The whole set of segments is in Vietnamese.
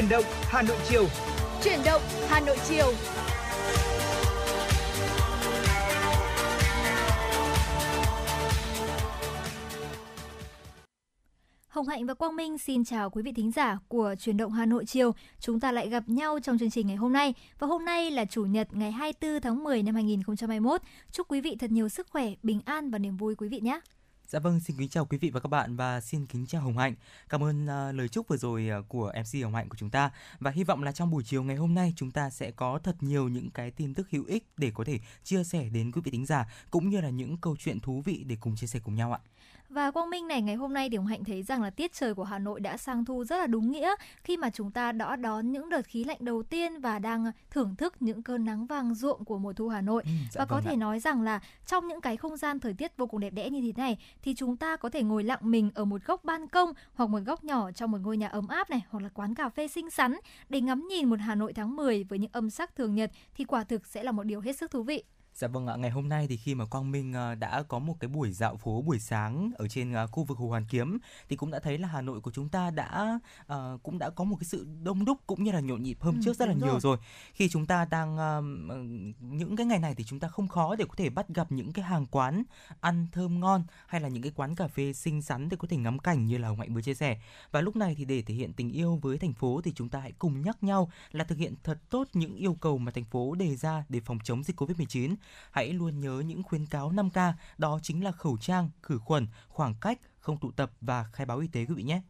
Chuyển động Hà Nội chiều. Chuyển động Hà Nội chiều. Hồng Hạnh và Quang Minh xin chào quý vị thính giả của Truyền động Hà Nội chiều. Chúng ta lại gặp nhau trong chương trình ngày hôm nay. Và hôm nay là Chủ nhật ngày 24 tháng 10 năm 2021. Chúc quý vị thật nhiều sức khỏe, bình an và niềm vui quý vị nhé. Dạ vâng, xin kính chào quý vị và các bạn và xin kính chào Hồng Hạnh. Cảm ơn uh, lời chúc vừa rồi uh, của MC Hồng Hạnh của chúng ta và hy vọng là trong buổi chiều ngày hôm nay chúng ta sẽ có thật nhiều những cái tin tức hữu ích để có thể chia sẻ đến quý vị thính giả cũng như là những câu chuyện thú vị để cùng chia sẻ cùng nhau ạ. Và Quang Minh này ngày hôm nay thì Hồng Hạnh thấy rằng là tiết trời của Hà Nội đã sang thu rất là đúng nghĩa khi mà chúng ta đã đón những đợt khí lạnh đầu tiên và đang thưởng thức những cơn nắng vàng ruộng của mùa thu Hà Nội. Ừ, dạ và có vâng thể ạ. nói rằng là trong những cái không gian thời tiết vô cùng đẹp đẽ như thế này thì chúng ta có thể ngồi lặng mình ở một góc ban công hoặc một góc nhỏ trong một ngôi nhà ấm áp này hoặc là quán cà phê xinh xắn để ngắm nhìn một Hà Nội tháng 10 với những âm sắc thường nhật thì quả thực sẽ là một điều hết sức thú vị. Dạ vâng ạ, ngày hôm nay thì khi mà Quang Minh ờ, đã có một cái buổi dạo phố buổi sáng ở trên ờ, khu vực Hồ Hoàn Kiếm thì cũng đã thấy là Hà Nội của chúng ta đã uh, cũng đã có một cái sự đông đúc cũng như là nhộn nhịp hơn ừ, trước rất là nhiều rồi. rồi. Khi chúng ta đang uh, những cái ngày này thì chúng ta không khó để có thể bắt gặp những cái hàng quán ăn thơm ngon hay là những cái quán cà phê xinh xắn để có thể ngắm cảnh như là Hồng Hạnh vừa chia sẻ. Và lúc này thì để thể hiện tình yêu với thành phố thì chúng ta hãy cùng nhắc nhau là thực hiện thật tốt những yêu cầu mà thành phố đề ra để phòng chống dịch Covid-19 hãy luôn nhớ những khuyến cáo 5K, đó chính là khẩu trang, khử khuẩn, khoảng cách, không tụ tập và khai báo y tế quý vị nhé.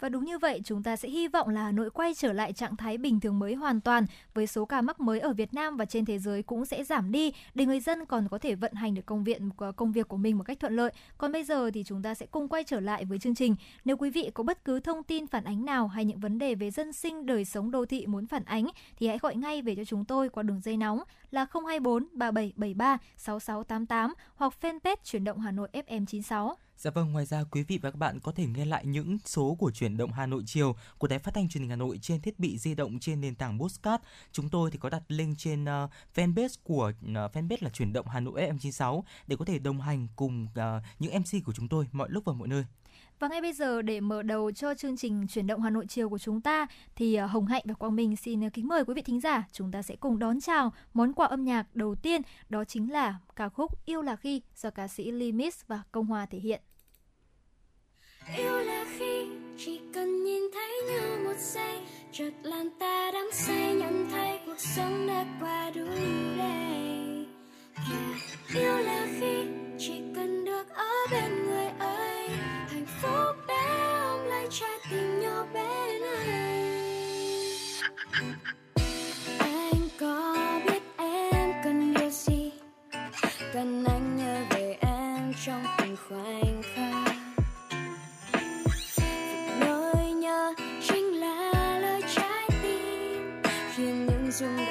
Và đúng như vậy, chúng ta sẽ hy vọng là Hà Nội quay trở lại trạng thái bình thường mới hoàn toàn với số ca mắc mới ở Việt Nam và trên thế giới cũng sẽ giảm đi để người dân còn có thể vận hành được công việc ờ, công việc của mình một cách thuận lợi. Còn bây giờ thì chúng ta sẽ cùng quay trở lại với chương trình. Nếu quý vị có bất cứ thông tin phản ánh nào hay những vấn đề về dân sinh đời sống đô thị muốn phản ánh thì hãy gọi ngay về cho chúng tôi qua đường dây nóng là 024 3773 6688 hoặc fanpage chuyển động Hà Nội FM 96. Dạ vâng, ngoài ra quý vị và các bạn có thể nghe lại những số của chuyển động Hà Nội chiều của Đài Phát thanh Truyền hình Hà Nội trên thiết bị di động trên nền tảng Postcard. Chúng tôi thì có đặt link trên uh, fanpage của uh, fanpage là chuyển động Hà Nội FM96 để có thể đồng hành cùng uh, những MC của chúng tôi mọi lúc và mọi nơi. Và ngay bây giờ để mở đầu cho chương trình chuyển động Hà Nội chiều của chúng ta, thì à, Hồng Hạnh và Quang Minh xin à, kính mời quý vị thính giả chúng ta sẽ cùng đón chào món quà âm nhạc đầu tiên, đó chính là ca khúc Yêu là khi do ca sĩ Limis và Công Hòa thể hiện. Yêu là khi chỉ cần nhìn thấy nhau một giây chợt làm ta đắm say nhận thấy cuộc sống đã qua đủ đầy yêu là khi chỉ cần được ở bên người ấy phút bé ôm lấy trái tim nhỏ bé này. Anh có biết em cần điều gì? Cần anh nhớ về em trong từng khoảnh khắc. Nỗi nhớ chính là lời trái tim. Khiến những dung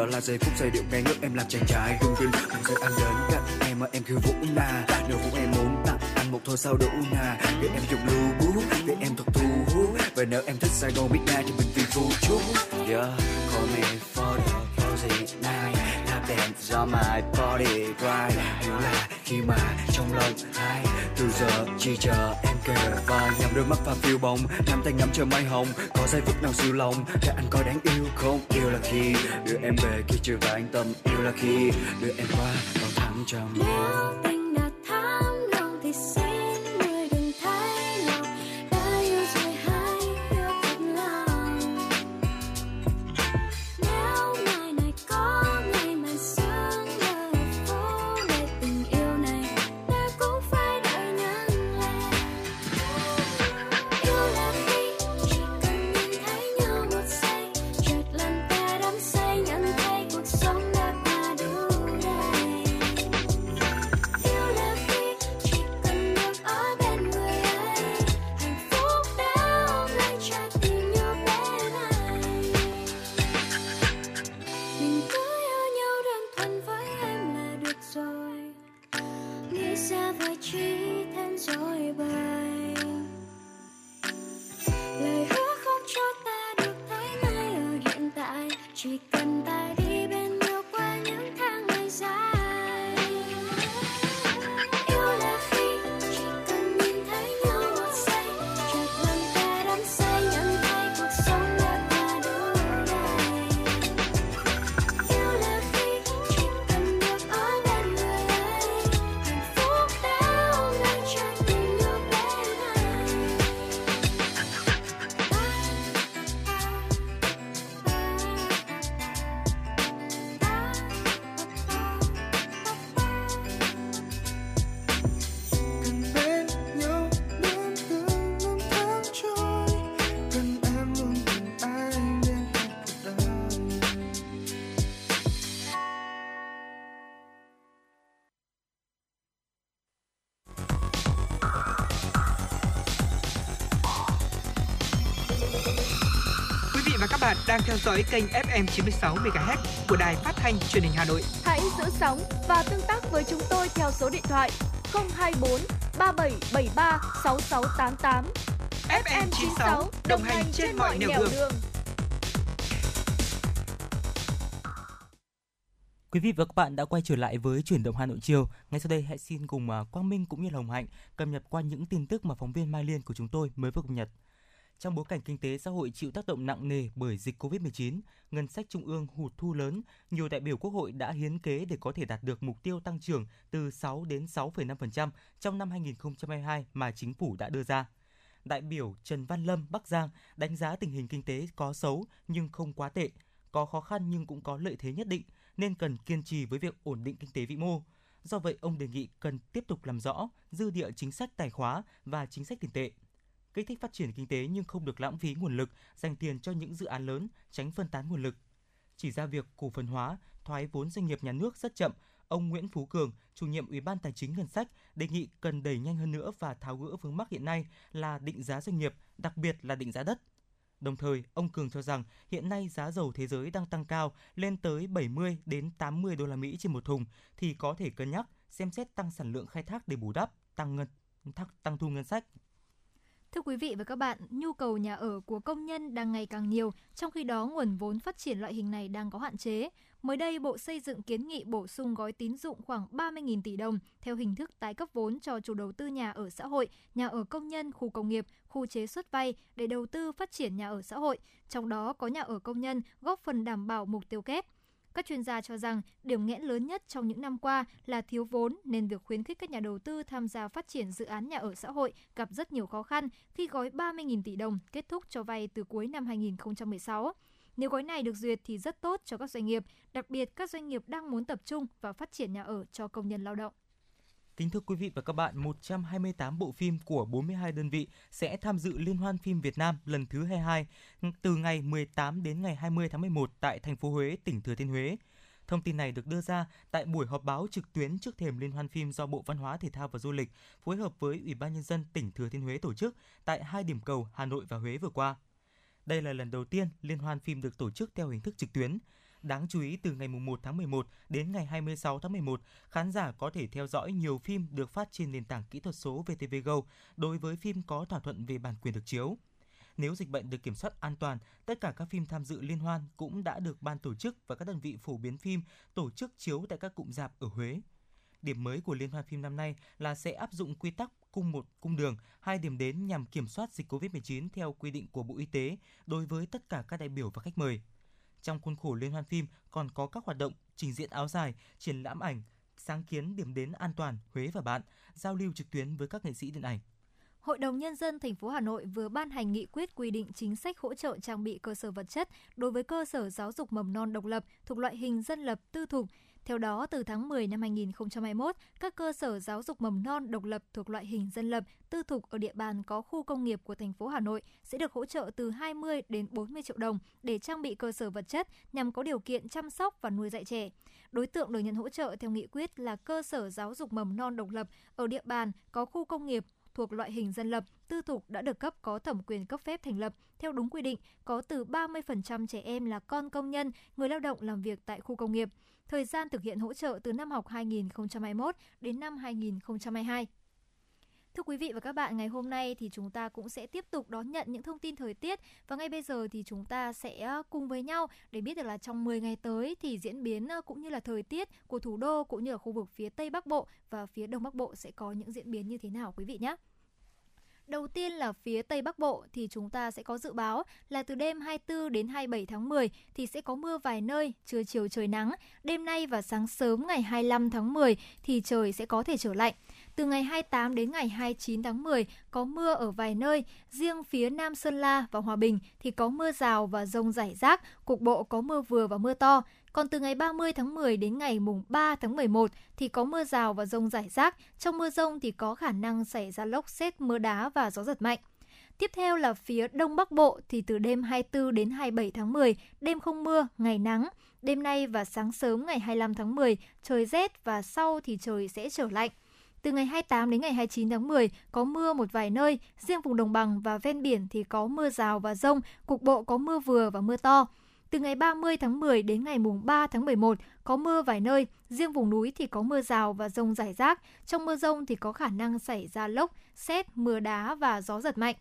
đó là giây phút giây điệu nghe ngước em làm chàng trai. Rung rinh không giờ anh đến cạnh em mà em cứ vũ nà nếu vũ em muốn tặng anh một thôi sao đủ nà để em dùng lưu bút để em thật thu hút và nếu em thích Sài Gòn biết Midnight thì mình vì vũ chút yeah, call me for the cozy night. Tap dance on my body right hiểu là khi mà trong lòng hai từ giờ chỉ chờ em kề và nhắm đôi mắt và phiêu bồng nắm tay ngắm chờ mây hồng. Có giây phút nào siêu lòng để anh có đáng yêu không? Yêu là khi đưa em về khi chưa và anh tâm, yêu là khi đưa em qua còn tháng trong mưa dõi kênh FM 96 MHz của đài phát thanh truyền hình Hà Nội. Hãy giữ sóng và tương tác với chúng tôi theo số điện thoại 024 3773 6688. FM 96 đồng hành trên mọi nẻo đường. Quý vị và các bạn đã quay trở lại với chuyển động Hà Nội chiều. Ngay sau đây hãy xin cùng à, Quang Minh cũng như Hồng Hạnh cập nhật qua những tin tức mà phóng viên Mai Liên của chúng tôi mới vừa cập nhật. Trong bối cảnh kinh tế xã hội chịu tác động nặng nề bởi dịch Covid-19, ngân sách trung ương hụt thu lớn, nhiều đại biểu Quốc hội đã hiến kế để có thể đạt được mục tiêu tăng trưởng từ 6 đến 6,5% trong năm 2022 mà chính phủ đã đưa ra. Đại biểu Trần Văn Lâm, Bắc Giang đánh giá tình hình kinh tế có xấu nhưng không quá tệ, có khó khăn nhưng cũng có lợi thế nhất định, nên cần kiên trì với việc ổn định kinh tế vĩ mô. Do vậy, ông đề nghị cần tiếp tục làm rõ dư địa chính sách tài khóa và chính sách tiền tệ kích thích phát triển kinh tế nhưng không được lãng phí nguồn lực dành tiền cho những dự án lớn, tránh phân tán nguồn lực. Chỉ ra việc cổ phần hóa, thoái vốn doanh nghiệp nhà nước rất chậm, ông Nguyễn Phú Cường, chủ nhiệm Ủy ban Tài chính Ngân sách, đề nghị cần đẩy nhanh hơn nữa và tháo gỡ vướng mắc hiện nay là định giá doanh nghiệp, đặc biệt là định giá đất. Đồng thời, ông Cường cho rằng hiện nay giá dầu thế giới đang tăng cao lên tới 70 đến 80 đô la Mỹ trên một thùng thì có thể cân nhắc xem xét tăng sản lượng khai thác để bù đắp tăng ngân tăng, thu ngân sách. Thưa quý vị và các bạn, nhu cầu nhà ở của công nhân đang ngày càng nhiều, trong khi đó nguồn vốn phát triển loại hình này đang có hạn chế. Mới đây, Bộ Xây dựng kiến nghị bổ sung gói tín dụng khoảng 30.000 tỷ đồng theo hình thức tái cấp vốn cho chủ đầu tư nhà ở xã hội, nhà ở công nhân, khu công nghiệp, khu chế xuất vay để đầu tư phát triển nhà ở xã hội, trong đó có nhà ở công nhân góp phần đảm bảo mục tiêu kép. Các chuyên gia cho rằng điểm nghẽn lớn nhất trong những năm qua là thiếu vốn nên việc khuyến khích các nhà đầu tư tham gia phát triển dự án nhà ở xã hội gặp rất nhiều khó khăn khi gói 30.000 tỷ đồng kết thúc cho vay từ cuối năm 2016. Nếu gói này được duyệt thì rất tốt cho các doanh nghiệp, đặc biệt các doanh nghiệp đang muốn tập trung vào phát triển nhà ở cho công nhân lao động. Kính thưa quý vị và các bạn, 128 bộ phim của 42 đơn vị sẽ tham dự Liên hoan phim Việt Nam lần thứ 22 từ ngày 18 đến ngày 20 tháng 11 tại thành phố Huế, tỉnh Thừa Thiên Huế. Thông tin này được đưa ra tại buổi họp báo trực tuyến trước thềm Liên hoan phim do Bộ Văn hóa Thể thao và Du lịch phối hợp với Ủy ban nhân dân tỉnh Thừa Thiên Huế tổ chức tại hai điểm cầu Hà Nội và Huế vừa qua. Đây là lần đầu tiên liên hoan phim được tổ chức theo hình thức trực tuyến. Đáng chú ý từ ngày 1 tháng 11 đến ngày 26 tháng 11, khán giả có thể theo dõi nhiều phim được phát trên nền tảng kỹ thuật số VTV Go đối với phim có thỏa thuận về bản quyền được chiếu. Nếu dịch bệnh được kiểm soát an toàn, tất cả các phim tham dự liên hoan cũng đã được ban tổ chức và các đơn vị phổ biến phim tổ chức chiếu tại các cụm rạp ở Huế. Điểm mới của liên hoan phim năm nay là sẽ áp dụng quy tắc cung một cung đường, hai điểm đến nhằm kiểm soát dịch COVID-19 theo quy định của Bộ Y tế đối với tất cả các đại biểu và khách mời. Trong khuôn khổ liên hoan phim còn có các hoạt động trình diễn áo dài, triển lãm ảnh, sáng kiến điểm đến an toàn Huế và bạn, giao lưu trực tuyến với các nghệ sĩ điện ảnh. Hội đồng Nhân dân thành phố Hà Nội vừa ban hành nghị quyết quy định chính sách hỗ trợ trang bị cơ sở vật chất đối với cơ sở giáo dục mầm non độc lập thuộc loại hình dân lập tư thục. Theo đó, từ tháng 10 năm 2021, các cơ sở giáo dục mầm non độc lập thuộc loại hình dân lập tư thục ở địa bàn có khu công nghiệp của thành phố Hà Nội sẽ được hỗ trợ từ 20 đến 40 triệu đồng để trang bị cơ sở vật chất nhằm có điều kiện chăm sóc và nuôi dạy trẻ. Đối tượng được nhận hỗ trợ theo nghị quyết là cơ sở giáo dục mầm non độc lập ở địa bàn có khu công nghiệp thuộc loại hình dân lập, tư thục đã được cấp có thẩm quyền cấp phép thành lập theo đúng quy định, có từ 30% trẻ em là con công nhân, người lao động làm việc tại khu công nghiệp. Thời gian thực hiện hỗ trợ từ năm học 2021 đến năm 2022. Thưa quý vị và các bạn, ngày hôm nay thì chúng ta cũng sẽ tiếp tục đón nhận những thông tin thời tiết và ngay bây giờ thì chúng ta sẽ ờ, cùng với nhau để biết được là trong 10 ngày tới thì diễn biến ờ, cũng như là thời tiết của thủ đô cũng như là khu vực phía Tây Bắc Bộ và phía Đông Bắc Bộ sẽ có những diễn biến như thế nào quý vị nhé. Đầu tiên là phía Tây Bắc Bộ thì chúng ta sẽ có dự báo là từ đêm 24 đến 27 tháng 10 thì sẽ có mưa vài nơi, trưa chiều trời nắng. Đêm nay và sáng sớm ngày 25 tháng 10 thì trời sẽ có thể trở lạnh. Từ ngày 28 đến ngày 29 tháng 10 có mưa ở vài nơi, riêng phía Nam Sơn La và Hòa Bình thì có mưa rào và rông rải rác, cục bộ có mưa vừa và mưa to. Còn từ ngày 30 tháng 10 đến ngày mùng 3 tháng 11 thì có mưa rào và rông rải rác. Trong mưa rông thì có khả năng xảy ra lốc xét, mưa đá và gió giật mạnh. Tiếp theo là phía Đông Bắc Bộ thì từ đêm 24 đến 27 tháng 10, đêm không mưa, ngày nắng. Đêm nay và sáng sớm ngày 25 tháng 10, trời rét và sau thì trời sẽ trở lạnh. Từ ngày 28 đến ngày 29 tháng 10 có mưa một vài nơi, riêng vùng đồng bằng và ven biển thì có mưa rào và rông, cục bộ có mưa vừa và mưa to. Từ ngày 30 tháng 10 đến ngày mùng 3 tháng 11 có mưa vài nơi, riêng vùng núi thì có mưa rào và rông rải rác. Trong mưa rông thì có khả năng xảy ra lốc, xét, mưa đá và gió giật mạnh.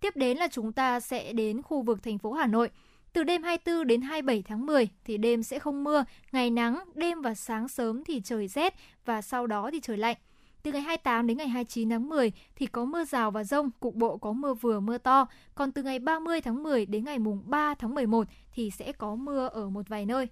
Tiếp đến là chúng ta sẽ đến khu vực thành phố Hà Nội. Từ đêm 24 đến 27 tháng 10 thì đêm sẽ không mưa, ngày nắng, đêm và sáng sớm thì trời rét và sau đó thì trời lạnh. Từ ngày 28 đến ngày 29 tháng 10 thì có mưa rào và rông, cục bộ có mưa vừa mưa to. Còn từ ngày 30 tháng 10 đến ngày mùng 3 tháng 11 thì sẽ có mưa ở một vài nơi.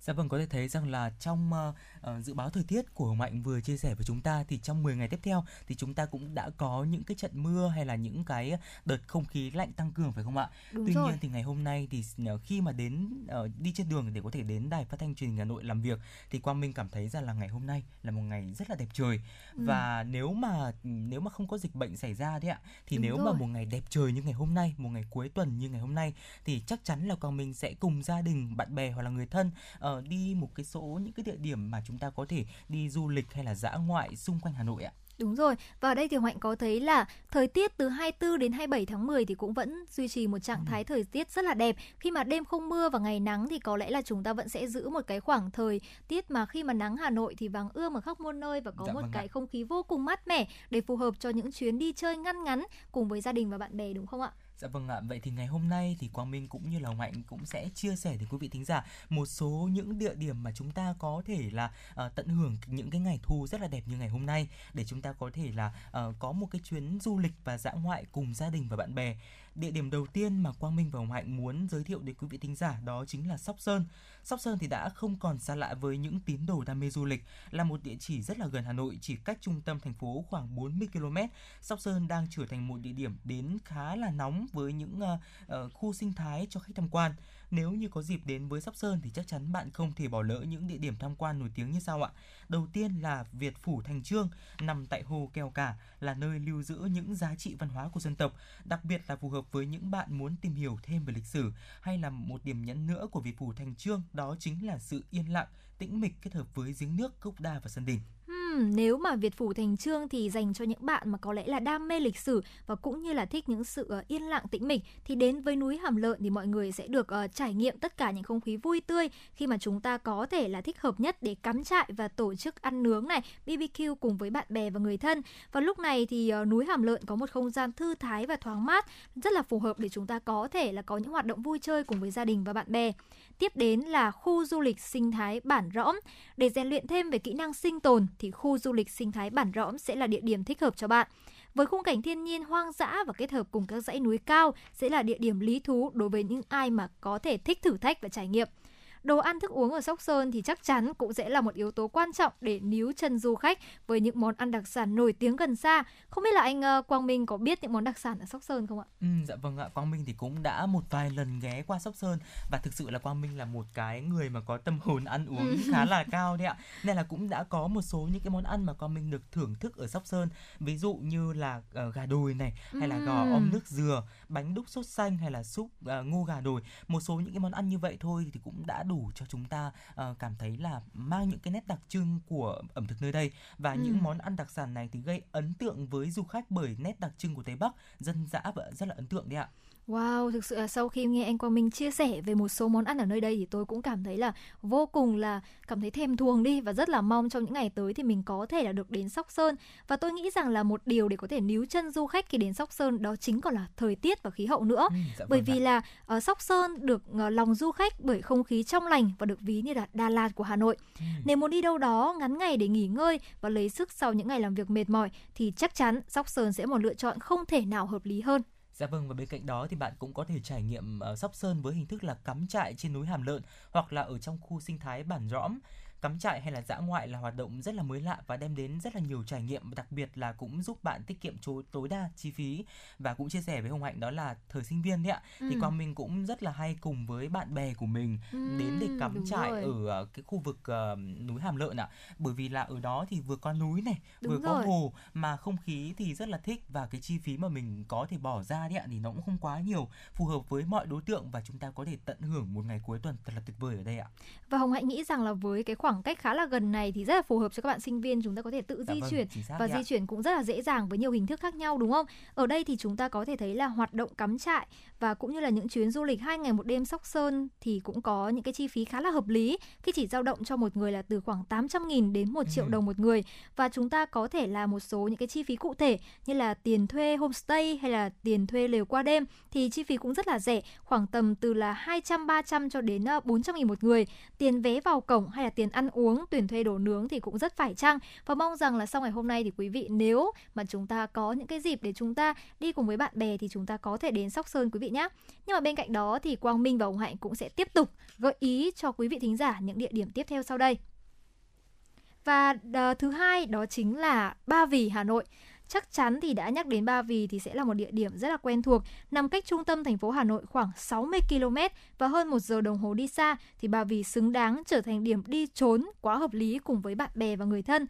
Dạ vâng, có thể thấy rằng là trong uh, uh, dự báo thời tiết của Hồng Mạnh vừa chia sẻ với chúng ta thì trong 10 ngày tiếp theo thì chúng ta cũng đã có những cái trận mưa hay là những cái đợt không khí lạnh tăng cường phải không ạ? Đúng Tuy rồi. nhiên thì ngày hôm nay thì uh, khi mà đến uh, đi trên đường để có thể đến đài phát thanh truyền hình Hà Nội làm việc thì Quang Minh cảm thấy rằng là ngày hôm nay là một ngày rất là đẹp trời Ừ. và nếu mà nếu mà không có dịch bệnh xảy ra đấy ạ thì Đúng nếu mà rồi. một ngày đẹp trời như ngày hôm nay, một ngày cuối tuần như ngày hôm nay thì chắc chắn là Quang Minh sẽ cùng gia đình, bạn bè hoặc là người thân ờ, đi một cái số những cái địa điểm mà chúng ta có thể đi du lịch hay là dã ngoại xung quanh Hà Nội ạ. Đúng rồi, và ở đây thì Hạnh có thấy là thời tiết từ 24 đến 27 tháng 10 thì cũng vẫn duy trì một trạng thái thời tiết rất là đẹp. Khi mà đêm không mưa và ngày nắng thì có lẽ là chúng ta vẫn sẽ giữ một cái khoảng thời tiết mà khi mà nắng Hà Nội thì vàng ươm ở khắp muôn nơi và có Dạ một vâng ạ. cái không khí vô cùng mát mẻ để phù hợp cho những chuyến đi chơi ngăn ngắn cùng với gia đình và bạn bè đúng không ạ? Dạ vâng ạ, vậy thì ngày hôm nay thì Quang Minh cũng như là ông Hạnh cũng sẽ chia sẻ đến quý vị thính giả một số những địa điểm mà chúng ta có thể là uh, tận hưởng những cái ngày thu rất là đẹp như ngày hôm nay để chúng ta có thể là uh, có một cái chuyến du lịch và dã ngoại cùng gia đình và bạn bè. Địa điểm đầu tiên mà Quang Minh và Hồng Hạnh muốn giới thiệu đến quý vị thính giả đó chính là Sóc Sơn. Sóc Sơn thì đã không còn xa lạ với những tín đồ đam mê du lịch, là một địa chỉ rất là gần Hà Nội, chỉ cách trung tâm thành phố khoảng 40 km. Sóc Sơn đang trở thành một địa điểm đến khá là nóng với những uh, uh, khu sinh thái cho khách tham quan. Nếu như có dịp đến với Sóc Sơn thì chắc chắn bạn không thể bỏ lỡ những địa điểm tham quan nổi tiếng như sau ạ. Đầu tiên là Việt Phủ Thành Trương, nằm tại hồ Kèo Cả, là nơi lưu giữ những giá trị văn hóa của dân tộc, đặc biệt là phù hợp với những bạn muốn tìm hiểu thêm về lịch sử hay là một điểm nhấn nữa của Việt Phủ Thành Trương đó chính là sự yên lặng, tĩnh mịch kết hợp với giếng nước, cốc đa và sân đình. Nếu mà Việt Phủ Thành Trương thì dành cho những bạn mà có lẽ là đam mê lịch sử và cũng như là thích những sự ờ, yên lặng tĩnh mịch thì đến với núi Hàm Lợn thì mọi người sẽ được uh, trải nghiệm tất cả những không khí vui tươi khi mà chúng ta có thể là thích hợp nhất để cắm trại và tổ chức ăn nướng này, BBQ cùng với bạn bè và người thân. Và lúc này thì uh, núi Hàm Lợn có một không gian thư thái và thoáng mát rất là phù hợp để chúng ta có thể là có những hoạt động vui chơi cùng với gia đình và bạn bè. Tiếp đến là khu du lịch sinh thái Bản Rõm. Để rèn luyện thêm về kỹ năng sinh tồn thì khu du lịch sinh thái Bản Rõm sẽ là địa điểm thích hợp cho bạn. Với khung cảnh thiên nhiên hoang dã và kết hợp cùng các dãy núi cao sẽ là địa điểm lý thú đối với những ai mà có thể thích thử thách và trải nghiệm. Đồ ăn thức uống ở Sóc Sơn thì chắc chắn cũng sẽ là một yếu tố quan trọng để níu chân du khách với những món ăn đặc sản nổi tiếng gần xa. Không biết là anh ờ, Quang Minh có biết những món đặc sản ở Sóc Sơn không ạ? Ừ, dạ vâng ạ, Quang Minh thì cũng đã một vài lần ghé qua Sóc Sơn và thực sự là Quang Minh là một cái người mà có tâm hồn ăn uống Ừ. khá là cao đấy ạ. Nên là cũng đã có một số những cái món ăn mà Quang Minh được thưởng thức ở Sóc Sơn, ví dụ như là ờ, gà đồi này, hay là gò Ừm. om nước dừa, bánh đúc sốt xanh hay là súp ờ, ngô gà đồi. Một số những cái món ăn như vậy thôi thì cũng đã đủ cho chúng ta ờ, cảm thấy là mang những cái nét đặc trưng của ẩm thực nơi đây và Ừ. những món ăn đặc sản này thì gây ấn tượng với du khách bởi nét đặc trưng của Tây Bắc, dân dã và rất là ấn tượng đấy ạ. Wow, thực sự là sau khi nghe anh Quang Minh chia sẻ về một số món ăn ở nơi đây thì tôi cũng cảm thấy là vô cùng là cảm thấy thèm thuồng đi và rất là mong trong những ngày tới thì mình có thể là được đến Sóc Sơn. Và tôi nghĩ rằng là một điều để có thể níu chân du khách khi đến Sóc Sơn đó chính còn là thời tiết và khí hậu nữa. Ừ, dạ bởi vâng vì ạ. là ở Sóc Sơn được ờ, lòng du khách bởi không khí trong lành và được ví như là Đà Lạt của Hà Nội. Ừ. Nếu muốn đi đâu đó ngắn ngày để nghỉ ngơi và lấy sức sau những ngày làm việc mệt mỏi thì chắc chắn Sóc Sơn sẽ một lựa chọn không thể nào hợp lý hơn. Dạ vâng và bên cạnh đó thì bạn cũng có thể trải nghiệm uh, Sóc Sơn với hình thức là cắm trại trên núi Hàm Lợn hoặc là ở trong khu sinh thái Bản Rõm. Cắm trại hay là dã ngoại là hoạt động rất là mới lạ và đem đến rất là nhiều trải nghiệm và đặc biệt là cũng giúp bạn tiết kiệm tối đa chi phí và cũng chia sẻ với Hồng Hạnh đó là thời sinh viên đấy ạ. Thì Ừ. Quang Minh cũng rất là hay cùng với bạn bè của mình đến để cắm trại rồi. ở ờ, cái khu vực ờ, núi Hàm Lợn ạ. Bởi vì là ở đó thì vừa có núi này, Đúng vừa có rồi. hồ mà không khí thì rất là thích và cái chi phí mà mình có thể bỏ ra đấy ạ thì nó cũng không quá nhiều, phù hợp với mọi đối tượng và chúng ta có thể tận hưởng một ngày cuối tuần thật là tuyệt vời ở đây ạ. Và Hồng Hạnh nghĩ rằng là với cái khoảng cách khá là gần này thì rất là phù hợp cho các bạn sinh viên chúng ta có thể tự Dạ di vâng, chuyển và đấy ạ. di chuyển cũng rất là dễ dàng với nhiều hình thức khác nhau đúng không? Ở đây thì chúng ta có thể thấy là hoạt động cắm trại và cũng như là những chuyến du lịch hai ngày một đêm Sóc Sơn thì cũng có những cái chi phí khá là hợp lý. Khi chỉ dao động cho một người là từ khoảng 800.000 đến 1 triệu Ừ. đồng một người. Và chúng ta có thể là một số những cái chi phí cụ thể như là tiền thuê homestay hay là tiền thuê lều qua đêm thì chi phí cũng rất là rẻ khoảng tầm từ là 200 300 cho đến ờ, 400 nghìn một người. Tiền vé vào cổng hay là tiền ăn uống tiền thuê đồ nướng thì cũng rất phải chăng? Và mong rằng là sau ngày hôm nay thì quý vị nếu mà chúng ta có những cái dịp để chúng ta đi cùng với bạn bè thì chúng ta có thể đến Sóc Sơn quý vị nhé nhưng mà bên cạnh đó thì Quang Minh và ông Hạnh cũng sẽ tiếp tục gợi ý cho quý vị thính giả những địa điểm tiếp theo sau đây. Và uh, thứ hai đó chính là Ba Vì Hà Nội. Chắc chắn thì đã nhắc đến Ba Vì thì sẽ là một địa điểm rất là quen thuộc nằm cách trung tâm thành phố Hà Nội khoảng 60 km và hơn một giờ đồng hồ đi xa thì Ba Vì xứng đáng trở thành điểm đi trốn quá hợp lý cùng với bạn bè và người thân.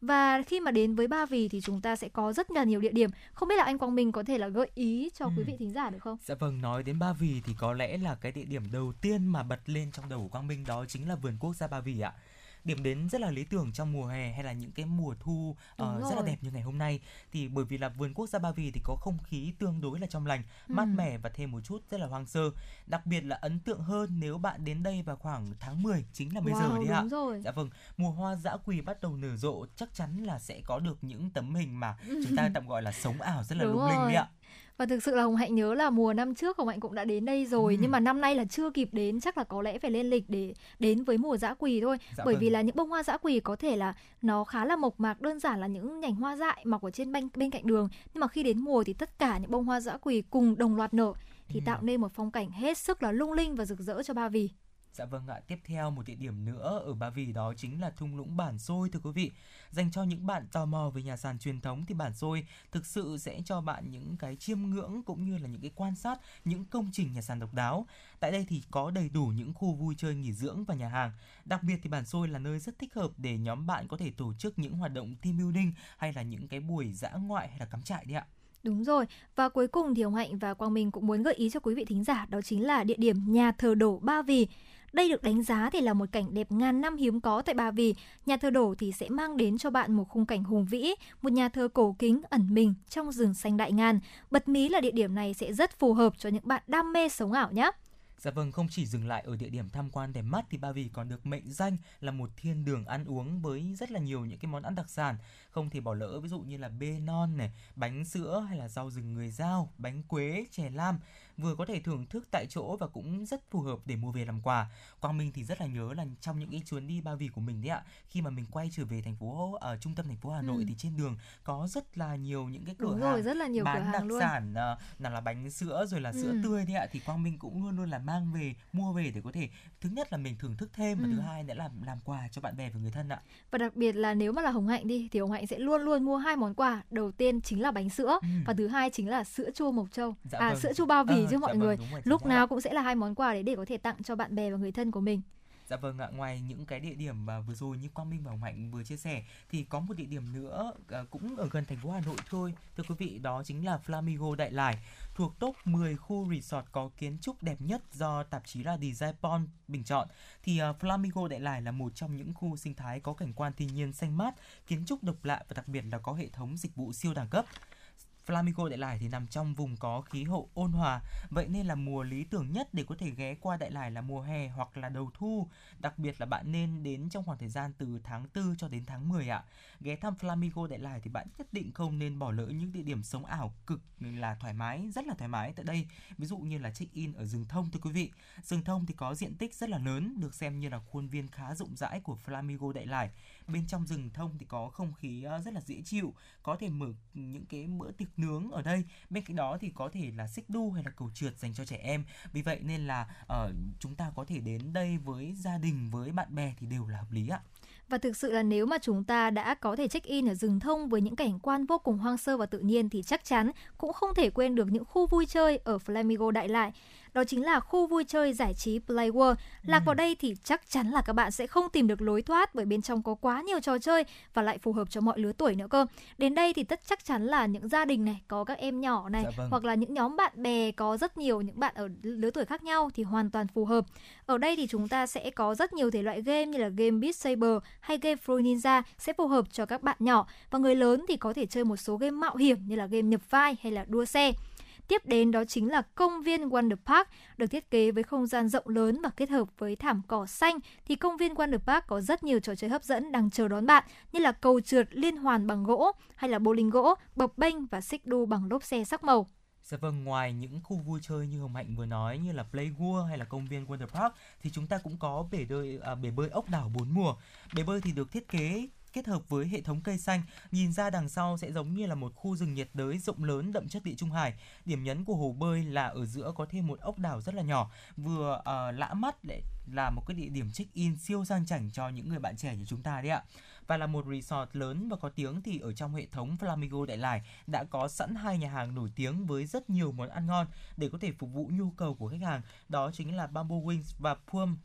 Và khi mà đến với Ba Vì thì chúng ta sẽ có rất là nhiều địa điểm. Không biết là anh Quang Minh có thể là gợi ý cho quý Ừ. vị thính giả được không? Dạ vâng, nói đến Ba Vì thì có lẽ là cái địa điểm đầu tiên mà bật lên trong đầu của Quang Minh đó chính là vườn quốc gia Ba Vì ạ. Điểm đến rất là lý tưởng trong mùa hè hay là những cái mùa thu Đúng ờ, rất là đẹp như ngày hôm nay thì bởi vì là vườn quốc gia Ba Vì thì có không khí tương đối là trong lành, mát Ừ. mẻ và thêm một chút rất là hoang sơ. Đặc biệt là ấn tượng hơn nếu bạn đến đây vào khoảng tháng 10 chính là bây giờ wow, đấy ạ. rồi. Dạ vâng, mùa hoa dã quỳ bắt đầu nở rộ chắc chắn là sẽ có được những tấm hình mà chúng ta tạm gọi là sống ảo rất là Đúng lung linh đấy ạ. Và thực sự là Hồng Hạnh nhớ là mùa năm trước Hồng Hạnh cũng đã đến đây rồi Ừ. nhưng mà năm nay là chưa kịp đến chắc là có lẽ phải lên lịch để đến với mùa dã quỳ thôi. Dạ Bởi vâng. vì là những bông hoa dã quỳ có thể là nó khá là mộc mạc đơn giản là những nhành hoa dại mọc ở trên bên bên cạnh đường nhưng mà khi đến mùa thì tất cả những bông hoa dã quỳ cùng đồng loạt nở thì Ừ. tạo nên một phong cảnh hết sức là lung linh và rực rỡ cho Ba Vì. Dạ vâng ạ, tiếp theo một địa điểm nữa ở Ba Vì đó chính là thung lũng Bản Xôi thưa quý vị. Dành cho những bạn tò mò về nhà sàn truyền thống thì Bản Xôi thực sự sẽ cho bạn những cái chiêm ngưỡng cũng như là những cái quan sát những công trình nhà sàn độc đáo. Tại đây thì có đầy đủ những khu vui chơi nghỉ dưỡng và nhà hàng. Đặc biệt thì Bản Xôi là nơi rất thích hợp để nhóm bạn có thể tổ chức những hoạt động team building hay là những cái buổi dã ngoại hay là cắm trại đi ạ. Đúng rồi, và cuối cùng thì Hồng Hạnh và Quang Minh cũng muốn gợi ý cho quý vị thính giả đó chính là địa điểm nhà thờ đổ Ba Vì. Đây được đánh giá thì là một cảnh đẹp ngàn năm hiếm có tại Ba Vì. Nhà thờ đổ thì sẽ mang đến cho bạn một khung cảnh hùng vĩ, một nhà thờ cổ kính ẩn mình trong rừng xanh đại ngàn. Bật mí là địa điểm này sẽ rất phù hợp cho những bạn đam mê sống ảo nhé. Dạ vâng, không chỉ dừng lại ở địa điểm tham quan đẹp mắt thì Ba Vì còn được mệnh danh là một thiên đường ăn uống với rất là nhiều những cái món ăn đặc sản không thể bỏ lỡ ví dụ như là bê non này, bánh sữa hay là rau rừng người dao, bánh quế, chè lam vừa có thể thưởng thức tại chỗ và cũng rất phù hợp để mua về làm quà. Quang Minh thì rất là nhớ là trong những cái chuyến đi Ba Vì của mình đấy ạ, khi mà mình quay trở về thành phố ở trung tâm thành phố Hà Nội Ừ. thì trên đường có rất là nhiều những cái cửa Đúng hàng rồi, rất là nhiều cửa bán đặc hàng luôn. sản ờ, nào là bánh sữa rồi là sữa Ừ. tươi đấy ạ thì Quang Minh cũng luôn luôn là mang về mua về để có thể thứ nhất là mình thưởng thức thêm và Ừ. thứ hai nữa là làm quà cho bạn bè và người thân ạ. Và đặc biệt là nếu mà là Hồng Hạnh đi thì Hồng Hạnh sẽ luôn luôn mua hai món quà. Đầu tiên chính là bánh sữa Ừ. và thứ hai chính là sữa chua Mộc Châu. Dạ à vâng. sữa chua Ba Vì Ờ, chứ mọi dạ vâng, người. đúng rồi, Lúc nào cũng sẽ là hai món quà đấy để có thể tặng cho bạn bè và người thân của mình. Dạ vâng ạ, ngoài những cái địa điểm mà vừa rồi như Quang Minh và Hồng Hạnh vừa chia sẻ thì có một địa điểm nữa à, cũng ở gần thành phố Hà Nội thôi. Thưa quý vị, đó chính là Flamingo Đại Lải, thuộc top 10 khu resort có kiến trúc đẹp nhất do tạp chí là Design Pond bình chọn. Thì à, Flamingo Đại Lải là một trong những khu sinh thái có cảnh quan thiên nhiên xanh mát, kiến trúc độc lạ và đặc biệt là có hệ thống dịch vụ siêu đẳng cấp. Flamingo Đại Lải thì nằm trong vùng có khí hậu ôn hòa, vậy nên là mùa lý tưởng nhất để có thể ghé qua Đại Lải là mùa hè hoặc là đầu thu. Đặc biệt là bạn nên đến trong khoảng thời gian từ tháng 4 cho đến tháng 10 ạ. Ghé thăm Flamingo Đại Lải thì bạn nhất định không nên bỏ lỡ những địa điểm sống ảo cực là thoải mái, rất là thoải mái tại đây. Ví dụ như là check-in ở rừng thông thưa quý vị. Rừng thông thì có diện tích rất là lớn, được xem như là khuôn viên khá rộng rãi của Flamingo Đại Lải. Bên trong rừng thông thì có không khí ờ, rất là dễ chịu, có thể mở những cái bữa tiệc nướng ở đây. Bên cạnh đó thì có thể là xích đu hay là cầu trượt dành cho trẻ em. Vì vậy nên là ở chúng ta có thể đến đây với gia đình, với bạn bè thì đều là hợp lý ạ. Và thực sự là nếu mà chúng ta đã có thể check-in ở rừng thông với những cảnh quan vô cùng hoang sơ và tự nhiên thì chắc chắn cũng không thể quên được những khu vui chơi ở Flamingo Đại Lại. Đó chính là khu vui chơi giải trí Play World. Lạc vào đây thì chắc chắn là các bạn sẽ không tìm được lối thoát bởi bên trong có quá nhiều trò chơi và lại phù hợp cho mọi lứa tuổi nữa cơ. Đến đây thì tất chắc chắn là những gia đình này có các em nhỏ này Dạ vâng. hoặc là những nhóm bạn bè có rất nhiều những bạn ở lứa tuổi khác nhau thì hoàn toàn phù hợp. Ở đây thì chúng ta sẽ có rất nhiều thể loại game như là game Beat Saber hay game Fruit Ninja sẽ phù hợp cho các bạn nhỏ và người lớn thì có thể chơi một số game mạo hiểm như là game nhập vai hay là đua xe. Tiếp đến đó chính là công viên Wonder Park được thiết kế với không gian rộng lớn và kết hợp với thảm cỏ xanh thì công viên Wonder Park có rất nhiều trò chơi hấp dẫn đang chờ đón bạn như là cầu trượt liên hoàn bằng gỗ hay là bowling gỗ, bập bênh và xích đu bằng lốp xe sắc màu. Dạ vâng, ngoài những khu vui chơi như Hồng Hạnh vừa nói như là Play World hay là công viên Wonder Park thì chúng ta cũng có bể bơi à, bể bơi ốc đảo bốn mùa. Bể bơi thì được thiết kế kết hợp với hệ thống cây xanh, nhìn ra đằng sau sẽ giống như là một khu rừng nhiệt đới rộng lớn đậm chất địa trung hải. Điểm nhấn của hồ bơi là ở giữa có thêm một ốc đảo rất là nhỏ, vừa uh, lã mắt để là một cái địa điểm check-in siêu sang chảnh cho những người bạn trẻ như chúng ta đấy ạ và là một resort lớn và có tiếng thì ở trong hệ thống Flamingo Đại Lải đã có sẵn hai nhà hàng nổi tiếng với rất nhiều món ăn ngon để có thể phục vụ nhu cầu của khách hàng. Đó chính là Bamboo Wings và Plum.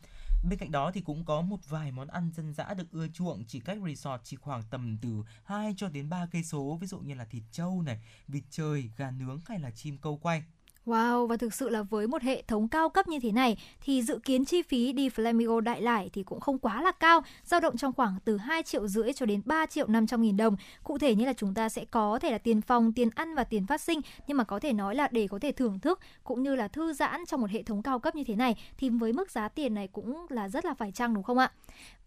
Bên cạnh đó thì cũng có một vài món ăn dân dã được ưa chuộng chỉ cách resort chỉ khoảng tầm từ 2 cho đến 3 cây số, ví dụ như là thịt trâu này, vịt trời, gà nướng hay là chim câu quay. Wow, và thực sự là với một hệ thống cao cấp như thế này thì dự kiến chi phí đi Flamingo Đại Lải thì cũng không quá là cao, dao động trong khoảng từ 2 triệu rưỡi cho đến 3 triệu 500 nghìn đồng. Cụ thể như là chúng ta sẽ có thể là tiền phòng, tiền ăn và tiền phát sinh, nhưng mà có thể nói là để có thể thưởng thức cũng như là thư giãn trong một hệ thống cao cấp như thế này thì với mức giá tiền này cũng là rất là phải chăng đúng không ạ?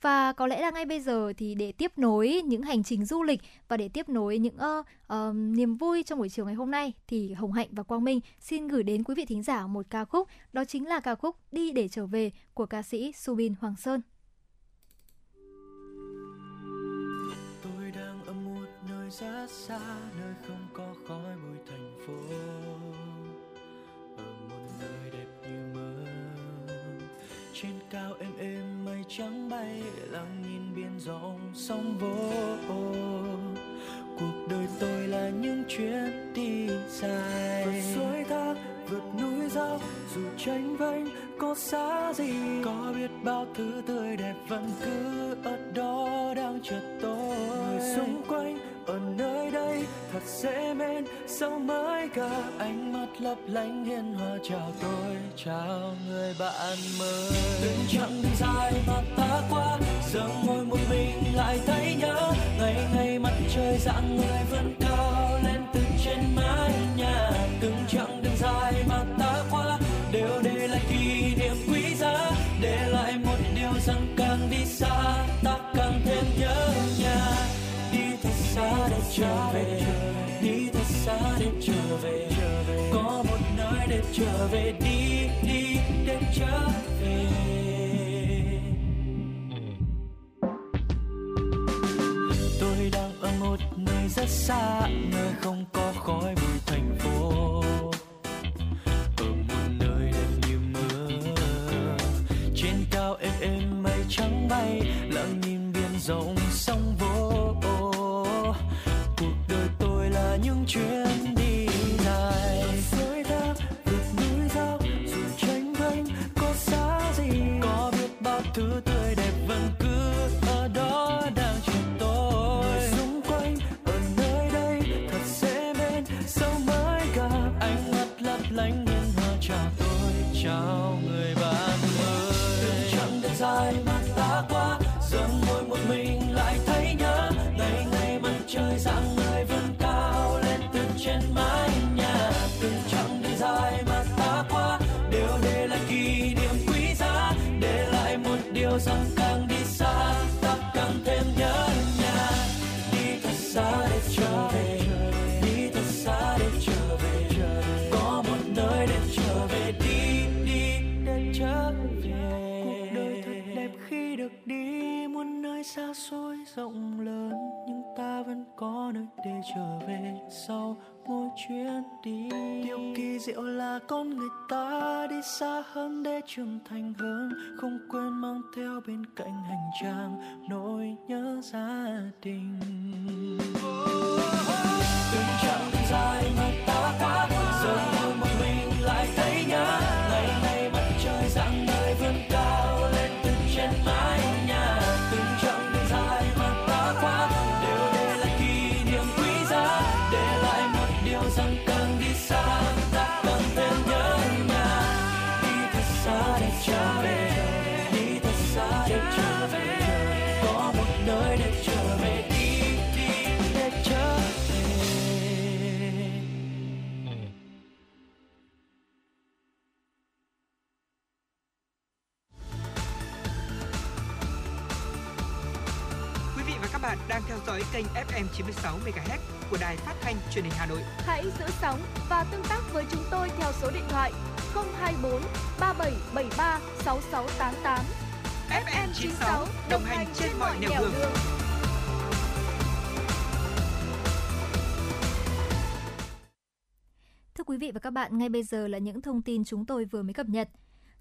Và có lẽ là ngay bây giờ thì để tiếp nối những hành trình du lịch và để tiếp nối những uh, uh, niềm vui trong buổi chiều ngày hôm nay thì Hồng Hạnh và Quang Minh xin gửi đến quý vị thính giả một ca khúc, đó chính là ca khúc Đi để trở về của ca sĩ Subin Hoàng Sơn. tôi đang ở một nơi rất xa, nơi không có khói bụi thành phố. Ở một nơi đẹp như mơ. Trên cao êm êm mây trắng bay, lặng nhìn biển rộng sóng vỗ đời tôi là những chuyến đi dài. Vượt suối thác vượt núi dốc dù tranh vênh có xa gì. Có biết bao thứ tươi đẹp vẫn cứ ở đó đang chờ tôi. Người xung quanh ở nơi đây thật dễ mến sao mới gặp ánh mắt lấp lánh hiền hòa. Chào tôi chào người bạn mới. Đường chặng đường dài mà ta qua giờ ngồi một mình lại thấy nhớ ngày ngày trời dạng người vẫn cao lên từ trên mái nhà. Từng chặng đường dài mà ta qua, đều để lại kỷ niệm quý giá. Để lại một điều rằng càng đi xa, ta càng thêm nhớ nhà. Đi thật xa để trở về, đi thật xa để trở về. Có một nơi để trở về rất xa, nơi không có khói bụi thành phố. Ở một nơi đẹp như mơ trên cao êm êm mây trắng bay, lặng nhìn biển rộng xôi rộng lớn nhưng ta vẫn có nơi để trở về sau mỗi chuyến đi. Điều kỳ diệu là con người ta đi xa hơn để trưởng thành hơn không quên mang theo bên cạnh hành trang nỗi nhớ gia đình. Từng chặng dài mà ta qua giờ ngồi kênh FM 96 MHz của đài phát thanh truyền hình Hà Nội. Hãy giữ sóng và tương tác với chúng tôi theo số điện thoại 024 3773 6688. FM 96 đồng hành trên mọi nẻo đường. Thưa quý vị và các bạn, ngay bây giờ là những thông tin chúng tôi vừa mới cập nhật.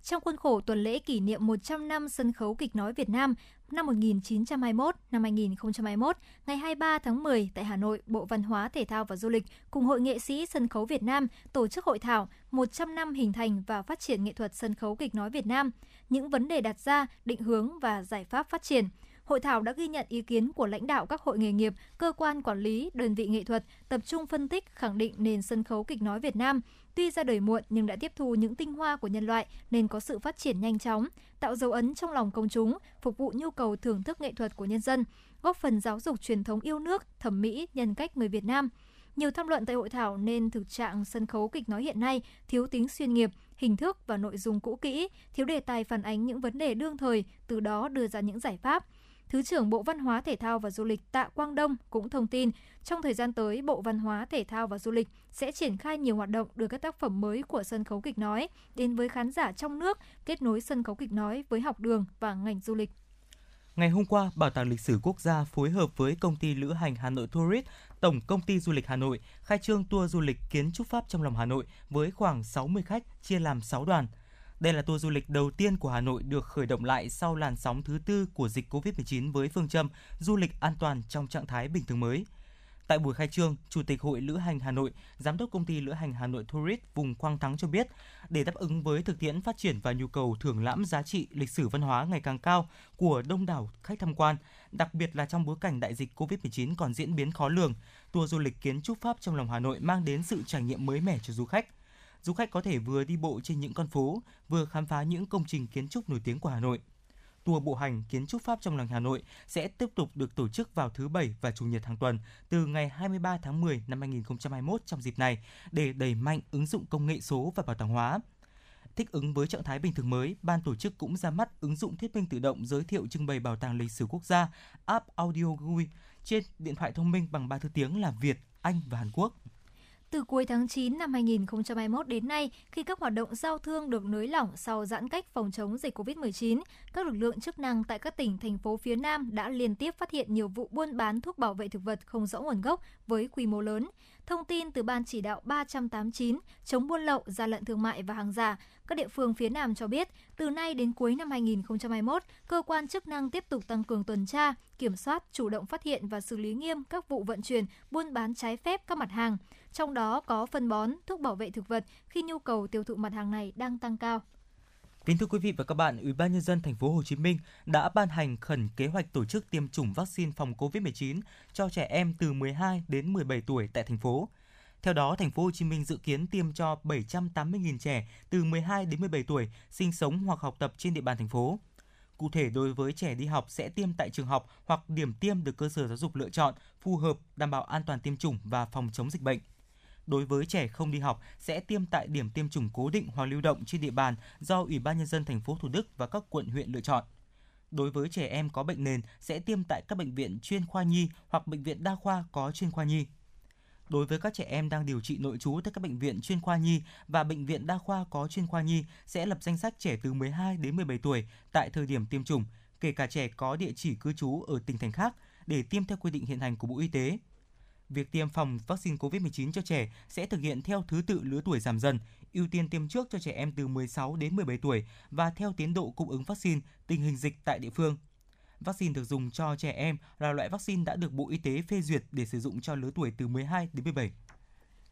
Trong khuôn khổ tuần lễ kỷ niệm 100 năm sân khấu kịch nói Việt Nam năm 1921 năm 2021, ngày 23 tháng 10 tại Hà Nội, Bộ Văn hóa, Thể thao và Du lịch cùng Hội nghệ sĩ sân khấu Việt Nam tổ chức hội thảo 100 năm hình thành và phát triển nghệ thuật sân khấu kịch nói Việt Nam, những vấn đề đặt ra, định hướng và giải pháp phát triển. Hội thảo đã ghi nhận ý kiến của lãnh đạo các hội nghề nghiệp, cơ quan quản lý, đơn vị nghệ thuật, tập trung phân tích, khẳng định nền sân khấu kịch nói Việt Nam tuy ra đời muộn nhưng đã tiếp thu những tinh hoa của nhân loại nên có sự phát triển nhanh chóng, tạo dấu ấn trong lòng công chúng, phục vụ nhu cầu thưởng thức nghệ thuật của nhân dân, góp phần giáo dục truyền thống yêu nước, thẩm mỹ, nhân cách người Việt Nam. Nhiều tham luận tại hội thảo nên thực trạng sân khấu kịch nói hiện nay thiếu tính chuyên nghiệp, hình thức và nội dung cũ kỹ, thiếu đề tài phản ánh những vấn đề đương thời, từ đó đưa ra những giải pháp. Thứ trưởng Bộ Văn hóa Thể thao và Du lịch Tạ Quang Đông cũng thông tin, trong thời gian tới, Bộ Văn hóa Thể thao và Du lịch sẽ triển khai nhiều hoạt động đưa các tác phẩm mới của sân khấu kịch nói đến với khán giả trong nước, kết nối sân khấu kịch nói với học đường và ngành du lịch. Ngày hôm qua, Bảo tàng Lịch sử Quốc gia phối hợp với công ty lữ hành Hà Nội Tourist, Tổng công ty du lịch Hà Nội khai trương tour du lịch kiến trúc Pháp trong lòng Hà Nội với khoảng 60 khách chia làm 6 đoàn. Đây là tour du lịch đầu tiên của Hà Nội được khởi động lại sau làn sóng thứ tư của dịch Covid-19 với phương châm du lịch an toàn trong trạng thái bình thường mới. Tại buổi khai trương, Chủ tịch Hội Lữ hành Hà Nội, Giám đốc công ty Lữ hành Hà Nội Tourist vùng Quang Thắng cho biết, để đáp ứng với thực tiễn phát triển và nhu cầu thưởng lãm giá trị lịch sử văn hóa ngày càng cao của đông đảo khách tham quan, đặc biệt là trong bối cảnh đại dịch Covid-19 còn diễn biến khó lường, tour du lịch kiến trúc Pháp trong lòng Hà Nội mang đến sự trải nghiệm mới mẻ cho du khách du khách có thể vừa đi bộ trên những con phố, vừa khám phá những công trình kiến trúc nổi tiếng của Hà Nội. Tour bộ hành kiến trúc Pháp trong lòng Hà Nội sẽ tiếp tục được tổ chức vào thứ Bảy và Chủ nhật hàng tuần từ ngày 23 tháng 10 năm 2021 trong dịp này để đẩy mạnh ứng dụng công nghệ số và bảo tàng hóa. Thích ứng với trạng thái bình thường mới, ban tổ chức cũng ra mắt ứng dụng thuyết minh tự động giới thiệu trưng bày bảo tàng lịch sử quốc gia app Audio GUI trên điện thoại thông minh bằng ba thứ tiếng là Việt, Anh và Hàn Quốc. Từ cuối tháng 9 năm 2021 đến nay, khi các hoạt động giao thương được nới lỏng sau giãn cách phòng chống dịch COVID-19, các lực lượng chức năng tại các tỉnh, thành phố phía Nam đã liên tiếp phát hiện nhiều vụ buôn bán thuốc bảo vệ thực vật không rõ nguồn gốc với quy mô lớn. Thông tin từ Ban chỉ đạo 389 chống buôn lậu, gian lận thương mại và hàng giả, các địa phương phía Nam cho biết, từ nay đến cuối năm 2021, cơ quan chức năng tiếp tục tăng cường tuần tra, kiểm soát, chủ động phát hiện và xử lý nghiêm các vụ vận chuyển, buôn bán trái phép các mặt hàng, trong đó có phân bón, thuốc bảo vệ thực vật khi nhu cầu tiêu thụ mặt hàng này đang tăng cao. Kính thưa quý vị và các bạn, Ủy ban nhân dân thành phố Hồ Chí Minh đã ban hành khẩn kế hoạch tổ chức tiêm chủng vaccine phòng COVID-19 cho trẻ em từ 12 đến 17 tuổi tại thành phố. Theo đó, thành phố Hồ Chí Minh dự kiến tiêm cho 780.000 trẻ từ 12 đến 17 tuổi sinh sống hoặc học tập trên địa bàn thành phố. Cụ thể đối với trẻ đi học sẽ tiêm tại trường học hoặc điểm tiêm được cơ sở giáo dục lựa chọn phù hợp đảm bảo an toàn tiêm chủng và phòng chống dịch bệnh. Đối với trẻ không đi học sẽ tiêm tại điểm tiêm chủng cố định hoặc lưu động trên địa bàn do Ủy ban nhân dân thành phố Thủ Đức và các quận huyện lựa chọn. Đối với trẻ em có bệnh nền sẽ tiêm tại các bệnh viện chuyên khoa nhi hoặc bệnh viện đa khoa có chuyên khoa nhi. Đối với các trẻ em đang điều trị nội trú tại các bệnh viện chuyên khoa nhi và bệnh viện đa khoa có chuyên khoa nhi sẽ lập danh sách trẻ từ 12 đến 17 tuổi tại thời điểm tiêm chủng, kể cả trẻ có địa chỉ cư trú ở tỉnh thành khác để tiêm theo quy định hiện hành của Bộ Y tế. Việc tiêm phòng vaccine COVID-19 cho trẻ sẽ thực hiện theo thứ tự lứa tuổi giảm dần, ưu tiên tiêm trước cho trẻ em từ 16 đến 17 tuổi và theo tiến độ cung ứng vaccine, tình hình dịch tại địa phương. Vaccine được dùng cho trẻ em là loại vaccine đã được Bộ Y tế phê duyệt để sử dụng cho lứa tuổi từ 12 đến 17.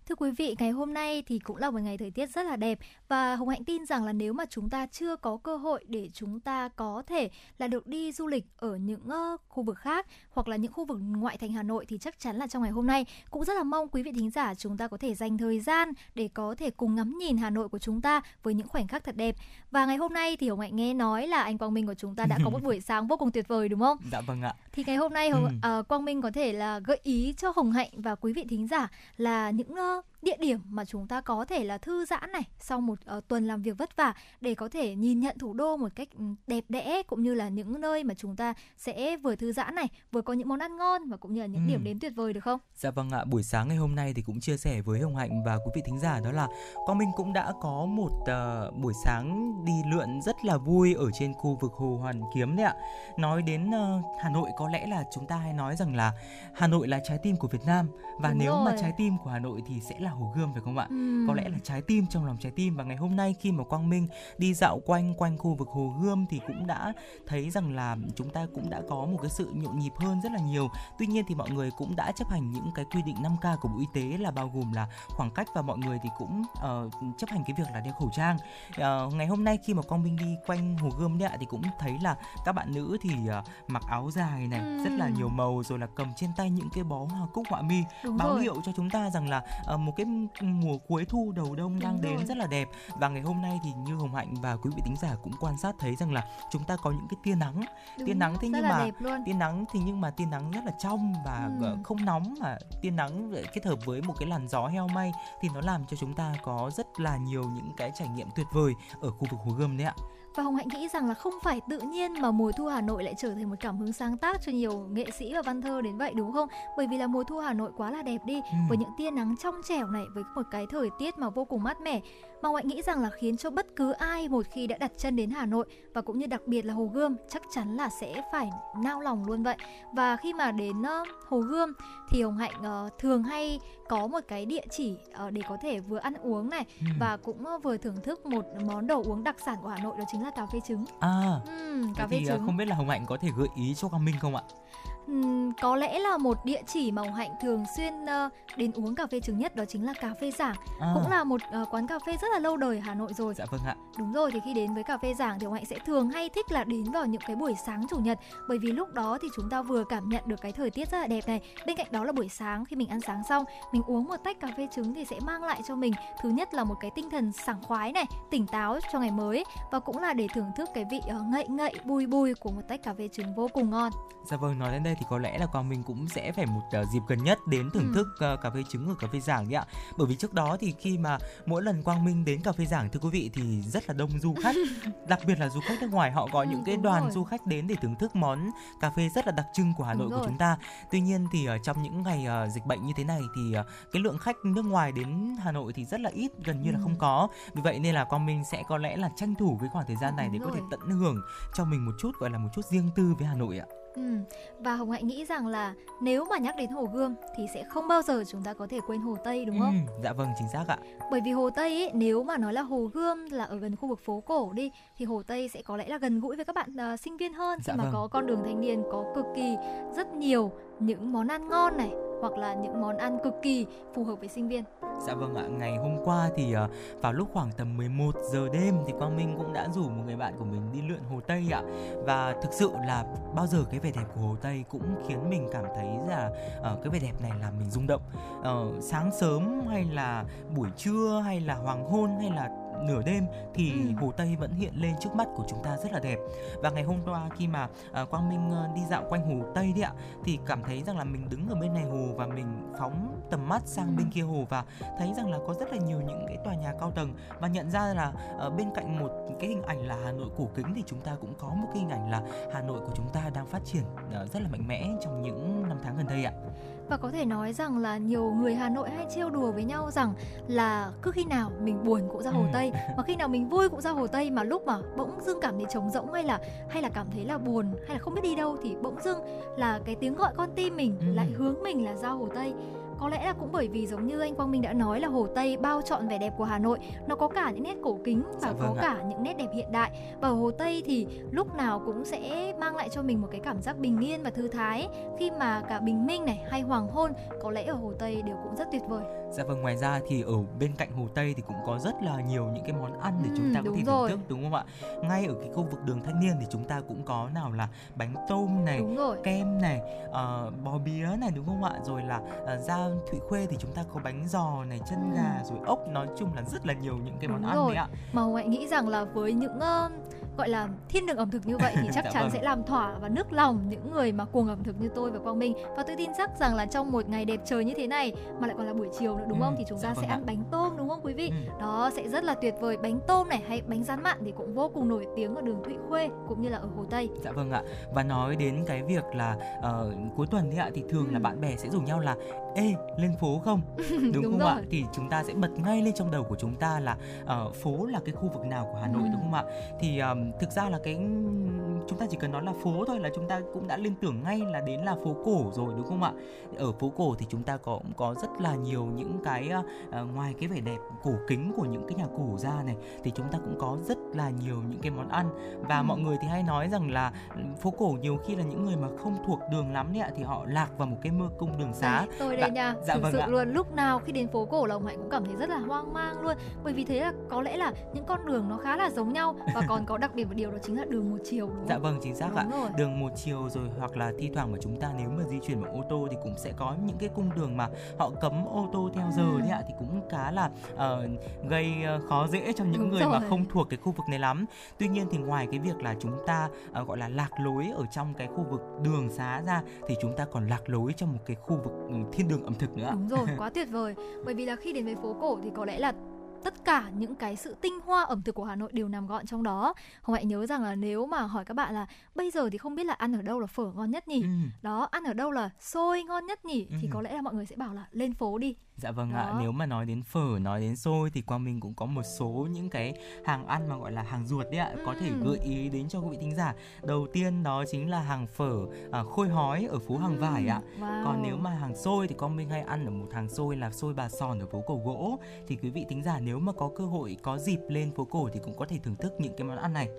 Thưa quý vị, ngày hôm nay thì cũng là một ngày thời tiết rất là đẹp và Hồng Hạnh tin rằng là nếu mà chúng ta chưa có cơ hội để chúng ta có thể là được đi du lịch ở những uh, khu vực khác hoặc là những khu vực ngoại thành Hà Nội thì chắc chắn là trong ngày hôm nay cũng rất là mong quý vị thính giả chúng ta có thể dành thời gian để có thể cùng ngắm nhìn Hà Nội của chúng ta với những khoảnh khắc thật đẹp. Và ngày hôm nay thì Hồng Hạnh nghe nói là anh Quang Minh của chúng ta đã có một buổi sáng vô cùng tuyệt vời đúng không? Dạ vâng ạ. Thì ngày hôm nay Hồng, ừ. uh, Quang Minh có thể là gợi ý cho Hồng Hạnh và quý vị thính giả là những uh, う địa điểm mà chúng ta có thể là thư giãn này sau một uh, tuần làm việc vất vả để có thể nhìn nhận thủ đô một cách ừ, đẹp đẽ cũng như là những nơi mà chúng ta sẽ vừa thư giãn này vừa có những món ăn ngon và cũng như là những ừ. điểm đến tuyệt vời được không? Dạ vâng ạ, buổi sáng ngày hôm nay thì cũng chia sẻ với Hồng Hạnh và quý vị thính giả đó là Quang Minh cũng đã có một uh, buổi sáng đi lượn rất là vui ở trên khu vực Hồ Hoàn Kiếm đấy ạ. Nói đến uh, Hà Nội có lẽ là chúng ta hay nói rằng là Hà Nội là trái tim của Việt Nam và Đúng nếu rồi. mà trái tim của Hà Nội thì sẽ là Hồ Gươm phải không ạ? Ừ. Có lẽ là trái tim trong lòng trái tim và ngày hôm nay khi mà Quang Minh đi dạo quanh quanh khu vực Hồ Gươm thì cũng đã thấy rằng là chúng ta cũng đã có một cái sự nhộn nhịp hơn rất là nhiều. Tuy nhiên thì mọi người cũng đã chấp hành những cái quy định 5K của Bộ Y tế là bao gồm là khoảng cách và mọi người thì cũng uh, chấp hành cái việc là đeo khẩu trang. Uh, ngày hôm nay khi mà Quang Minh đi quanh Hồ Gươm đấy ạ thì cũng thấy là các bạn nữ thì uh, mặc áo dài này ừ. rất là nhiều màu rồi là cầm trên tay những cái bó hoa cúc họa mi Đúng báo rồi. hiệu cho chúng ta rằng là uh, một cái mùa cuối thu đầu đông Đúng đang rồi. đến rất là đẹp và ngày hôm nay thì như hồng hạnh và quý vị tính giả cũng quan sát thấy rằng là chúng ta có những cái tia nắng Đúng, tia nắng thế nhưng mà tia nắng thì nhưng mà tia nắng rất là trong và ừ. không nóng mà tia nắng kết hợp với một cái làn gió heo may thì nó làm cho chúng ta có rất là nhiều những cái trải nghiệm tuyệt vời ở khu vực hồ gươm đấy ạ và Hồng Hạnh nghĩ rằng là không phải tự nhiên mà mùa thu Hà Nội lại trở thành một cảm hứng sáng tác cho nhiều nghệ sĩ và văn thơ đến vậy đúng không? Bởi vì là mùa thu Hà Nội quá là đẹp đi ừ. với những tia nắng trong trẻo này với một cái thời tiết mà vô cùng mát mẻ mà Hạnh nghĩ rằng là khiến cho bất cứ ai một khi đã đặt chân đến Hà Nội và cũng như đặc biệt là Hồ Gươm chắc chắn là sẽ phải nao lòng luôn vậy. Và khi mà đến uh, Hồ Gươm thì Hồng Hạnh uh, thường hay có một cái địa chỉ uh, để có thể vừa ăn uống này ừ. và cũng uh, vừa thưởng thức một món đồ uống đặc sản của Hà Nội đó chính là cà phê trứng. À. Ừ, cà phê thì, trứng. không biết là Hồng Hạnh có thể gợi ý cho Quang Minh không ạ? Uhm, có lẽ là một địa chỉ mà Hồng Hạnh thường xuyên uh, đến uống cà phê trứng nhất đó chính là cà phê Giảng. À. Cũng là một uh, quán cà phê rất là lâu đời Hà Nội rồi. Dạ vâng ạ. Đúng rồi thì khi đến với cà phê Giảng thì Hồng Hạnh sẽ thường hay thích là đến vào những cái buổi sáng chủ nhật bởi vì lúc đó thì chúng ta vừa cảm nhận được cái thời tiết rất là đẹp này. Bên cạnh đó là buổi sáng khi mình ăn sáng xong, mình uống một tách cà phê trứng thì sẽ mang lại cho mình thứ nhất là một cái tinh thần sảng khoái này, tỉnh táo cho ngày mới và cũng là để thưởng thức cái vị uh, ngậy ngậy bùi bùi của một tách cà phê trứng vô cùng ngon. Dạ vâng, nói đến đây thì có lẽ là Quang Minh cũng sẽ phải một uh, dịp gần nhất đến thưởng ừ. thức uh, cà phê trứng ở cà phê Giảng đấy ạ. Bởi vì trước đó thì khi mà mỗi lần Quang Minh đến cà phê Giảng thưa quý vị thì rất là đông du khách, đặc biệt là du khách nước ngoài họ có ừ, những cái đoàn rồi. du khách đến để thưởng thức món cà phê rất là đặc trưng của Hà Nội của chúng ta. Tuy nhiên thì ở trong những ngày uh, dịch bệnh như thế này thì uh, cái lượng khách nước ngoài đến Hà Nội thì rất là ít, gần như ừ. là không có. Vì vậy nên là Quang Minh sẽ có lẽ là tranh thủ cái khoảng thời gian này để có thể tận hưởng cho mình một chút gọi là một chút riêng tư với Hà Nội ạ. Ừ. Và Hồng Hạnh nghĩ rằng là nếu mà nhắc đến Hồ Gươm thì sẽ không bao giờ chúng ta có thể quên Hồ Tây đúng không? Ừ, dạ vâng chính xác ạ. Bởi vì Hồ Tây ấy, nếu mà nói là Hồ Gươm là ở gần khu vực phố cổ đi thì Hồ Tây sẽ có lẽ là gần gũi với các bạn uh, sinh viên hơn dạ khi mà vâng. có con đường thanh niên có cực kỳ rất nhiều những món ăn ngon này hoặc là những món ăn cực kỳ phù hợp với sinh viên. Dạ vâng ạ, ngày hôm qua thì uh, vào lúc khoảng tầm 11 giờ đêm thì Quang Minh cũng đã rủ một người bạn của mình đi lượn Hồ Tây ạ. Và thực sự là bao giờ cái vẻ đẹp của Hồ Tây cũng khiến mình cảm thấy là uh, cái vẻ đẹp này làm mình rung động. Uh, sáng sớm hay là buổi trưa hay là hoàng hôn hay là nửa đêm thì ừ. hồ Tây vẫn hiện lên trước mắt của chúng ta rất là đẹp và ngày hôm qua khi mà uh, Quang Minh uh, đi dạo quanh hồ Tây đấy ạ thì cảm thấy rằng là mình đứng ở bên này hồ và mình phóng tầm mắt sang ừ. bên kia hồ và thấy rằng là có rất là nhiều những cái tòa nhà cao tầng và nhận ra là uh, bên cạnh một cái hình ảnh là Hà Nội cổ kính thì chúng ta cũng có một cái hình ảnh là Hà Nội của chúng ta đang phát triển uh, rất là mạnh mẽ trong những năm tháng gần đây ạ. Và có thể nói rằng là nhiều người Hà Nội hay trêu đùa với nhau rằng là cứ khi nào mình buồn cũng ra Hồ Ừ. Tây, mà khi nào mình vui cũng ra Hồ Tây mà lúc mà bỗng dưng cảm thấy trống rỗng hay là hay là cảm thấy là buồn hay là không biết đi đâu thì bỗng dưng là cái tiếng gọi con tim mình Ừ. lại hướng mình là ra Hồ Tây. Có lẽ là cũng bởi vì giống như anh Quang Minh đã nói là Hồ Tây bao trọn vẻ đẹp của Hà Nội, nó có cả những nét cổ kính và Dạ có vâng ạ. cả những nét đẹp hiện đại. Và Hồ Tây thì lúc nào cũng sẽ mang lại cho mình một cái cảm giác bình yên và thư thái khi mà cả bình minh này hay hoàng hôn có lẽ ở Hồ Tây đều cũng rất tuyệt vời. Dạ vâng, ngoài ra thì ở bên cạnh Hồ Tây thì cũng có rất là nhiều những cái món ăn để chúng Ừm, ta có thể thưởng thức đúng không ạ? Ngay ở cái khu vực đường Thanh Niên thì chúng ta cũng có nào là bánh tôm này, kem này, ờ, bò bía này đúng không ạ? Rồi là uh, ra Thụy Khuê thì chúng ta có bánh giò này, chân Ừm. gà rồi ốc, nói chung là rất là nhiều những cái món Đúng ăn rồi. đấy ạ. Mà Hồng Hạnh nghĩ rằng là với những ờ, gọi là thiên đường ẩm thực như vậy thì chắc Dạ chắn vâng. sẽ làm thỏa và nước lòng những người mà cuồng ẩm thực như tôi và Quang Minh và tôi tin chắc rằng là trong một ngày đẹp trời như thế này mà lại còn là buổi chiều nữa đúng Ừ, không thì chúng dạ ta vâng sẽ ạ. ăn bánh tôm đúng không quý vị Ừ. đó sẽ rất là tuyệt vời bánh tôm này hay bánh rán mặn thì cũng vô cùng nổi tiếng ở đường Thụy Khuê cũng như là ở Hồ Tây Dạ vâng ạ. Và nói đến cái việc là ờ, cuối tuần thì ạ thì thường là Ừ. bạn bè sẽ rủ nhau là ê lên phố không? Đúng, Đúng không ạ? rồi. Thì chúng ta sẽ bật ngay lên trong đầu của chúng ta là ờ, phố là cái khu vực nào của Hà Nội Ừ. đúng không ạ? Thì ờm, thực ra là cái chúng ta chỉ cần nói là phố thôi là chúng ta cũng đã liên tưởng ngay là đến là phố cổ rồi đúng không ạ? Ở phố cổ thì chúng ta có cũng có rất là nhiều những cái ờ, ngoài cái vẻ đẹp cổ kính của những cái nhà cổ ra này thì chúng ta cũng có rất là nhiều những cái món ăn và Ừ. mọi người thì hay nói rằng là phố cổ nhiều khi là những người mà không thuộc đường lắm đấy ạ thì họ lạc vào một cái mơ cung đường xá Đây, tôi đây Dạ- nha dạ thực vâng sự ạ. luôn lúc nào khi đến phố cổ là Hồng Hạnh cũng cảm thấy rất là hoang mang luôn bởi vì thế là có lẽ là những con đường nó khá là giống nhau và còn có đặc biệt một điều đó chính là đường một chiều đúng không? Dạ vâng chính xác ạ. Đúng rồi. Đường một chiều rồi hoặc là thi thoảng mà chúng ta nếu mà di chuyển bằng ô tô thì cũng sẽ có những cái cung đường mà họ cấm ô tô theo giờ Ừ. đấy ạ thì cũng khá là ờ, gây ờ, khó dễ cho những Đúng người mà rồi. không thuộc cái khu vực này lắm. Tuy nhiên thì ngoài cái việc là chúng ta ờ, gọi là lạc lối ở trong cái khu vực đường xá ra thì chúng ta còn lạc lối trong một cái khu vực ừ, thiên đường ẩm thực nữa ạ. Đúng rồi, quá tuyệt vời. Bởi vì là khi đến với phố cổ thì có lẽ là tất cả những cái sự tinh hoa ẩm thực của Hà Nội đều nằm gọn trong đó. Hồng Hạnh nhớ rằng là nếu mà hỏi các bạn là bây giờ thì không biết là ăn ở đâu là phở ngon nhất nhỉ? Ừ. Đó, ăn ở đâu là xôi ngon nhất nhỉ? Thì Ừ. có lẽ là mọi người sẽ bảo là lên phố đi. Dạ vâng ạ, Đó. nếu mà nói đến phở, nói đến xôi thì Quang Minh cũng có một số những cái hàng ăn mà gọi là hàng ruột đấy ạ, có thể gợi ý đến cho quý vị thính giả. Đầu tiên đó chính là hàng phở à, khôi hói ở phố Hàng Vải ạ. Wow. Còn nếu mà hàng xôi thì Quang Minh hay ăn ở một hàng xôi là xôi bà sòn ở phố cổ gỗ thì quý vị thính giả nếu mà có cơ hội có dịp lên phố cổ thì cũng có thể thưởng thức những cái món ăn này.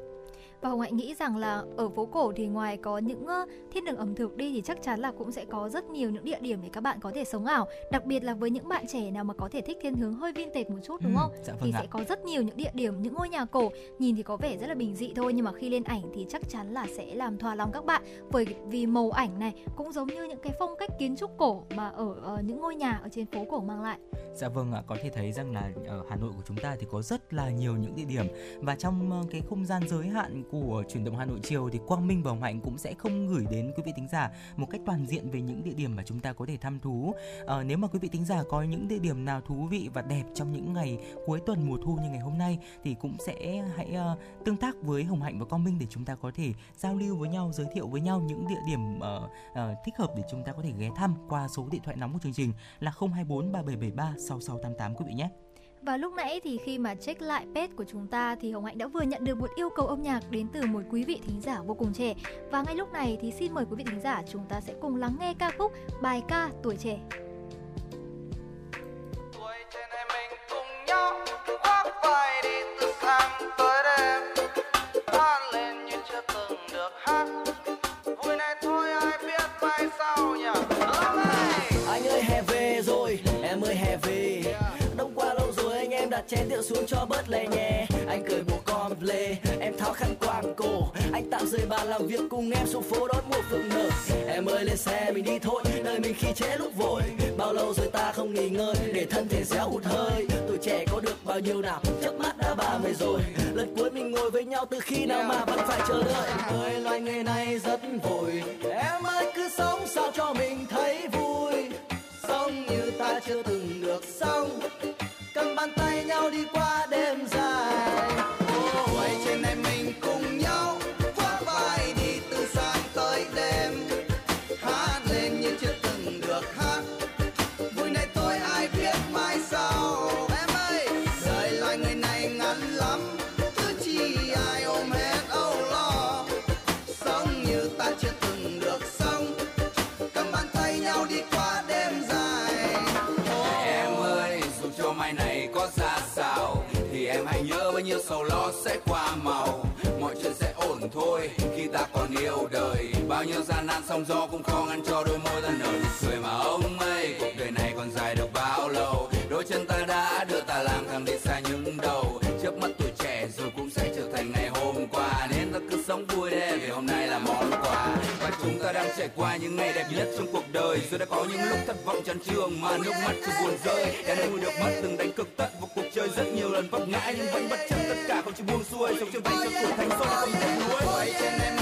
Và Hồng Hạnh nghĩ rằng là ở phố cổ thì ngoài có những thiên đường ẩm thực đi thì chắc chắn là cũng sẽ có rất nhiều những địa điểm để các bạn có thể sống ảo. Đặc biệt là với những bạn trẻ nào mà có thể thích thiên hướng hơi vintage một chút đúng Ừm, không? dạ vâng thì ạ. sẽ có rất nhiều những địa điểm, những ngôi nhà cổ nhìn thì có vẻ rất là bình dị thôi nhưng mà khi lên ảnh thì chắc chắn là sẽ làm thỏa lòng các bạn bởi vì màu ảnh này cũng giống như những cái phong cách kiến trúc cổ mà ở ờ, những ngôi nhà ở trên phố cổ mang lại. Dạ vâng ạ, có thể thấy rằng là ở Hà Nội của chúng ta thì có rất là nhiều những địa điểm và trong cái không gian giới hạn của chuyển động Hà Nội chiều thì Quang Minh và Hồng Hạnh cũng sẽ không gửi đến quý vị thính giả một cách toàn diện về những địa điểm mà chúng ta có thể thăm thú. À, nếu mà quý vị thính giả có những địa điểm nào thú vị và đẹp trong những ngày cuối tuần mùa thu như ngày hôm nay thì cũng sẽ hãy uh, tương tác với Hồng Hạnh và Quang Minh để chúng ta có thể giao lưu với nhau, giới thiệu với nhau những địa điểm uh, uh, thích hợp để chúng ta có thể ghé thăm qua số điện thoại nóng của chương trình là 024 3773 6688 quý vị nhé. Và lúc nãy thì khi mà check lại pet của chúng ta thì Hồng Hạnh đã vừa nhận được một yêu cầu âm nhạc đến từ một quý vị thính giả vô cùng trẻ. Và ngay lúc này thì xin mời quý vị thính giả chúng ta sẽ cùng lắng nghe ca khúc Bài ca tuổi trẻ. Tuổi trẻ này mình cùng nhau khoác vai đi từ sáng tới đêm chén rượu xuống cho bớt lè nhè. Anh cười một con lê em tháo khăn quàng cổ. Anh tạm rời bàn làm việc cùng em xuống phố đón mùa phượng nở. Em ơi lên xe mình đi thôi, đời mình khi chế lúc vội. Bao lâu rồi ta không nghỉ ngơi, để thân thể réo hụt hơi. Tuổi trẻ có được bao nhiêu nào, chớp mắt đã ba mươi rồi. Lần cuối mình ngồi với nhau từ khi nào mà vẫn phải chờ đợi. Em ơi loài người này rất vội. Em ơi cứ sống sao cho mình thấy vui. Sống như ta chưa từng được sống. Cầm bàn tay nhau đi qua sẽ qua màu. Mọi chuyện sẽ ổn thôi, khi ta còn yêu đời. Bao nhiêu gian nan sóng gió cũng khó ngăn cho đôi môi ta nở nụ cười mà ông ơi. Qua những ngày đẹp nhất trong cuộc đời. Rồi đã có những lúc thất vọng chán trường mà nước mắt cứ buồn rơi. Đã nuôi được mất từng đánh cực tận vào cuộc chơi rất nhiều lần vấp ngã. Nhưng vẫn bất chấp tất cả không chịu buông xuôi, sống trên tay cho tuổi thanh xuân không thể nuối. Quay trên em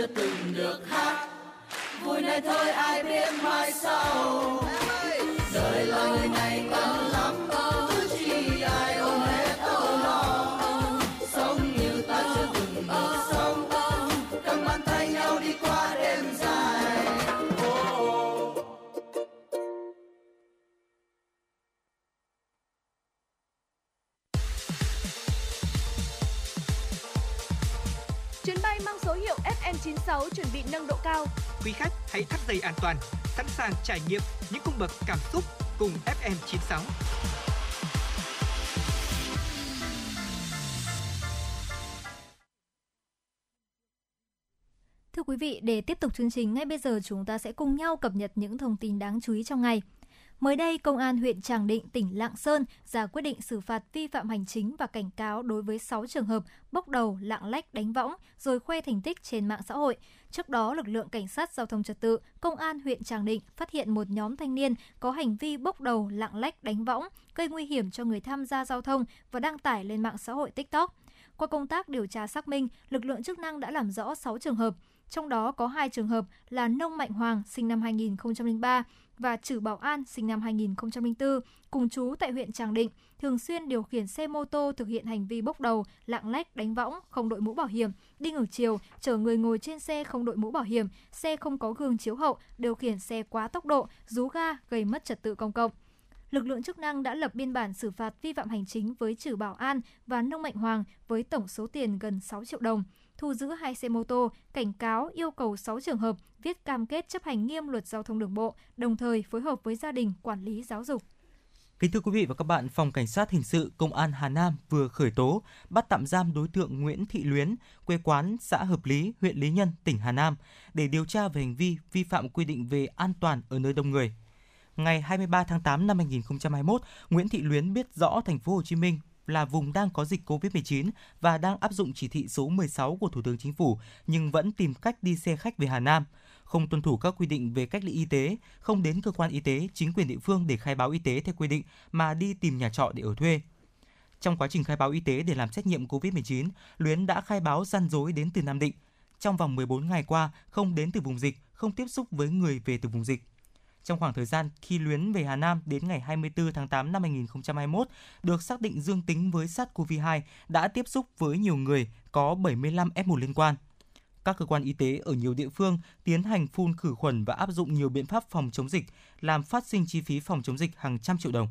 lên toàn, sẵn sàng trải nghiệm những cung bậc cảm xúc cùng FM96. Thưa quý vị, để tiếp tục chương trình, ngay bây giờ chúng ta sẽ cùng nhau cập nhật những thông tin đáng chú ý trong ngày. Mới đây, Công an huyện Tràng Định, tỉnh Lạng Sơn ra quyết định xử phạt vi phạm hành chính và cảnh cáo đối với 6 trường hợp bốc đầu, lạng lách, đánh võng rồi khoe thành tích trên mạng xã hội. Trước đó, lực lượng cảnh sát giao thông trật tự, Công an huyện Tràng Định phát hiện một nhóm thanh niên có hành vi bốc đầu, lạng lách, đánh võng, gây nguy hiểm cho người tham gia giao thông và đăng tải lên mạng xã hội TikTok. Qua công tác điều tra xác minh, lực lượng chức năng đã làm rõ 6 trường hợp, trong đó có hai trường hợp là Nông Mạnh Hoàng sinh năm 2003 và Trử Bảo An sinh năm 2004, cùng chú tại huyện Tràng Định, thường xuyên điều khiển xe mô tô thực hiện hành vi bốc đầu, lạng lách, đánh võng, không đội mũ bảo hiểm, đi ngược chiều, chở người ngồi trên xe không đội mũ bảo hiểm, xe không có gương chiếu hậu, điều khiển xe quá tốc độ, rú ga, gây mất trật tự công cộng. Lực lượng chức năng đã lập biên bản xử phạt vi phạm hành chính với Trử Bảo An và Nông Mạnh Hoàng với tổng số tiền gần 6 triệu đồng, thu giữ hai xe mô tô, cảnh cáo yêu cầu 6 trường hợp viết cam kết chấp hành nghiêm luật giao thông đường bộ, đồng thời phối hợp với gia đình quản lý giáo dục. Kính thưa quý vị và các bạn, Phòng Cảnh sát Hình sự Công an Hà Nam vừa khởi tố, bắt tạm giam đối tượng Nguyễn Thị Luyến, quê quán xã Hợp Lý, huyện Lý Nhân, tỉnh Hà Nam, để điều tra về hành vi vi phạm quy định về an toàn ở nơi đông người. Ngày 23 tháng 8 năm 2021, Nguyễn Thị Luyến biết rõ thành phố Hồ Chí Minh là vùng đang có dịch Covid-19 và đang áp dụng chỉ thị số 16 của Thủ tướng Chính phủ nhưng vẫn tìm cách đi xe khách về Hà Nam, không tuân thủ các quy định về cách ly y tế, không đến cơ quan y tế, chính quyền địa phương để khai báo y tế theo quy định mà đi tìm nhà trọ để ở thuê. Trong quá trình khai báo y tế để làm xét nghiệm COVID-19, Luyến đã khai báo gian dối đến từ Nam Định. Trong vòng 14 ngày qua, không đến từ vùng dịch, không tiếp xúc với người về từ vùng dịch. Trong khoảng thời gian khi Luyến về Hà Nam đến ngày 24 tháng 8 năm 2021, được xác định dương tính với SARS-CoV-2 đã tiếp xúc với nhiều người có 75 F1 liên quan. Các cơ quan y tế ở nhiều địa phương tiến hành phun khử khuẩn và áp dụng nhiều biện pháp phòng chống dịch, làm phát sinh chi phí phòng chống dịch hàng trăm triệu đồng.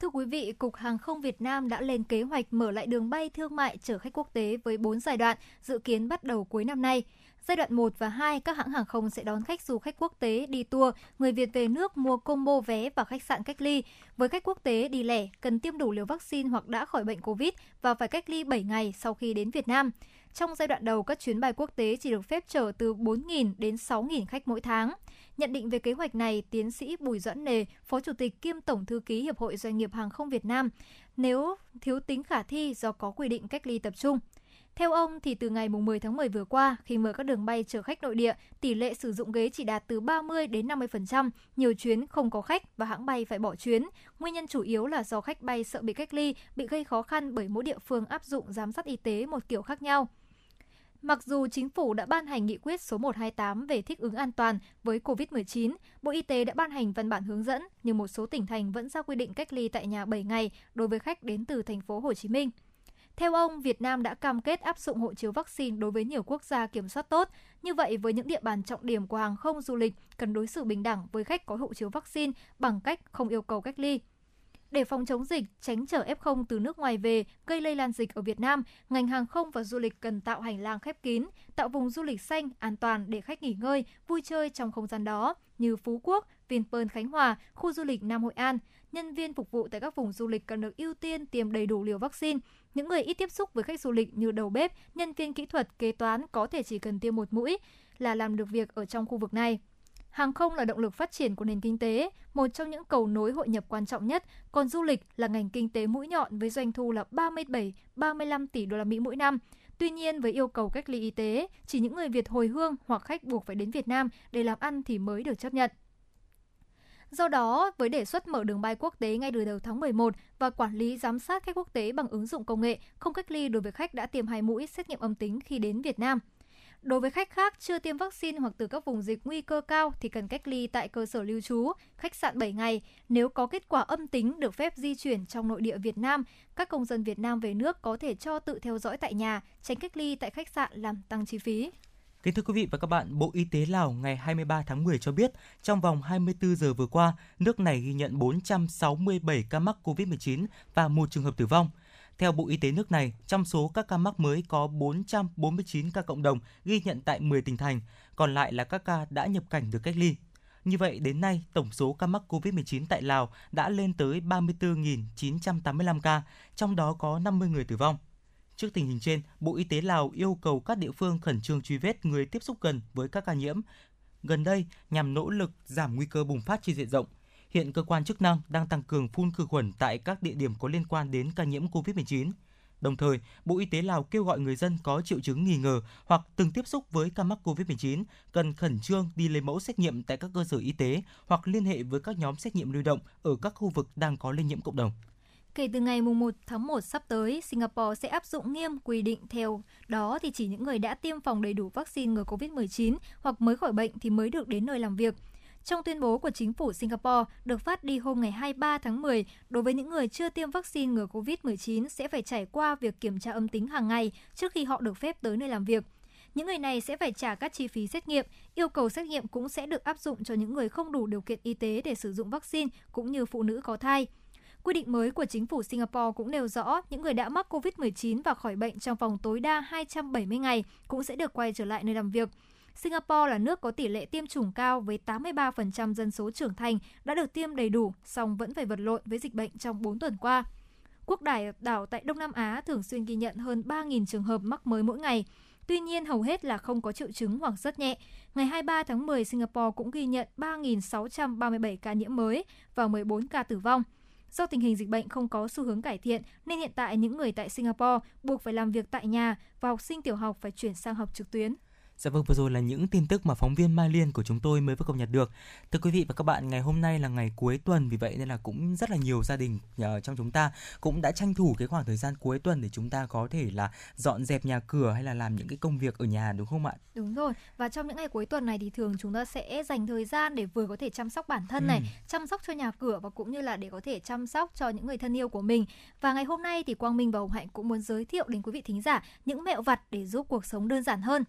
Thưa quý vị, Cục Hàng không Việt Nam đã lên kế hoạch mở lại đường bay thương mại chở khách quốc tế với 4 giai đoạn, dự kiến bắt đầu cuối năm nay. Giai đoạn 1 và 2, các hãng hàng không sẽ đón khách du khách quốc tế đi tour, người Việt về nước mua combo vé và khách sạn cách ly. Với khách quốc tế đi lẻ, cần tiêm đủ liều vaccine hoặc đã khỏi bệnh COVID và phải cách ly 7 ngày sau khi đến Việt Nam. Trong giai đoạn đầu, các chuyến bay quốc tế chỉ được phép chở từ 4.000 đến 6.000 khách mỗi tháng. Nhận định về kế hoạch này, tiến sĩ Bùi Doãn Nề, Phó Chủ tịch kiêm Tổng Thư ký Hiệp hội Doanh nghiệp Hàng không Việt Nam, nếu thiếu tính khả thi do có quy định cách ly tập trung. Theo ông thì từ ngày 10 tháng 10 vừa qua, khi mở các đường bay chở khách nội địa, tỷ lệ sử dụng ghế chỉ đạt từ 30 đến 50%, nhiều chuyến không có khách và hãng bay phải bỏ chuyến. Nguyên nhân chủ yếu là do khách bay sợ bị cách ly, bị gây khó khăn bởi mỗi địa phương áp dụng giám sát y tế một kiểu khác nhau. Mặc dù chính phủ đã ban hành nghị quyết số 128 về thích ứng an toàn với COVID-19, Bộ Y tế đã ban hành văn bản hướng dẫn, nhưng một số tỉnh thành vẫn ra quy định cách ly tại nhà 7 ngày đối với khách đến từ thành phố Hồ Chí Minh. Theo ông, Việt Nam đã cam kết áp dụng hộ chiếu vaccine đối với nhiều quốc gia kiểm soát tốt. Như vậy, với những địa bàn trọng điểm của hàng không du lịch, cần đối xử bình đẳng với khách có hộ chiếu vaccine bằng cách không yêu cầu cách ly. Để phòng chống dịch, tránh chở F0 từ nước ngoài về gây lây lan dịch ở Việt Nam, ngành hàng không và du lịch cần tạo hành lang khép kín, tạo vùng du lịch xanh, an toàn để khách nghỉ ngơi, vui chơi trong không gian đó như Phú Quốc, Vinpearl Khánh Hòa, khu du lịch Nam Hội An. Nhân viên phục vụ tại các vùng du lịch cần được ưu tiên tiêm đầy đủ liều vaccine. Những người ít tiếp xúc với khách du lịch như đầu bếp, nhân viên kỹ thuật, kế toán có thể chỉ cần tiêm một mũi là làm được việc ở trong khu vực này. Hàng không là động lực phát triển của nền kinh tế, một trong những cầu nối hội nhập quan trọng nhất, còn du lịch là ngành kinh tế mũi nhọn với doanh thu là 37-35 tỷ đô la Mỹ mỗi năm. Tuy nhiên, với yêu cầu cách ly y tế, chỉ những người Việt hồi hương hoặc khách buộc phải đến Việt Nam để làm ăn thì mới được chấp nhận. Do đó, với đề xuất mở đường bay quốc tế ngay từ đầu tháng 11 và quản lý giám sát khách quốc tế bằng ứng dụng công nghệ, không cách ly đối với khách đã tiêm hai mũi xét nghiệm âm tính khi đến Việt Nam – Đối với khách khác chưa tiêm vaccine hoặc từ các vùng dịch nguy cơ cao thì cần cách ly tại cơ sở lưu trú, khách sạn 7 ngày. Nếu có kết quả âm tính được phép di chuyển trong nội địa Việt Nam, các công dân Việt Nam về nước có thể cho tự theo dõi tại nhà, tránh cách ly tại khách sạn làm tăng chi phí. Kính thưa quý vị và các bạn, Bộ Y tế Lào ngày 23 tháng 10 cho biết, trong vòng 24 giờ vừa qua, nước này ghi nhận 467 ca mắc COVID-19 và một trường hợp tử vong – theo Bộ Y tế nước này, trong số các ca mắc mới có 449 ca cộng đồng ghi nhận tại 10 tỉnh thành, còn lại là các ca đã nhập cảnh được cách ly. Như vậy, đến nay, tổng số ca mắc COVID-19 tại Lào đã lên tới 34.985 ca, trong đó có 50 người tử vong. Trước tình hình trên, Bộ Y tế Lào yêu cầu các địa phương khẩn trương truy vết người tiếp xúc gần với các ca nhiễm. Gần đây, nhằm nỗ lực giảm nguy cơ bùng phát trên diện rộng, Hiện cơ quan chức năng đang tăng cường phun khử khuẩn tại các địa điểm có liên quan đến ca nhiễm COVID-19. Đồng thời, Bộ Y tế Lào kêu gọi người dân có triệu chứng nghi ngờ hoặc từng tiếp xúc với ca mắc COVID-19 cần khẩn trương đi lấy mẫu xét nghiệm tại các cơ sở y tế hoặc liên hệ với các nhóm xét nghiệm lưu động ở các khu vực đang có lây nhiễm cộng đồng. Kể từ ngày 1 tháng 1 sắp tới, Singapore sẽ áp dụng nghiêm quy định theo đó thì chỉ những người đã tiêm phòng đầy đủ vaccine ngừa COVID-19 hoặc mới khỏi bệnh thì mới được đến nơi làm việc. Trong tuyên bố của chính phủ Singapore được phát đi hôm ngày 23 tháng 10, đối với những người chưa tiêm vaccine ngừa COVID-19 sẽ phải trải qua việc kiểm tra âm tính hàng ngày trước khi họ được phép tới nơi làm việc. Những người này sẽ phải trả các chi phí xét nghiệm. Yêu cầu xét nghiệm cũng sẽ được áp dụng cho những người không đủ điều kiện y tế để sử dụng vaccine cũng như phụ nữ có thai. Quy định mới của chính phủ Singapore cũng nêu rõ những người đã mắc COVID-19 và khỏi bệnh trong vòng tối đa 270 ngày cũng sẽ được quay trở lại nơi làm việc. Singapore là nước có tỷ lệ tiêm chủng cao với 83% dân số trưởng thành đã được tiêm đầy đủ, song vẫn phải vật lộn với dịch bệnh trong 4 tuần qua. Quốc đảo đảo tại Đông Nam Á thường xuyên ghi nhận hơn 3.000 trường hợp mắc mới mỗi ngày. Tuy nhiên, hầu hết là không có triệu chứng hoặc rất nhẹ. Ngày 23 tháng 10, Singapore cũng ghi nhận 3.637 ca nhiễm mới và 14 ca tử vong. Do tình hình dịch bệnh không có xu hướng cải thiện, nên hiện tại những người tại Singapore buộc phải làm việc tại nhà và học sinh tiểu học phải chuyển sang học trực tuyến. Dạ vâng, vừa rồi là những tin tức mà phóng viên Mai Liên của chúng tôi mới vừa cập nhật được. Thưa quý vị và các bạn, ngày hôm nay là ngày cuối tuần, vì vậy nên là cũng rất là nhiều gia đình uh, trong chúng ta cũng đã tranh thủ cái khoảng thời gian cuối tuần để chúng ta có thể là dọn dẹp nhà cửa hay là làm những cái công việc ở nhà đúng không ạ? Đúng rồi. Và trong những ngày cuối tuần này thì thường chúng ta sẽ dành thời gian để vừa có thể chăm sóc bản thân ừ. này, chăm sóc cho nhà cửa và cũng như là để có thể chăm sóc cho những người thân yêu của mình. Và ngày hôm nay thì Quang Minh và Hồng Hạnh cũng muốn giới thiệu đến quý vị thính giả những mẹo vặt để giúp cuộc sống đơn giản hơn.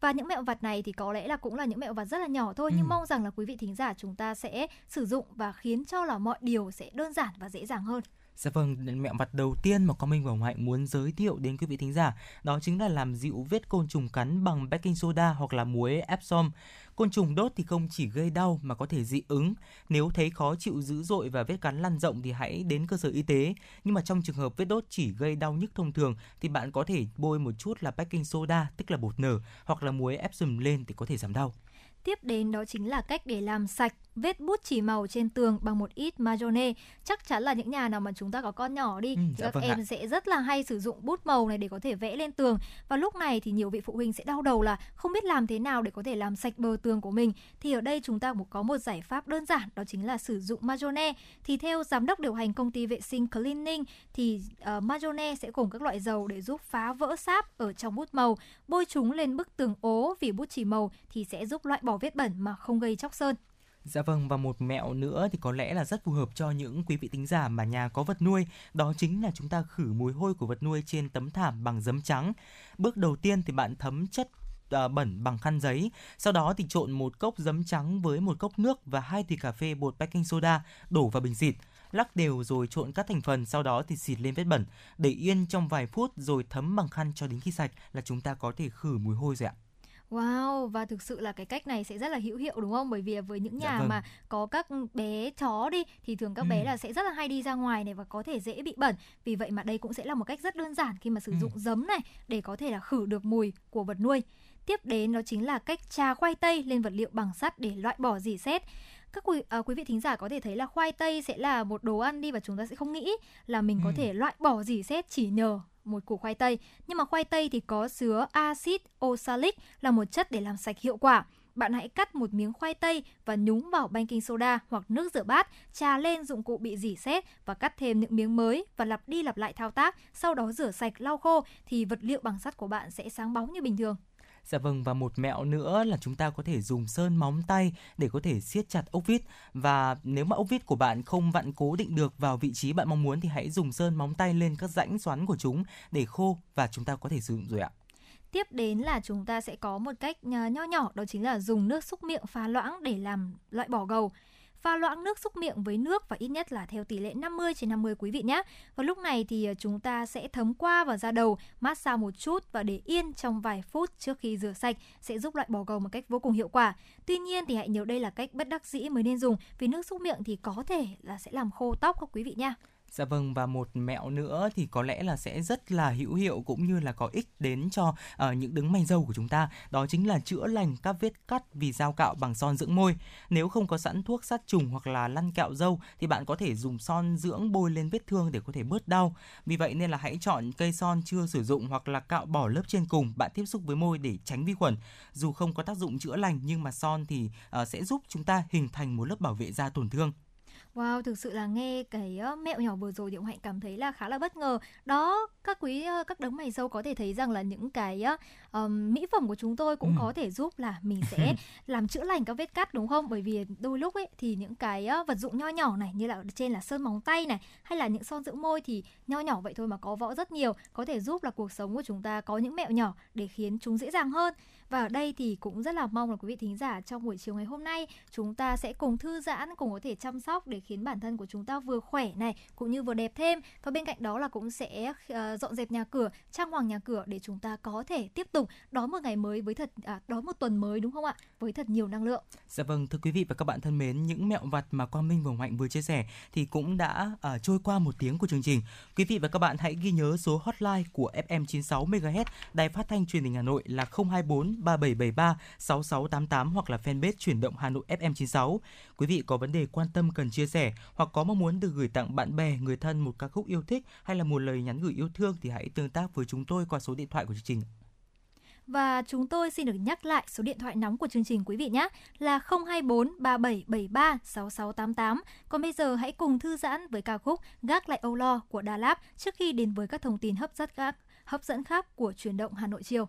Và những mẹo vặt này thì có lẽ là cũng là những mẹo vặt rất là nhỏ thôi Ừ. nhưng mong rằng là quý vị thính giả chúng ta sẽ sử dụng và khiến cho là mọi điều sẽ đơn giản và dễ dàng hơn. Dạ vâng, mẹo vặt đầu tiên mà con Minh và Hồng Hạnh muốn giới thiệu đến quý vị thính giả đó chính là làm dịu vết côn trùng cắn bằng baking soda hoặc là muối Epsom. Côn trùng đốt thì không chỉ gây đau mà có thể dị ứng. Nếu thấy khó chịu dữ dội và vết cắn lan rộng thì hãy đến cơ sở y tế. Nhưng mà trong trường hợp vết đốt chỉ gây đau nhức thông thường thì bạn có thể bôi một chút là baking soda tức là bột nở hoặc là muối Epsom lên thì có thể giảm đau. Tiếp đến đó chính là cách để làm sạch vết bút chỉ màu trên tường bằng một ít mayonnaise. Chắc chắn là những nhà nào mà chúng ta có con nhỏ đi Ừ, thì dạ các vâng em ạ. sẽ rất là hay sử dụng bút màu này để có thể vẽ lên tường. Và lúc này thì nhiều vị phụ huynh sẽ đau đầu là không biết làm thế nào để có thể làm sạch bờ tường của mình. Thì ở đây chúng ta cũng có một giải pháp đơn giản đó chính là sử dụng mayonnaise. Thì theo giám đốc điều hành công ty vệ sinh Cleaning thì uh, mayonnaise sẽ gồm các loại dầu để giúp phá vỡ sáp ở trong bút màu, bôi chúng lên bức tường ố vì bút chỉ màu thì sẽ giúp loại bỏ vết bẩn mà không gây chóc sơn. Dạ vâng và một mẹo nữa thì có lẽ là rất phù hợp cho những quý vị tính giả mà nhà có vật nuôi, đó chính là chúng ta khử mùi hôi của vật nuôi trên tấm thảm bằng giấm trắng. Bước đầu tiên thì bạn thấm chất à, bẩn bằng khăn giấy, sau đó thì trộn một cốc giấm trắng với một cốc nước và hai thìa cà phê bột baking soda đổ vào bình xịt. Lắc đều rồi trộn các thành phần, sau đó thì xịt lên vết bẩn, để yên trong vài phút rồi thấm bằng khăn cho đến khi sạch là chúng ta có thể khử mùi hôi rồi ạ. Wow, và thực sự là cái cách này sẽ rất là hữu hiệu đúng không? Bởi vì với những Dạ nhà vâng. mà có các bé chó đi thì thường các bé Ừ. là sẽ rất là hay đi ra ngoài này và có thể dễ bị bẩn. Vì vậy mà đây cũng sẽ là một cách rất đơn giản khi mà sử Ừ. dụng giấm này để có thể là khử được mùi của vật nuôi. Tiếp đến đó chính là cách trà khoai tây lên vật liệu bằng sắt để loại bỏ dỉ sét các quý, à, quý vị thính giả có thể thấy là khoai tây sẽ là một đồ ăn đi và chúng ta sẽ không nghĩ là mình có Ừ. thể loại bỏ dỉ sét chỉ nhờ một củ khoai tây nhưng mà khoai tây thì có chứa axit oxalic là một chất để làm sạch hiệu quả bạn hãy cắt một miếng khoai tây và nhúng vào baking soda hoặc nước rửa bát, trà lên dụng cụ bị dỉ sét và cắt thêm những miếng mới và lặp đi lặp lại thao tác, sau đó rửa sạch lau khô thì vật liệu bằng sắt của bạn sẽ sáng bóng như bình thường. Dạ vâng và một mẹo nữa là chúng ta có thể dùng sơn móng tay để có thể siết chặt ốc vít và nếu mà ốc vít của bạn không vặn cố định được vào vị trí bạn mong muốn thì hãy dùng sơn móng tay lên các rãnh xoắn của chúng để khô và chúng ta có thể sử dụng rồi ạ. Tiếp đến là chúng ta sẽ có một cách ờ, nho nhỏ, đó chính là dùng nước xúc miệng pha loãng để làm loại bỏ gầu. Pha loãng nước xúc miệng với nước và ít nhất là theo tỷ lệ 50 trên 50 quý vị nhé. Và lúc này thì ờ, chúng ta sẽ thấm qua vào da đầu, massage một chút và để yên trong vài phút trước khi rửa sạch sẽ giúp loại bỏ gầu một cách vô cùng hiệu quả. Tuy nhiên thì hãy nhớ đây là cách bất đắc dĩ mới nên dùng vì nước xúc miệng thì có thể là sẽ làm khô tóc các quý vị nha. Dạ vâng và một mẹo nữa thì có lẽ là sẽ rất là hữu hiệu cũng như là có ích đến cho uh, những đứng mày râu của chúng ta. Đó chính là chữa lành các vết cắt vì dao cạo bằng son dưỡng môi. Nếu không có sẵn thuốc sát trùng hoặc là lăn kẹo râu thì bạn có thể dùng son dưỡng bôi lên vết thương để có thể bớt đau. Vì vậy nên là hãy chọn cây son chưa sử dụng hoặc là cạo bỏ lớp trên cùng bạn tiếp xúc với môi để tránh vi khuẩn. Dù không có tác dụng chữa lành nhưng mà son thì uh, sẽ giúp chúng ta hình thành một lớp bảo vệ da tổn thương. Wow, thực sự là nghe cái mẹo nhỏ vừa rồi thì Hạnh cảm thấy là khá là bất ngờ. Đó, các quý các đấng mày râu có thể thấy rằng là những cái ờm, mỹ phẩm của chúng tôi cũng Ừ. có thể giúp là mình sẽ làm chữa lành các vết cắt đúng không? Bởi vì đôi lúc ấy thì những cái ờ, vật dụng nho nhỏ này như là trên là sơn móng tay này hay là những son dưỡng môi thì nho nhỏ vậy thôi mà có võ rất nhiều, có thể giúp là cuộc sống của chúng ta có những mẹo nhỏ để khiến chúng dễ dàng hơn. Và ở đây thì cũng rất là mong là quý vị thính giả trong buổi chiều ngày hôm nay chúng ta sẽ cùng thư giãn, cùng có thể chăm sóc để khiến bản thân của chúng ta vừa khỏe này cũng như vừa đẹp thêm. Và bên cạnh đó là cũng sẽ dọn dẹp nhà cửa, trang hoàng nhà cửa để chúng ta có thể tiếp tục đón một ngày mới với thật à, đón một tuần mới đúng không ạ? Với thật nhiều năng lượng. Dạ vâng, thưa quý vị và các bạn thân mến, những mẹo vặt mà Quang Minh và Mạnh vừa chia sẻ thì cũng đã à, trôi qua một tiếng của chương trình. Quý vị và các bạn hãy ghi nhớ số hotline của FM 96 MHz Đài Phát thanh Truyền hình Hà Nội là 024 3773 6688 hoặc là fanpage Chuyển động Hà Nội FM 96. Quý vị có vấn đề quan tâm cần chia sẻ hoặc có mong muốn được gửi tặng bạn bè, người thân một ca khúc yêu thích hay là một lời nhắn gửi yêu thương thì hãy tương tác với chúng tôi qua số điện thoại của chương trình Và chúng tôi xin được nhắc lại số điện thoại nóng của chương trình quý vị nhé là 024 3773 6688. Còn bây giờ hãy cùng thư giãn với ca khúc Gác lại âu lo của Đà Lạt trước khi đến với các thông tin hấp dẫn khác, hấp dẫn khác của truyền động Hà Nội chiều.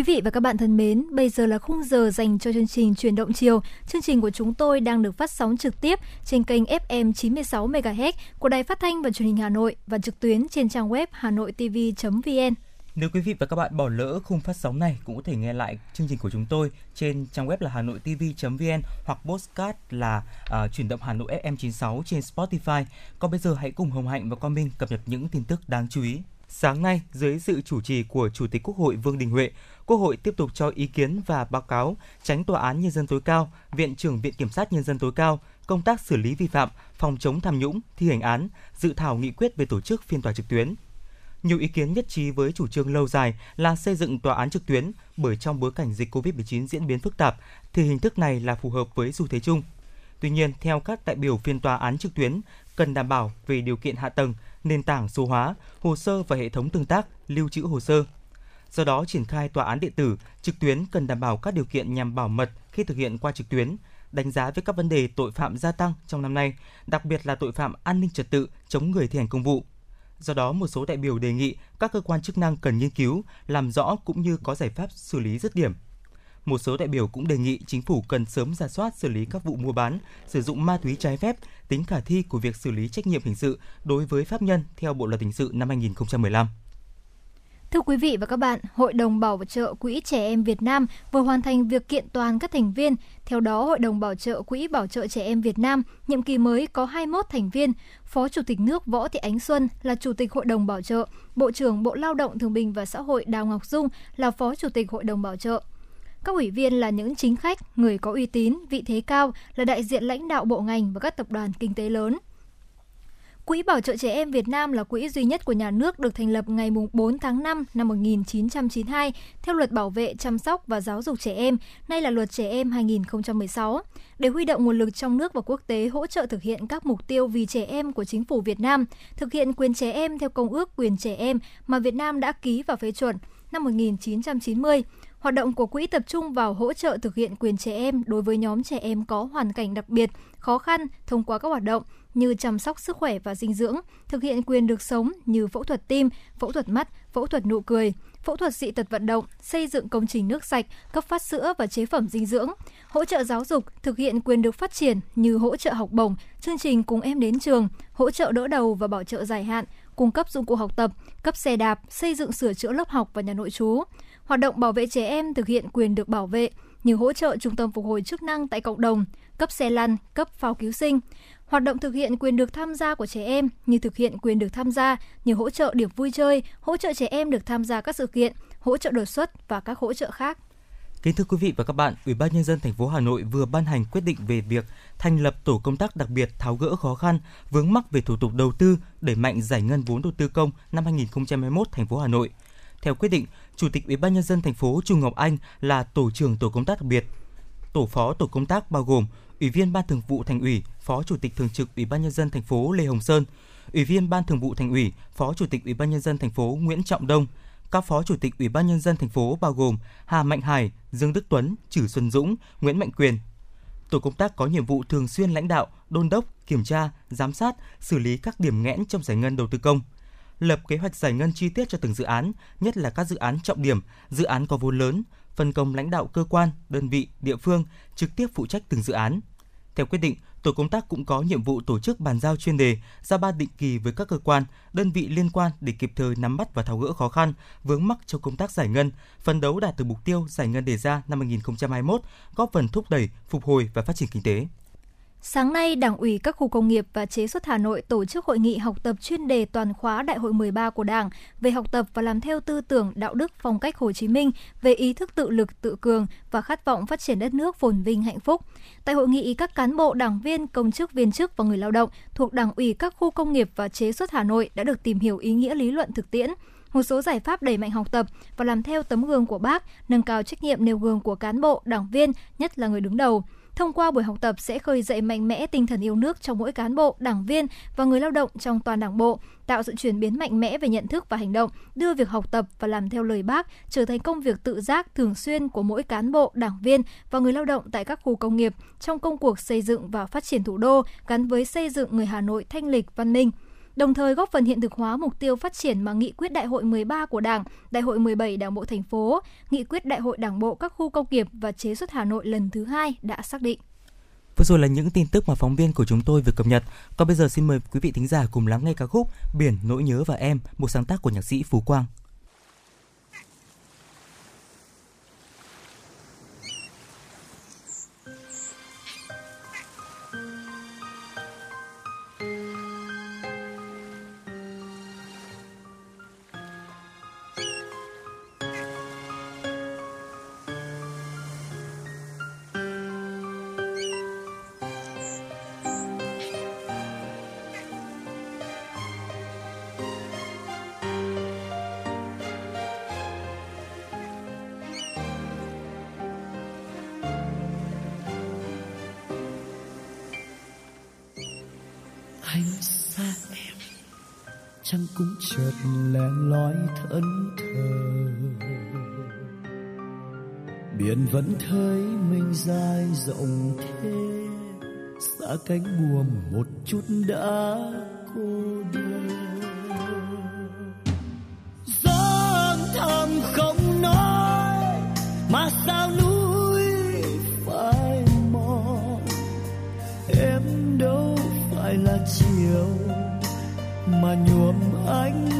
Quý vị và các bạn thân mến, bây giờ là khung giờ dành cho chương trình Chuyển động chiều. Chương trình của chúng tôi đang được phát sóng trực tiếp trên kênh FM 96 MHz của Đài Phát thanh và Truyền hình Hà Nội và trực tuyến trên trang web hanoitv.vn. Nếu quý vị và các bạn bỏ lỡ khung phát sóng này cũng có thể nghe lại chương trình của chúng tôi trên trang web là hanoitv.vn hoặc podcast là uh, chuyển động Hà Nội FM96 trên Spotify. Còn bây giờ hãy cùng Hồng Hạnh và Quang Minh cập nhật những tin tức đáng chú ý. Sáng nay, dưới sự chủ trì của Chủ tịch Quốc hội Vương Đình Huệ, Quốc hội tiếp tục cho ý kiến và báo cáo tránh Tòa án Nhân dân tối cao, Viện trưởng Viện Kiểm sát Nhân dân tối cao, công tác xử lý vi phạm, phòng chống tham nhũng, thi hành án, dự thảo nghị quyết về tổ chức phiên tòa trực tuyến. Nhiều ý kiến nhất trí với chủ trương lâu dài là xây dựng tòa án trực tuyến bởi trong bối cảnh dịch COVID-19 diễn biến phức tạp thì hình thức này là phù hợp với xu thế chung. Tuy nhiên, theo các đại biểu phiên tòa án trực tuyến, cần đảm bảo về điều kiện hạ tầng, nền tảng số hóa, hồ sơ và hệ thống tương tác, lưu trữ hồ sơ. Do đó, triển khai tòa án điện tử trực tuyến cần đảm bảo các điều kiện nhằm bảo mật khi thực hiện qua trực tuyến, đánh giá về các vấn đề tội phạm gia tăng trong năm nay, đặc biệt là tội phạm an ninh trật tự, chống người thi hành công vụ. Do đó, một số đại biểu đề nghị các cơ quan chức năng cần nghiên cứu, làm rõ cũng như có giải pháp xử lý dứt điểm. Một số đại biểu cũng đề nghị chính phủ cần sớm ra soát xử lý các vụ mua bán, sử dụng ma túy trái phép, tính khả thi của việc xử lý trách nhiệm hình sự đối với pháp nhân theo Bộ luật hình sự năm 2015. Thưa quý vị và các bạn, Hội đồng Bảo trợ Quỹ Trẻ Em Việt Nam vừa hoàn thành việc kiện toàn các thành viên. Theo đó, Hội đồng Bảo trợ Quỹ Bảo trợ Trẻ Em Việt Nam nhiệm kỳ mới có 21 thành viên. Phó Chủ tịch nước Võ Thị Ánh Xuân là Chủ tịch Hội đồng Bảo trợ, Bộ trưởng Bộ Lao động Thương binh và Xã hội Đào Ngọc Dung là Phó Chủ tịch Hội đồng Bảo trợ. Các ủy viên là những chính khách, người có uy tín, vị thế cao, là đại diện lãnh đạo bộ ngành và các tập đoàn kinh tế lớn. Quỹ Bảo trợ Trẻ Em Việt Nam là quỹ duy nhất của nhà nước được thành lập ngày 4 tháng 5 năm 1992 theo luật bảo vệ, chăm sóc và giáo dục trẻ em, nay là luật trẻ em 2016, để huy động nguồn lực trong nước và quốc tế hỗ trợ thực hiện các mục tiêu vì trẻ em của chính phủ Việt Nam, thực hiện quyền trẻ em theo Công ước quyền trẻ em mà Việt Nam đã ký và phê chuẩn năm 1990. Hoạt động của quỹ tập trung vào hỗ trợ thực hiện quyền trẻ em đối với nhóm trẻ em có hoàn cảnh đặc biệt, khó khăn thông qua các hoạt động như chăm sóc sức khỏe và dinh dưỡng, thực hiện quyền được sống như phẫu thuật tim, phẫu thuật mắt, phẫu thuật nụ cười, phẫu thuật dị tật vận động, xây dựng công trình nước sạch, cấp phát sữa và chế phẩm dinh dưỡng, hỗ trợ giáo dục, thực hiện quyền được phát triển như hỗ trợ học bổng, chương trình cùng em đến trường, hỗ trợ đỡ đầu và bảo trợ dài hạn, cung cấp dụng cụ học tập, cấp xe đạp, xây dựng sửa chữa lớp học và nhà nội trú. Hoạt động bảo vệ trẻ em thực hiện quyền được bảo vệ như hỗ trợ trung tâm phục hồi chức năng tại cộng đồng, cấp xe lăn, cấp phao cứu sinh. Hoạt động thực hiện quyền được tham gia của trẻ em như thực hiện quyền được tham gia như hỗ trợ điểm vui chơi, hỗ trợ trẻ em được tham gia các sự kiện, hỗ trợ đột xuất và các hỗ trợ khác. Kính thưa quý vị và các bạn, Ủy ban nhân dân thành phố Hà Nội vừa ban hành quyết định về việc thành lập tổ công tác đặc biệt tháo gỡ khó khăn vướng mắc về thủ tục đầu tư, đẩy mạnh giải ngân vốn đầu tư công năm 2021 thành phố Hà Nội. Theo quyết định, Chủ tịch Ủy ban nhân dân thành phố Trung Ngọc Anh là tổ trưởng tổ công tác đặc biệt. Tổ phó tổ công tác bao gồm Ủy viên Ban Thường vụ Thành ủy, Phó Chủ tịch Thường trực Ủy ban nhân dân thành phố Lê Hồng Sơn, Ủy viên Ban Thường vụ Thành ủy, Phó Chủ tịch Ủy ban nhân dân thành phố Nguyễn Trọng Đông, các Phó Chủ tịch Ủy ban nhân dân thành phố bao gồm Hà Mạnh Hải, Dương Đức Tuấn, Trử Xuân Dũng, Nguyễn Mạnh Quyền. Tổ công tác có nhiệm vụ thường xuyên lãnh đạo, đôn đốc, kiểm tra, giám sát, xử lý các điểm nghẽn trong giải ngân đầu tư công lập kế hoạch giải ngân chi tiết cho từng dự án, nhất là các dự án trọng điểm, dự án có vốn lớn, phân công lãnh đạo cơ quan, đơn vị, địa phương trực tiếp phụ trách từng dự án. Theo quyết định, tổ công tác cũng có nhiệm vụ tổ chức bàn giao chuyên đề, ra ban định kỳ với các cơ quan, đơn vị liên quan để kịp thời nắm bắt và tháo gỡ khó khăn, vướng mắc trong công tác giải ngân, phấn đấu đạt được mục tiêu giải ngân đề ra năm 2021, góp phần thúc đẩy, phục hồi và phát triển kinh tế. Sáng nay, Đảng ủy các khu công nghiệp và chế xuất Hà Nội tổ chức hội nghị học tập chuyên đề toàn khóa Đại hội 13 của Đảng về học tập và làm theo tư tưởng đạo đức phong cách Hồ Chí Minh về ý thức tự lực, tự cường và khát vọng phát triển đất nước phồn vinh hạnh phúc. Tại hội nghị, các cán bộ, đảng viên, công chức, viên chức và người lao động thuộc Đảng ủy các khu công nghiệp và chế xuất Hà Nội đã được tìm hiểu ý nghĩa lý luận thực tiễn, một số giải pháp đẩy mạnh học tập và làm theo tấm gương của bác, nâng cao trách nhiệm nêu gương của cán bộ, đảng viên, nhất là người đứng đầu – Thông qua buổi học tập sẽ khơi dậy mạnh mẽ tinh thần yêu nước trong mỗi cán bộ, đảng viên và người lao động trong toàn đảng bộ, tạo sự chuyển biến mạnh mẽ về nhận thức và hành động, đưa việc học tập và làm theo lời bác trở thành công việc tự giác thường xuyên của mỗi cán bộ, đảng viên và người lao động tại các khu công nghiệp trong công cuộc xây dựng và phát triển thủ đô gắn với xây dựng người Hà Nội thanh lịch, văn minh đồng thời góp phần hiện thực hóa mục tiêu phát triển mà nghị quyết đại hội 13 của Đảng, đại hội 17 Đảng bộ thành phố, nghị quyết đại hội Đảng bộ các khu công nghiệp và chế xuất Hà Nội lần thứ hai đã xác định. Vừa rồi là những tin tức mà phóng viên của chúng tôi vừa cập nhật. Còn bây giờ xin mời quý vị thính giả cùng lắng nghe ca khúc Biển, Nỗi Nhớ và Em, một sáng tác của nhạc sĩ Phú Quang. Cũng chợt lẻ loi thân thờ. Biển vẫn thấy mình dài rộng thế, xa cánh buồm một chút đã cô đơn. Gió thầm không nói mà sao núi phải mòn? Em đâu phải là chiều mà nhuộm anh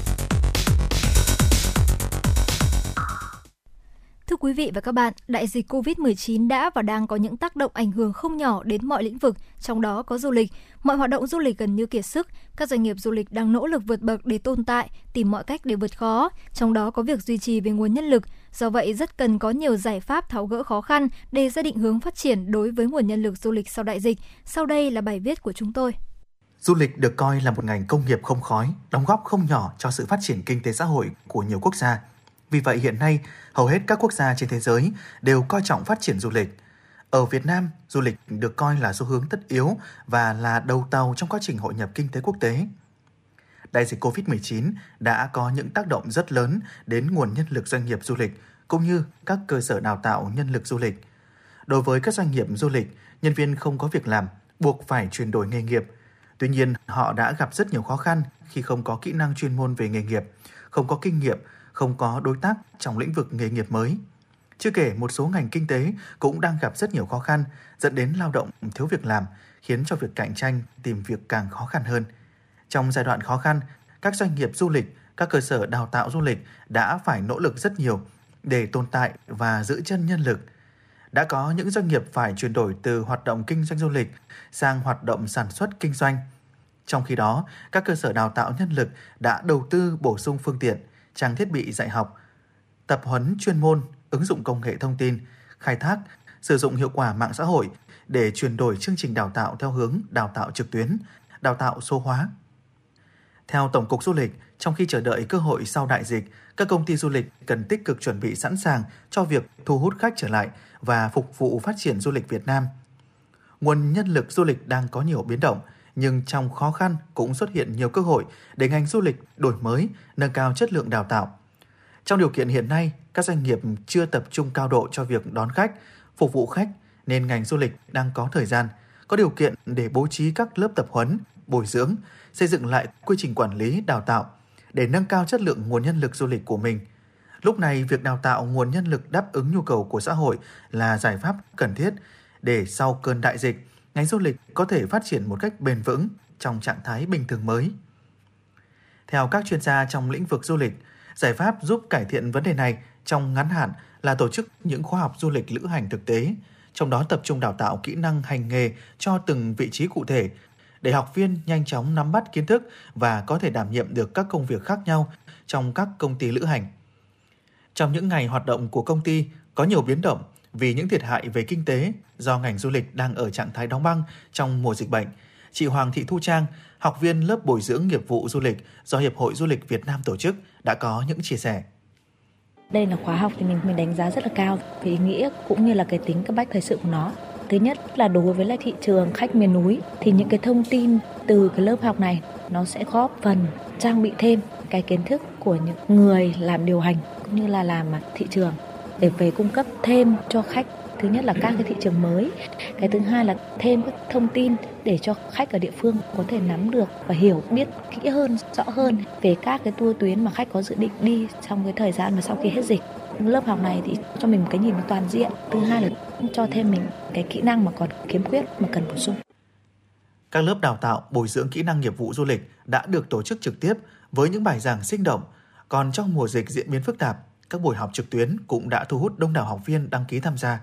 vị và các bạn, đại dịch Covid-19 đã và đang có những tác động ảnh hưởng không nhỏ đến mọi lĩnh vực, trong đó có du lịch. Mọi hoạt động du lịch gần như kiệt sức, các doanh nghiệp du lịch đang nỗ lực vượt bậc để tồn tại, tìm mọi cách để vượt khó, trong đó có việc duy trì về nguồn nhân lực. Do vậy, rất cần có nhiều giải pháp tháo gỡ khó khăn để ra định hướng phát triển đối với nguồn nhân lực du lịch sau đại dịch. Sau đây là bài viết của chúng tôi. Du lịch được coi là một ngành công nghiệp không khói, đóng góp không nhỏ cho sự phát triển kinh tế xã hội của nhiều quốc gia. Vì vậy hiện nay, hầu hết các quốc gia trên thế giới đều coi trọng phát triển du lịch. Ở Việt Nam, du lịch được coi là xu hướng tất yếu và là đầu tàu trong quá trình hội nhập kinh tế quốc tế. Đại dịch COVID-19 đã có những tác động rất lớn đến nguồn nhân lực doanh nghiệp du lịch cũng như các cơ sở đào tạo nhân lực du lịch. Đối với các doanh nghiệp du lịch, nhân viên không có việc làm, buộc phải chuyển đổi nghề nghiệp. Tuy nhiên, họ đã gặp rất nhiều khó khăn khi không có kỹ năng chuyên môn về nghề nghiệp, không có kinh nghiệm, không có đối tác trong lĩnh vực nghề nghiệp mới. Chưa kể một số ngành kinh tế cũng đang gặp rất nhiều khó khăn, dẫn đến lao động thiếu việc làm, khiến cho việc cạnh tranh tìm việc càng khó khăn hơn. Trong giai đoạn khó khăn, các doanh nghiệp du lịch, các cơ sở đào tạo du lịch đã phải nỗ lực rất nhiều để tồn tại và giữ chân nhân lực. Đã có những doanh nghiệp phải chuyển đổi từ hoạt động kinh doanh du lịch sang hoạt động sản xuất kinh doanh. Trong khi đó, các cơ sở đào tạo nhân lực đã đầu tư bổ sung phương tiện, trang thiết bị dạy học, tập huấn chuyên môn, ứng dụng công nghệ thông tin, khai thác, sử dụng hiệu quả mạng xã hội để chuyển đổi chương trình đào tạo theo hướng đào tạo trực tuyến, đào tạo số hóa. Theo Tổng cục Du lịch, trong khi chờ đợi cơ hội sau đại dịch, các công ty du lịch cần tích cực chuẩn bị sẵn sàng cho việc thu hút khách trở lại và phục vụ phát triển du lịch Việt Nam. Nguồn nhân lực du lịch đang có nhiều biến động, nhưng trong khó khăn cũng xuất hiện nhiều cơ hội để ngành du lịch đổi mới, nâng cao chất lượng đào tạo. Trong điều kiện hiện nay, các doanh nghiệp chưa tập trung cao độ cho việc đón khách, phục vụ khách nên ngành du lịch đang có thời gian, có điều kiện để bố trí các lớp tập huấn, bồi dưỡng, xây dựng lại quy trình quản lý đào tạo để nâng cao chất lượng nguồn nhân lực du lịch của mình. Lúc này, việc đào tạo nguồn nhân lực đáp ứng nhu cầu của xã hội là giải pháp cần thiết để sau cơn đại dịch, ngành du lịch có thể phát triển một cách bền vững trong trạng thái bình thường mới. Theo các chuyên gia trong lĩnh vực du lịch, giải pháp giúp cải thiện vấn đề này trong ngắn hạn là tổ chức những khóa học du lịch lữ hành thực tế, trong đó tập trung đào tạo kỹ năng hành nghề cho từng vị trí cụ thể để học viên nhanh chóng nắm bắt kiến thức và có thể đảm nhiệm được các công việc khác nhau trong các công ty lữ hành. Trong những ngày hoạt động của công ty có nhiều biến động vì những thiệt hại về kinh tế do ngành du lịch đang ở trạng thái đóng băng trong mùa dịch bệnh. Chị Hoàng Thị Thu Trang, học viên lớp bồi dưỡng nghiệp vụ du lịch do Hiệp hội Du lịch Việt Nam tổ chức đã có những chia sẻ. Đây là khóa học thì mình mình đánh giá rất là cao về ý nghĩa cũng như là cái tính cấp bách thời sự của nó. Thứ nhất là đối với lại thị trường khách miền núi thì những cái thông tin từ cái lớp học này nó sẽ góp phần trang bị thêm cái kiến thức của những người làm điều hành cũng như là làm thị trường để về cung cấp thêm cho khách. Thứ nhất là các cái thị trường mới. Cái thứ hai là thêm các thông tin để cho khách ở địa phương có thể nắm được và hiểu biết kỹ hơn rõ hơn về các cái tour tuyến mà khách có dự định đi trong cái thời gian mà sau khi hết dịch. Lớp học này thì cho mình một cái nhìn toàn diện. Thứ hai là cho thêm mình cái kỹ năng mà còn kiếm khuyết mà cần bổ sung. Các lớp đào tạo bồi dưỡng kỹ năng nghiệp vụ du lịch đã được tổ chức trực tiếp với những bài giảng sinh động. Còn trong mùa dịch diễn biến phức tạp, các buổi học trực tuyến cũng đã thu hút đông đảo học viên đăng ký tham gia.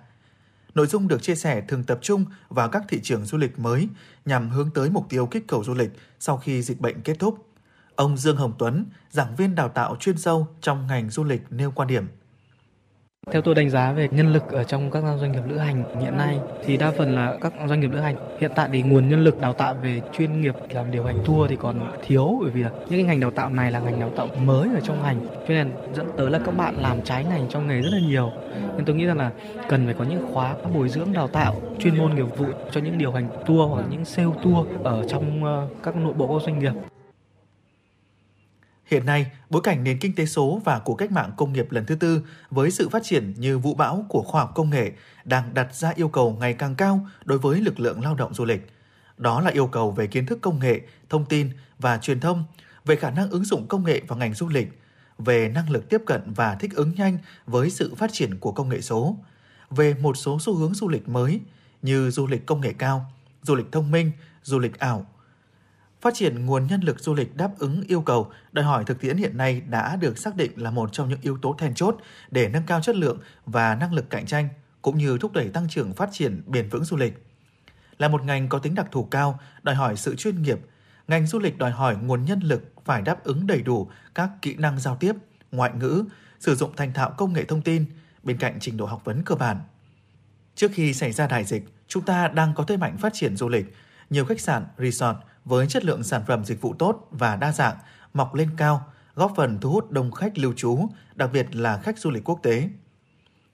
Nội dung được chia sẻ thường tập trung vào các thị trường du lịch mới nhằm hướng tới mục tiêu kích cầu du lịch sau khi dịch bệnh kết thúc. Ông Dương Hồng Tuấn, giảng viên đào tạo chuyên sâu trong ngành du lịch nêu quan điểm. Theo tôi đánh giá về nhân lực ở trong các doanh nghiệp lữ hành hiện nay, thì đa phần là các doanh nghiệp lữ hành hiện tại thì nguồn nhân lực đào tạo về chuyên nghiệp làm điều hành tour thì còn thiếu, bởi vì là những cái ngành đào tạo này là ngành đào tạo mới ở trong ngành, cho nên dẫn tới là các bạn làm trái ngành trong nghề rất là nhiều. Nên tôi nghĩ rằng là cần phải có những khóa bồi dưỡng đào tạo chuyên môn nghiệp vụ cho những điều hành tour hoặc những sale tour ở trong ờ, các nội bộ các doanh nghiệp. Hiện nay, bối cảnh nền kinh tế số và cuộc cách mạng công nghiệp lần thứ tư với sự phát triển như vũ bão của khoa học công nghệ đang đặt ra yêu cầu ngày càng cao đối với lực lượng lao động du lịch. Đó là yêu cầu về kiến thức công nghệ, thông tin và truyền thông, về khả năng ứng dụng công nghệ vào ngành du lịch, về năng lực tiếp cận và thích ứng nhanh với sự phát triển của công nghệ số, về một số xu hướng du lịch mới như du lịch công nghệ cao, du lịch thông minh, du lịch ảo – Phát triển nguồn nhân lực du lịch đáp ứng yêu cầu, đòi hỏi thực tiễn hiện nay đã được xác định là một trong những yếu tố then chốt để nâng cao chất lượng và năng lực cạnh tranh, cũng như thúc đẩy tăng trưởng phát triển bền vững du lịch. Là một ngành có tính đặc thù cao, đòi hỏi sự chuyên nghiệp, ngành du lịch đòi hỏi nguồn nhân lực phải đáp ứng đầy đủ các kỹ năng giao tiếp, ngoại ngữ, sử dụng thành thạo công nghệ thông tin bên cạnh trình độ học vấn cơ bản. Trước khi xảy ra đại dịch, chúng ta đang có thế mạnh phát triển du lịch, nhiều khách sạn, resort với chất lượng sản phẩm dịch vụ tốt và đa dạng mọc lên cao, góp phần thu hút đông khách lưu trú, đặc biệt là khách du lịch quốc tế.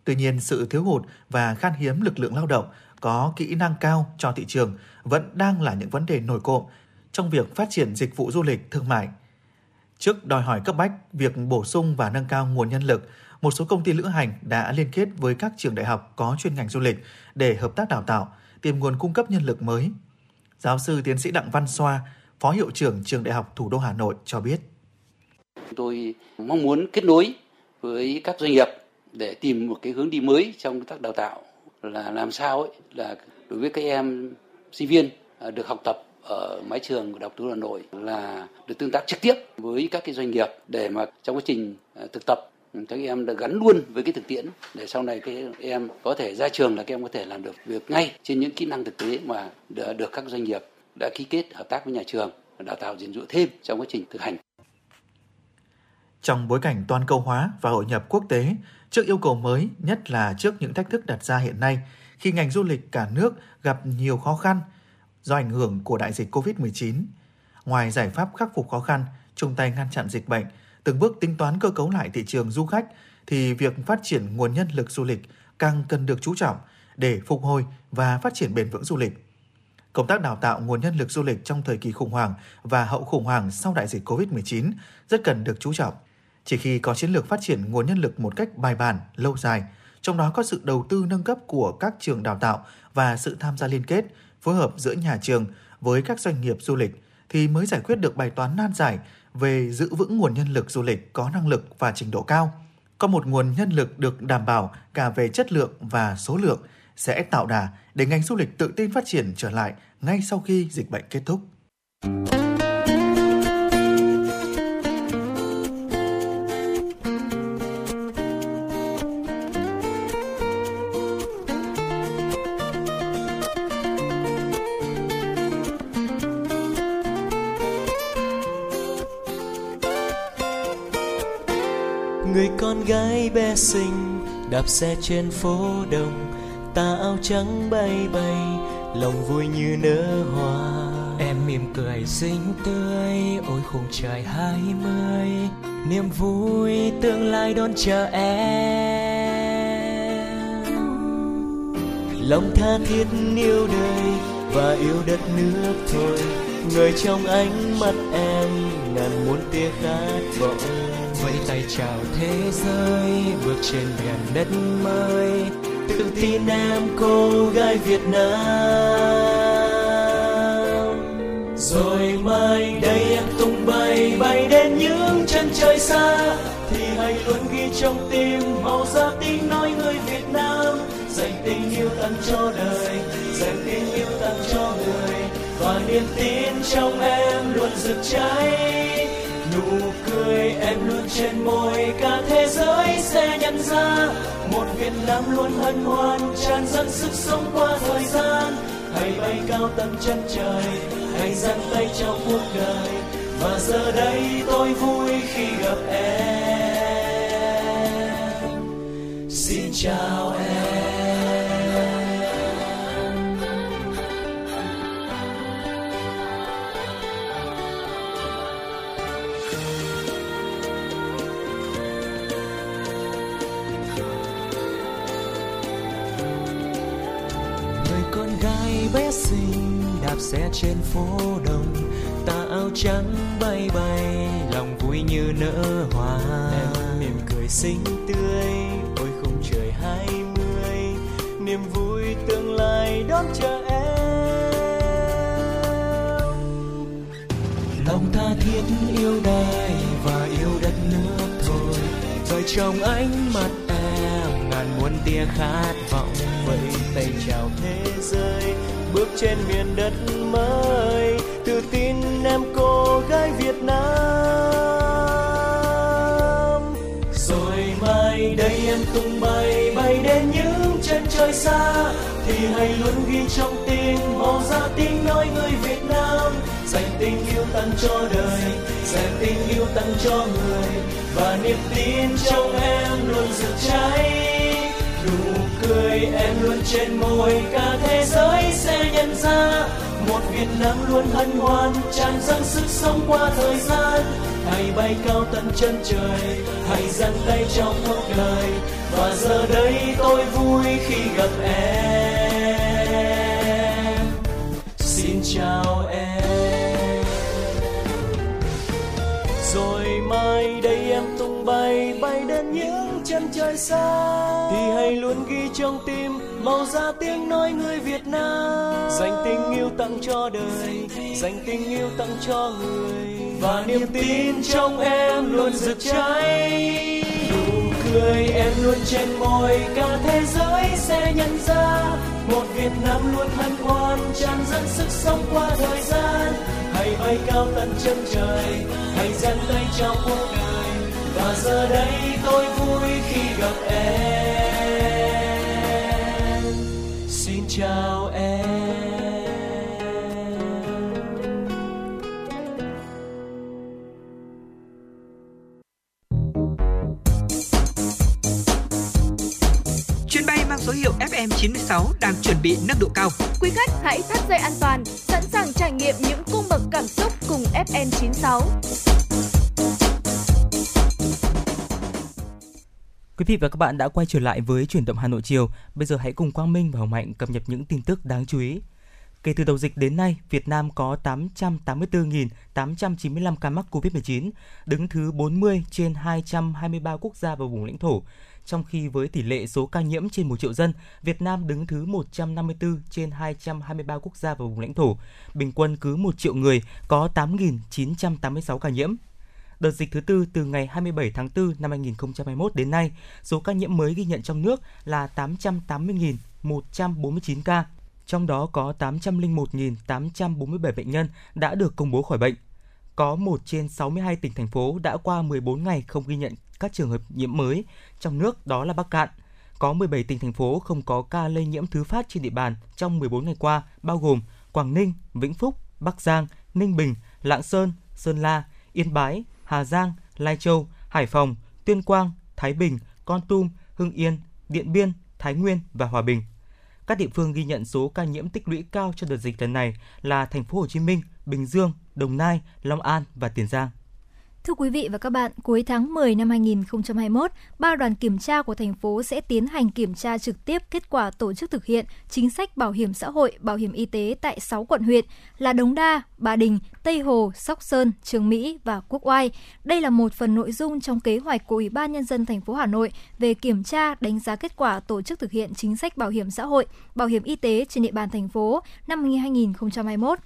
Tuy nhiên, sự thiếu hụt và khan hiếm lực lượng lao động có kỹ năng cao cho thị trường vẫn đang là những vấn đề nổi cộm trong việc phát triển dịch vụ du lịch thương mại. Trước đòi hỏi cấp bách việc bổ sung và nâng cao nguồn nhân lực, một số công ty lữ hành đã liên kết với các trường đại học có chuyên ngành du lịch để hợp tác đào tạo, tìm nguồn cung cấp nhân lực mới Giáo sư tiến sĩ Đặng Văn Xoa, Phó Hiệu trưởng Trường Đại học Thủ đô Hà Nội cho biết. Tôi mong muốn kết nối với các doanh nghiệp để tìm một cái hướng đi mới trong công tác đào tạo là làm sao ấy là đối với các em sinh viên à, được học tập ở mái trường của Đại học Tú Hà Nội là được tương tác trực tiếp với các cái doanh nghiệp để mà trong quá trình à, thực tập các em đã gắn luôn với cái thực tiễn để sau này các em có thể ra trường là các em có thể làm được việc ngay trên những kỹ năng thực tế mà được các doanh nghiệp đã ký kết hợp tác với nhà trường đào tạo diễn giữ thêm trong quá trình thực hành. Trong bối cảnh toàn cầu hóa và hội nhập quốc tế, trước yêu cầu mới, nhất là trước những thách thức đặt ra hiện nay, khi ngành du lịch cả nước gặp nhiều khó khăn do ảnh hưởng của đại dịch COVID-19. Ngoài giải pháp khắc phục khó khăn, chung tay ngăn chặn dịch bệnh, từng bước tính toán cơ cấu lại thị trường du khách, thì việc phát triển nguồn nhân lực du lịch càng cần được chú trọng để phục hồi và phát triển bền vững du lịch. Công tác đào tạo nguồn nhân lực du lịch trong thời kỳ khủng hoảng và hậu khủng hoảng sau đại dịch COVID-19 rất cần được chú trọng. Chỉ khi có chiến lược phát triển nguồn nhân lực một cách bài bản, lâu dài, trong đó có sự đầu tư nâng cấp của các trường đào tạo và sự tham gia liên kết, phối hợp giữa nhà trường với các doanh nghiệp du lịch thì mới giải quyết được bài toán nan giải về giữ vững nguồn nhân lực du lịch có năng lực và trình độ cao. Có một nguồn nhân lực được đảm bảo cả về chất lượng và số lượng sẽ tạo đà để ngành du lịch tự tin phát triển trở lại ngay sau khi dịch bệnh kết thúc. Xinh đạp xe trên phố đông tà áo trắng bay bay lòng vui như nở hoa. Em mỉm cười xinh tươi ôi khung trời hai mươi niềm vui tương lai đón chờ em. Lòng tha thiết yêu đời và yêu đất nước thôi người trong ánh mắt em ngàn muôn tia khát vọng vẫy tay chào thế giới, bước trên biển đất mới. Tự tin em cô gái Việt Nam. Rồi mai đây em tung bay bay đến những chân trời xa. Thì hãy luôn ghi trong tim màu da tiếng nói người Việt Nam. Dành tình yêu tặng cho đời, dành tình yêu tặng cho người. Và niềm tin trong em luôn rực cháy nụ cười em luôn trên môi, cả thế giới sẽ nhận ra. Một Việt Nam luôn hân hoan, tràn dâng sức sống qua thời gian. Hãy bay cao tận chân trời, hãy giang tay trong cuộc đời. Và giờ đây tôi vui khi gặp em. Xin chào em. Đạp xe trên phố đông tà áo trắng bay bay lòng vui như nở hoa. Em mỉm cười xinh tươi ôi khung trời hai mươi. Niềm vui tương lai đón chờ em. Lòng tha thiết yêu đời và yêu đất nước thôi. Rồi trong ánh mắt em ngàn muôn tia khát vọng. Vẫy tay chào thế giới bước trên miền đất mới, tự tin em cô gái Việt Nam. Rồi mai đây em tung bay bay đến những chân trời xa, thì hãy luôn ghi trong tim màu da tiếng nói người Việt Nam. Dành tình yêu tặng cho đời, dành tình yêu tặng cho người, và niềm tin trong em luôn rực cháy cười, em luôn trên môi. Cả thế giới sẽ nhận ra, một Việt Nam luôn hân hoan, tràn dâng sức sống qua thời gian. Hãy bay cao tận chân trời, hãy dang tay trong cuộc đời. Và giờ đây tôi vui khi gặp em. Xin chào em. Mai, đây em tung bay bay đến những chân trời xa. Thì hãy luôn ghi trong tim màu da tiếng nói người Việt Nam. Dành tình yêu tặng cho đời, dành tình yêu tặng cho người. Và niềm tin trong em luôn rực cháy. Nụ cười em luôn trên môi, cả thế giới sẽ nhận ra. Một Việt Nam luôn hân hoan, tràn dâng sức sống qua thời gian hãy bay cao tận chân trời, hãy dang tay chào cuộc đời, và giờ đây tôi vui khi gặp em. Xin chào em. Số hiệu FM96 đang chuẩn bị nâng độ cao. Quý khách hãy thắt dây an toàn, sẵn sàng trải nghiệm những cung bậc cảm xúc cùng FN96. Quý vị và các bạn đã quay trở lại với chuyển động Hà Nội chiều. Bây giờ hãy cùng Quang Minh và Hồng Hạnh cập nhật những tin tức đáng chú ý. Kể từ đầu dịch đến nay, Việt Nam có 884.895 ca mắc COVID-19, đứng thứ 40 trên 223 quốc gia và vùng lãnh thổ. Trong khi với tỷ lệ số ca nhiễm trên 1 triệu dân, Việt Nam đứng thứ 154 trên 223 quốc gia và vùng lãnh thổ. Bình quân cứ 1 triệu người có 8.986 ca nhiễm. Đợt dịch thứ tư từ ngày 27 tháng 4 năm 2021 đến nay, số ca nhiễm mới ghi nhận trong nước là 880.149 ca, trong đó có 801.847 bệnh nhân đã được công bố khỏi bệnh. Có 1 trên 62 tỉnh thành phố đã qua 14 ngày không ghi nhận các trường hợp nhiễm mới, trong nước đó là Bắc Cạn. Có 17 tỉnh thành phố không có ca lây nhiễm thứ phát trên địa bàn trong 14 ngày qua, bao gồm Quảng Ninh, Vĩnh Phúc, Bắc Giang, Ninh Bình, Lạng Sơn, Sơn La, Yên Bái, Hà Giang, Lai Châu, Hải Phòng, Tuyên Quang, Thái Bình, Con Tum, Hưng Yên, Điện Biên, Thái Nguyên và Hòa Bình. Các địa phương ghi nhận số ca nhiễm tích lũy cao cho đợt dịch lần này là thành phố Hồ Chí Minh, Bình Dương, Đồng Nai, Long An và Tiền Giang. Thưa quý vị và các bạn, cuối tháng 10 năm 2021, ba đoàn kiểm tra của thành phố sẽ tiến hành kiểm tra trực tiếp kết quả tổ chức thực hiện chính sách bảo hiểm xã hội, bảo hiểm y tế tại 6 quận huyện là Đống Đa, Ba Đình, Tây Hồ, Sóc Sơn, Trường Mỹ và Quốc Oai. Đây là một phần nội dung trong kế hoạch của Ủy ban nhân dân thành phố Hà Nội về kiểm tra, đánh giá kết quả tổ chức thực hiện chính sách bảo hiểm xã hội, bảo hiểm y tế trên địa bàn thành phố năm 2021.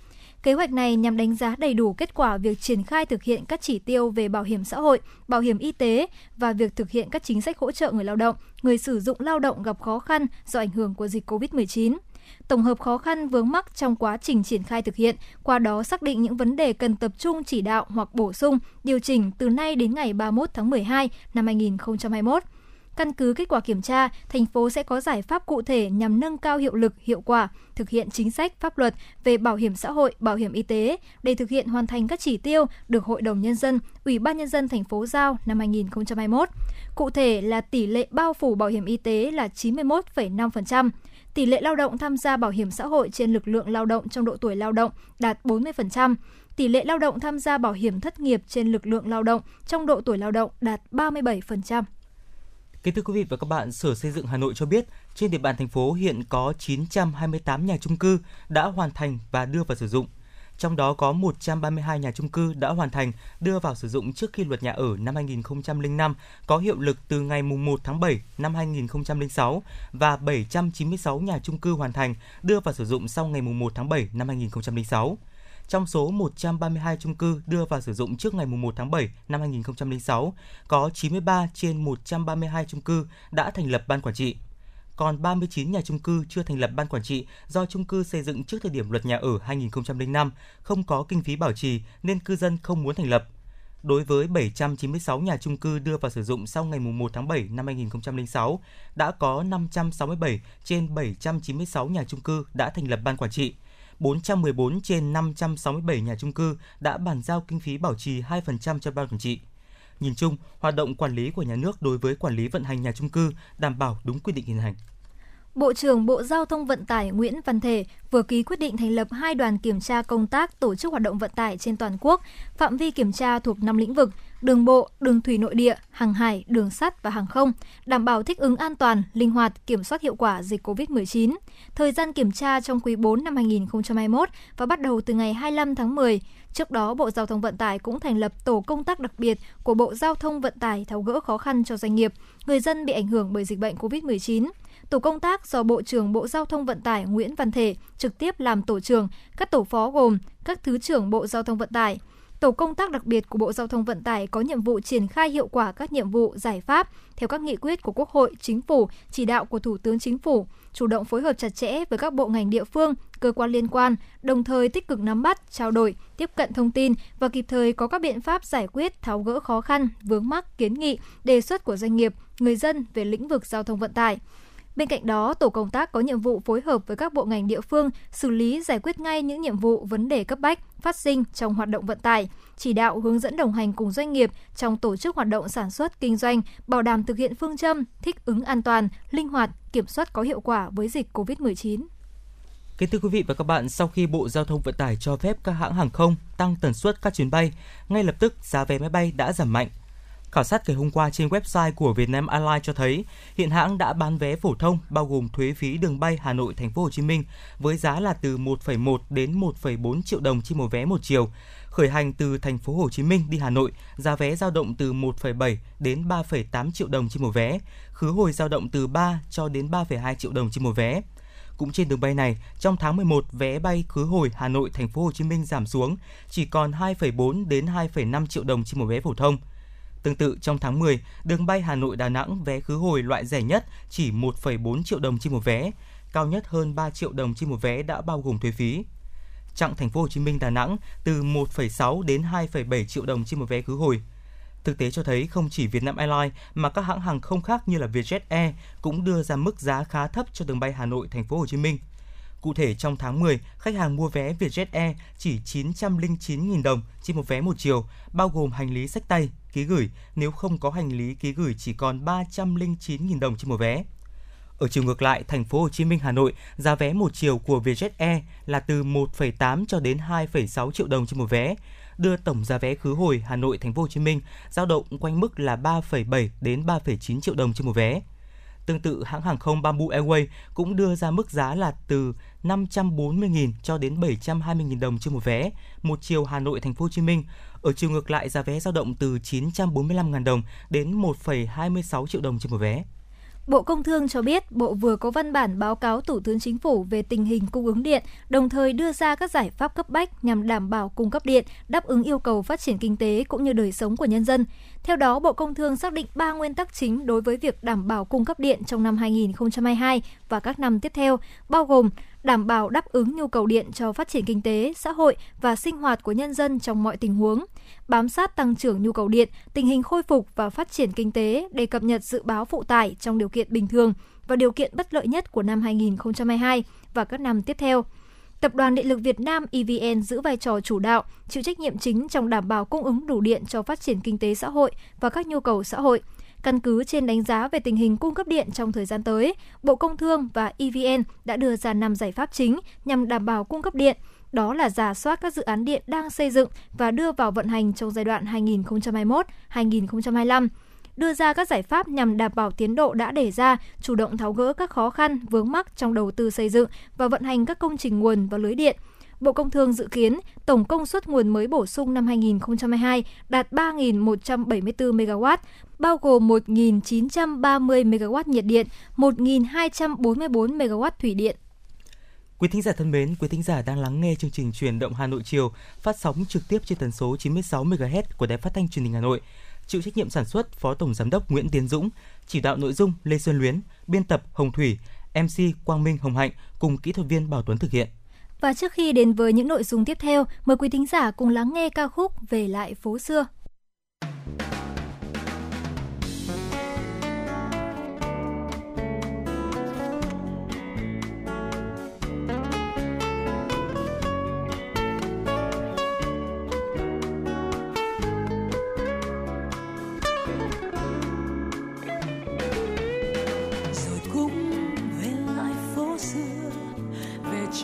Kế hoạch này nhằm đánh giá đầy đủ kết quả việc triển khai thực hiện các chỉ tiêu về bảo hiểm xã hội, bảo hiểm y tế và việc thực hiện các chính sách hỗ trợ người lao động, người sử dụng lao động gặp khó khăn do ảnh hưởng của dịch COVID-19 tổng hợp khó khăn vướng mắc trong quá trình triển khai thực hiện, qua đó xác định những vấn đề cần tập trung chỉ đạo hoặc bổ sung, điều chỉnh từ nay đến ngày 31 tháng 12 năm 2021. Căn cứ kết quả kiểm tra, thành phố sẽ có giải pháp cụ thể nhằm nâng cao hiệu lực, hiệu quả, thực hiện chính sách, pháp luật về bảo hiểm xã hội, bảo hiểm y tế để thực hiện hoàn thành các chỉ tiêu được Hội đồng Nhân dân, Ủy ban Nhân dân thành phố giao năm 2021. Cụ thể là tỷ lệ bao phủ bảo hiểm y tế là 91,5%, tỷ lệ lao động tham gia bảo hiểm xã hội trên lực lượng lao động trong độ tuổi lao động đạt 40%, tỷ lệ lao động tham gia bảo hiểm thất nghiệp trên lực lượng lao động trong độ tuổi lao động đạt 37%. Kính thưa quý vị và các bạn, Sở Xây dựng Hà Nội cho biết, trên địa bàn thành phố hiện có 928 nhà trung cư đã hoàn thành và đưa vào sử dụng. Trong đó có 132 nhà trung cư đã hoàn thành đưa vào sử dụng trước khi luật nhà ở năm 2005 có hiệu lực từ ngày 1 tháng 7 năm 2006 và 796 nhà trung cư hoàn thành đưa vào sử dụng sau ngày 1 tháng 7 năm 2006. Trong số 132 chung cư đưa vào sử dụng trước ngày 1 tháng 7 năm 2006, có 93 trên 132 chung cư đã thành lập ban quản trị. Còn 39 nhà chung cư chưa thành lập ban quản trị do chung cư xây dựng trước thời điểm luật nhà ở 2005, không có kinh phí bảo trì nên cư dân không muốn thành lập. Đối với 796 nhà chung cư đưa vào sử dụng sau ngày 1 tháng 7 năm 2006, đã có 567 trên 796 nhà chung cư đã thành lập ban quản trị. 414 trên 567 nhà chung cư đã bàn giao kinh phí bảo trì 2% cho ban quản trị. Nhìn chung, hoạt động quản lý của nhà nước đối với quản lý vận hành nhà chung cư đảm bảo đúng quy định hiện hành. Bộ trưởng Bộ Giao thông Vận tải Nguyễn Văn Thể vừa ký quyết định thành lập hai đoàn kiểm tra công tác tổ chức hoạt động vận tải trên toàn quốc, phạm vi kiểm tra thuộc 5 lĩnh vực: đường bộ, đường thủy nội địa, hàng hải, đường sắt và hàng không, đảm bảo thích ứng an toàn, linh hoạt, kiểm soát hiệu quả dịch COVID-19. Thời gian kiểm tra trong quý 4 năm 2021 và bắt đầu từ ngày 25 tháng 10. Trước đó, Bộ Giao thông Vận tải cũng thành lập tổ công tác đặc biệt của Bộ Giao thông Vận tải tháo gỡ khó khăn cho doanh nghiệp, người dân bị ảnh hưởng bởi dịch bệnh COVID-19. Tổ công tác do Bộ trưởng Bộ Giao thông Vận tải Nguyễn Văn Thể trực tiếp làm tổ trưởng, các tổ phó gồm các Thứ trưởng Bộ Giao thông Vận tải, Tổ công tác đặc biệt của Bộ Giao thông Vận tải có nhiệm vụ triển khai hiệu quả các nhiệm vụ, giải pháp theo các nghị quyết của Quốc hội, Chính phủ, chỉ đạo của Thủ tướng Chính phủ, chủ động phối hợp chặt chẽ với các bộ ngành địa phương, cơ quan liên quan, đồng thời tích cực nắm bắt, trao đổi, tiếp cận thông tin và kịp thời có các biện pháp giải quyết, tháo gỡ khó khăn, vướng mắc, kiến nghị, đề xuất của doanh nghiệp, người dân về lĩnh vực giao thông vận tải. Bên cạnh đó, tổ công tác có nhiệm vụ phối hợp với các bộ ngành địa phương xử lý giải quyết ngay những nhiệm vụ vấn đề cấp bách phát sinh trong hoạt động vận tải, chỉ đạo hướng dẫn đồng hành cùng doanh nghiệp trong tổ chức hoạt động sản xuất kinh doanh, bảo đảm thực hiện phương châm thích ứng an toàn, linh hoạt, kiểm soát có hiệu quả với dịch COVID-19. Kính thưa quý vị và các bạn, sau khi Bộ Giao thông Vận tải cho phép các hãng hàng không tăng tần suất các chuyến bay, ngay lập tức giá vé máy bay đã giảm mạnh. Khảo sát ngày hôm qua trên website của Vietnam Airlines cho thấy, hiện hãng đã bán vé phổ thông bao gồm thuế phí đường bay Hà Nội Thành phố Hồ Chí Minh với giá là từ 1,1 đến 1,4 triệu đồng trên một vé một chiều. Khởi hành từ Thành phố Hồ Chí Minh đi Hà Nội, giá vé dao động từ 1,7 đến 3,8 triệu đồng trên một vé, khứ hồi dao động từ 3 cho đến 3,2 triệu đồng trên một vé. Cũng trên đường bay này, trong tháng 11, vé bay khứ hồi Hà Nội Thành phố Hồ Chí Minh giảm xuống chỉ còn 2,4 đến 2,5 triệu đồng trên một vé phổ thông. Tương tự trong tháng 10, đường bay Hà Nội Đà Nẵng vé khứ hồi loại rẻ nhất chỉ 1,4 triệu đồng trên một vé, cao nhất hơn 3 triệu đồng trên một vé đã bao gồm thuế phí. Chặng Thành phố Hồ Chí Minh Đà Nẵng từ 1,6 đến 2,7 triệu đồng trên một vé khứ hồi. Thực tế cho thấy không chỉ Vietnam Airlines mà các hãng hàng không khác như là Vietjet Air cũng đưa ra mức giá khá thấp cho đường bay Hà Nội Thành phố Hồ Chí Minh. Cụ thể trong tháng 10, khách hàng mua vé Vietjet Air chỉ 909.000 đồng trên một vé một chiều, bao gồm hành lý sách tay, ký gửi, nếu không có hành lý ký gửi chỉ còn 309.000 đồng trên một vé. Ở chiều ngược lại, thành phố Hồ Chí Minh Hà Nội, giá vé một chiều của Vietjet Air là từ 1,8 cho đến 2,6 triệu đồng trên một vé, đưa tổng giá vé khứ hồi Hà Nội thành phố Hồ Chí Minh dao động quanh mức là 3,7 đến 3,9 triệu đồng trên một vé. Tương tự, hãng hàng không Bamboo Airways cũng đưa ra mức giá là từ 540.000 cho đến 720.000 đồng trên một vé, một chiều Hà Nội thành phố Hồ Chí Minh. Ở chiều ngược lại, giá vé dao động từ 945.000 đồng đến 1,26 triệu đồng trên một vé. Bộ Công Thương cho biết Bộ vừa có văn bản báo cáo Thủ tướng Chính phủ về tình hình cung ứng điện, đồng thời đưa ra các giải pháp cấp bách nhằm đảm bảo cung cấp điện, đáp ứng yêu cầu phát triển kinh tế cũng như đời sống của nhân dân. Theo đó, Bộ Công Thương xác định 3 nguyên tắc chính đối với việc đảm bảo cung cấp điện trong năm 2022 và các năm tiếp theo, bao gồm đảm bảo đáp ứng nhu cầu điện cho phát triển kinh tế, xã hội và sinh hoạt của nhân dân trong mọi tình huống, bám sát tăng trưởng nhu cầu điện, tình hình khôi phục và phát triển kinh tế để cập nhật dự báo phụ tải trong điều kiện bình thường và điều kiện bất lợi nhất của năm 2022 và các năm tiếp theo. Tập đoàn Điện lực Việt Nam EVN giữ vai trò chủ đạo, chịu trách nhiệm chính trong đảm bảo cung ứng đủ điện cho phát triển kinh tế xã hội và các nhu cầu xã hội. Căn cứ trên đánh giá về tình hình cung cấp điện trong thời gian tới, Bộ Công Thương và EVN đã đưa ra 5 giải pháp chính nhằm đảm bảo cung cấp điện. Đó là giả soát các dự án điện đang xây dựng và đưa vào vận hành trong giai đoạn 2021-2025 đưa ra các giải pháp nhằm đảm bảo tiến độ đã đề ra, chủ động tháo gỡ các khó khăn, vướng mắc trong đầu tư xây dựng và vận hành các công trình nguồn và lưới điện. Bộ Công Thương dự kiến tổng công suất nguồn mới bổ sung năm 2022 đạt 3.174 MW, bao gồm 1.930 MW nhiệt điện, 1.244 MW thủy điện. Quý thính giả thân mến, quý thính giả đang lắng nghe chương trình truyền động Hà Nội chiều phát sóng trực tiếp trên tần số 96 MHz của Đài Phát thanh Truyền hình Hà Nội. Chịu trách nhiệm sản xuất Phó Tổng Giám đốc Nguyễn Tiến Dũng, chỉ đạo nội dung Lê Xuân Luyến, biên tập Hồng Thủy, MC Quang Minh Hồng Hạnh cùng kỹ thuật viên Bảo Tuấn thực hiện. Và trước khi đến với những nội dung tiếp theo, mời quý thính giả cùng lắng nghe ca khúc Về lại phố xưa.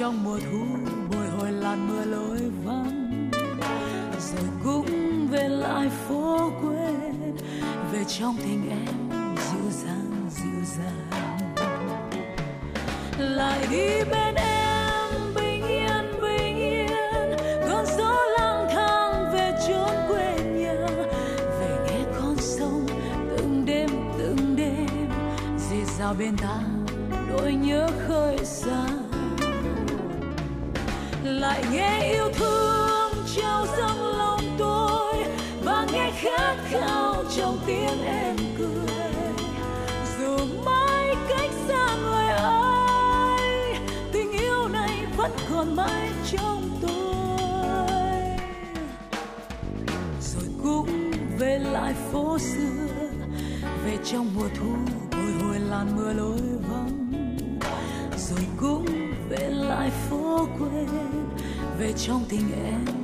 Trong mùa thu, bồi hồi làn mưa lối vắng. Rồi cũng về lại phố quê, về trong tình em dịu dàng dịu dàng. Lại đi bên em, bình yên, bình về trong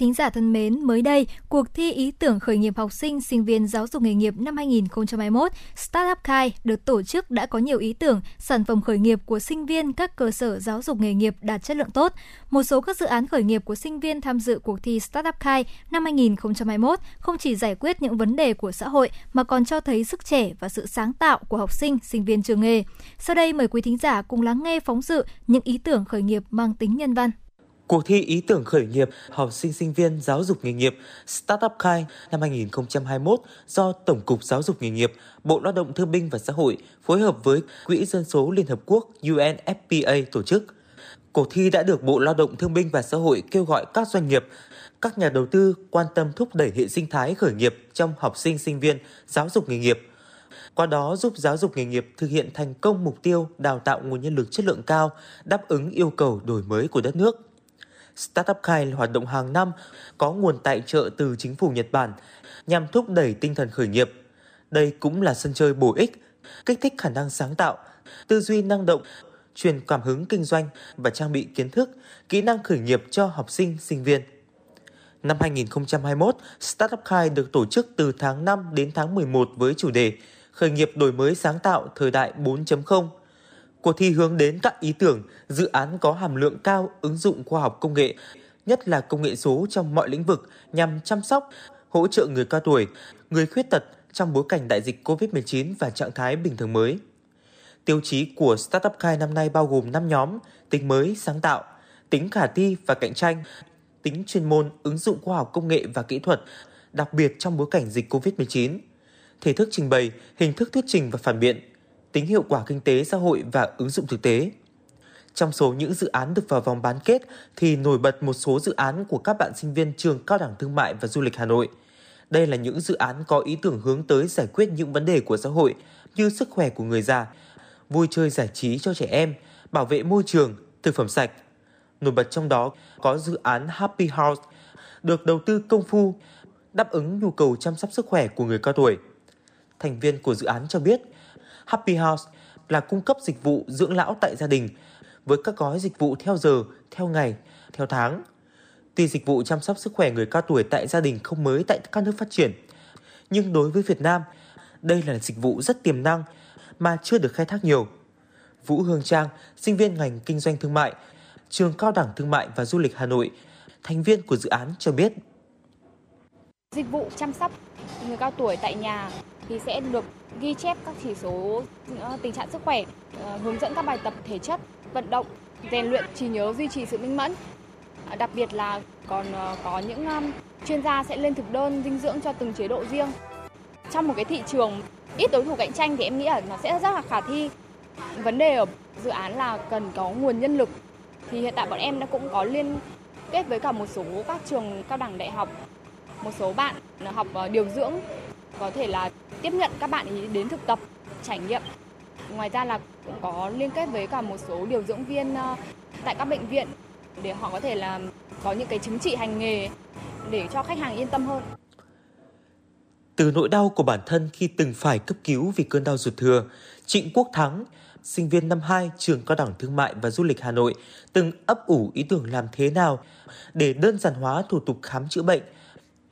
Thính giả thân mến, mới đây, cuộc thi ý tưởng khởi nghiệp học sinh, sinh viên giáo dục nghề nghiệp năm 2021 Startup Kai được tổ chức đã có nhiều ý tưởng, sản phẩm khởi nghiệp của sinh viên các cơ sở giáo dục nghề nghiệp đạt chất lượng tốt. Một số các dự án khởi nghiệp của sinh viên tham dự cuộc thi Startup Kai năm 2021 không chỉ giải quyết những vấn đề của xã hội mà còn cho thấy sức trẻ và sự sáng tạo của học sinh, sinh viên trường nghề. Sau đây mời quý thính giả cùng lắng nghe phóng sự những ý tưởng khởi nghiệp mang tính nhân văn. Cuộc thi ý tưởng khởi nghiệp học sinh sinh viên giáo dục nghề nghiệp Startup Kai năm 2021 do Tổng cục Giáo dục nghề nghiệp, Bộ Lao động Thương binh và Xã hội phối hợp với Quỹ Dân số Liên Hợp Quốc UNFPA tổ chức. Cuộc thi đã được Bộ Lao động Thương binh và Xã hội kêu gọi các doanh nghiệp, các nhà đầu tư quan tâm thúc đẩy hệ sinh thái khởi nghiệp trong học sinh sinh viên giáo dục nghề nghiệp. Qua đó giúp giáo dục nghề nghiệp thực hiện thành công mục tiêu đào tạo nguồn nhân lực chất lượng cao, đáp ứng yêu cầu đổi mới của đất nước. Startup Kai hoạt động hàng năm có nguồn tài trợ từ chính phủ Nhật Bản nhằm thúc đẩy tinh thần khởi nghiệp. Đây cũng là sân chơi bổ ích, kích thích khả năng sáng tạo, tư duy năng động, truyền cảm hứng kinh doanh và trang bị kiến thức, kỹ năng khởi nghiệp cho học sinh, sinh viên. Năm 2021, Startup Kai được tổ chức từ tháng 5 đến tháng 11 với chủ đề Khởi nghiệp đổi mới sáng tạo thời đại 4.0 Cuộc thi hướng đến các ý tưởng, dự án có hàm lượng cao ứng dụng khoa học công nghệ, nhất là công nghệ số trong mọi lĩnh vực nhằm chăm sóc, hỗ trợ người cao tuổi, người khuyết tật trong bối cảnh đại dịch COVID-19 và trạng thái bình thường mới. Tiêu chí của Startup Kai năm nay bao gồm 5 nhóm, tính mới, sáng tạo, tính khả thi và cạnh tranh, tính chuyên môn, ứng dụng khoa học công nghệ và kỹ thuật, đặc biệt trong bối cảnh dịch COVID-19, thể thức trình bày, hình thức thuyết trình và phản biện, tính hiệu quả kinh tế xã hội và ứng dụng thực tế. Trong số những dự án được vào vòng bán kết thì nổi bật một số dự án của các bạn sinh viên trường Cao đẳng Thương mại và Du lịch Hà Nội. Đây là những dự án có ý tưởng hướng tới giải quyết những vấn đề của xã hội như sức khỏe của người già, vui chơi giải trí cho trẻ em, bảo vệ môi trường, thực phẩm sạch. Nổi bật trong đó có dự án Happy House, được đầu tư công phu, đáp ứng nhu cầu chăm sóc sức khỏe của người cao tuổi. Thành viên của dự án cho biết, Happy House là cung cấp dịch vụ dưỡng lão tại gia đình với các gói dịch vụ theo giờ, theo ngày, theo tháng. Tuy dịch vụ chăm sóc sức khỏe người cao tuổi tại gia đình không mới tại các nước phát triển, nhưng đối với Việt Nam, đây là dịch vụ rất tiềm năng mà chưa được khai thác nhiều. Vũ Hương Trang, sinh viên ngành kinh doanh thương mại, trường Cao đẳng Thương mại và Du lịch Hà Nội, thành viên của dự án cho biết. Dịch vụ chăm sóc người cao tuổi tại nhà thì sẽ được ghi chép các chỉ số ờ, tình trạng sức khỏe, ờ, hướng dẫn các bài tập thể chất, vận động, rèn luyện trí nhớ duy trì sự minh mẫn. Ờ, đặc biệt là còn có những chuyên gia sẽ lên thực đơn dinh dưỡng cho từng chế độ riêng. Trong một cái thị trường ít đối thủ cạnh tranh thì em nghĩ là nó sẽ rất là khả thi. Vấn đề ở dự án là cần có nguồn nhân lực. Thì hiện tại bọn em đã cũng có liên kết với cả một số các trường cao đẳng đại học, một số bạn học điều dưỡng có thể là tiếp nhận các bạn ý đến thực tập trải nghiệm ngoài ra là cũng có liên kết với cả một số điều dưỡng viên ờ, tại các bệnh viện để họ có thể là có những cái chứng chỉ hành nghề để cho khách hàng yên tâm hơn. Từ nỗi đau của bản thân khi từng phải cấp cứu vì cơn đau ruột thừa, Trịnh Quốc Thắng, sinh viên năm 2 trường cao đẳng thương mại và du lịch Hà Nội, từng ấp ủ ý tưởng làm thế nào để đơn giản hóa thủ tục khám chữa bệnh –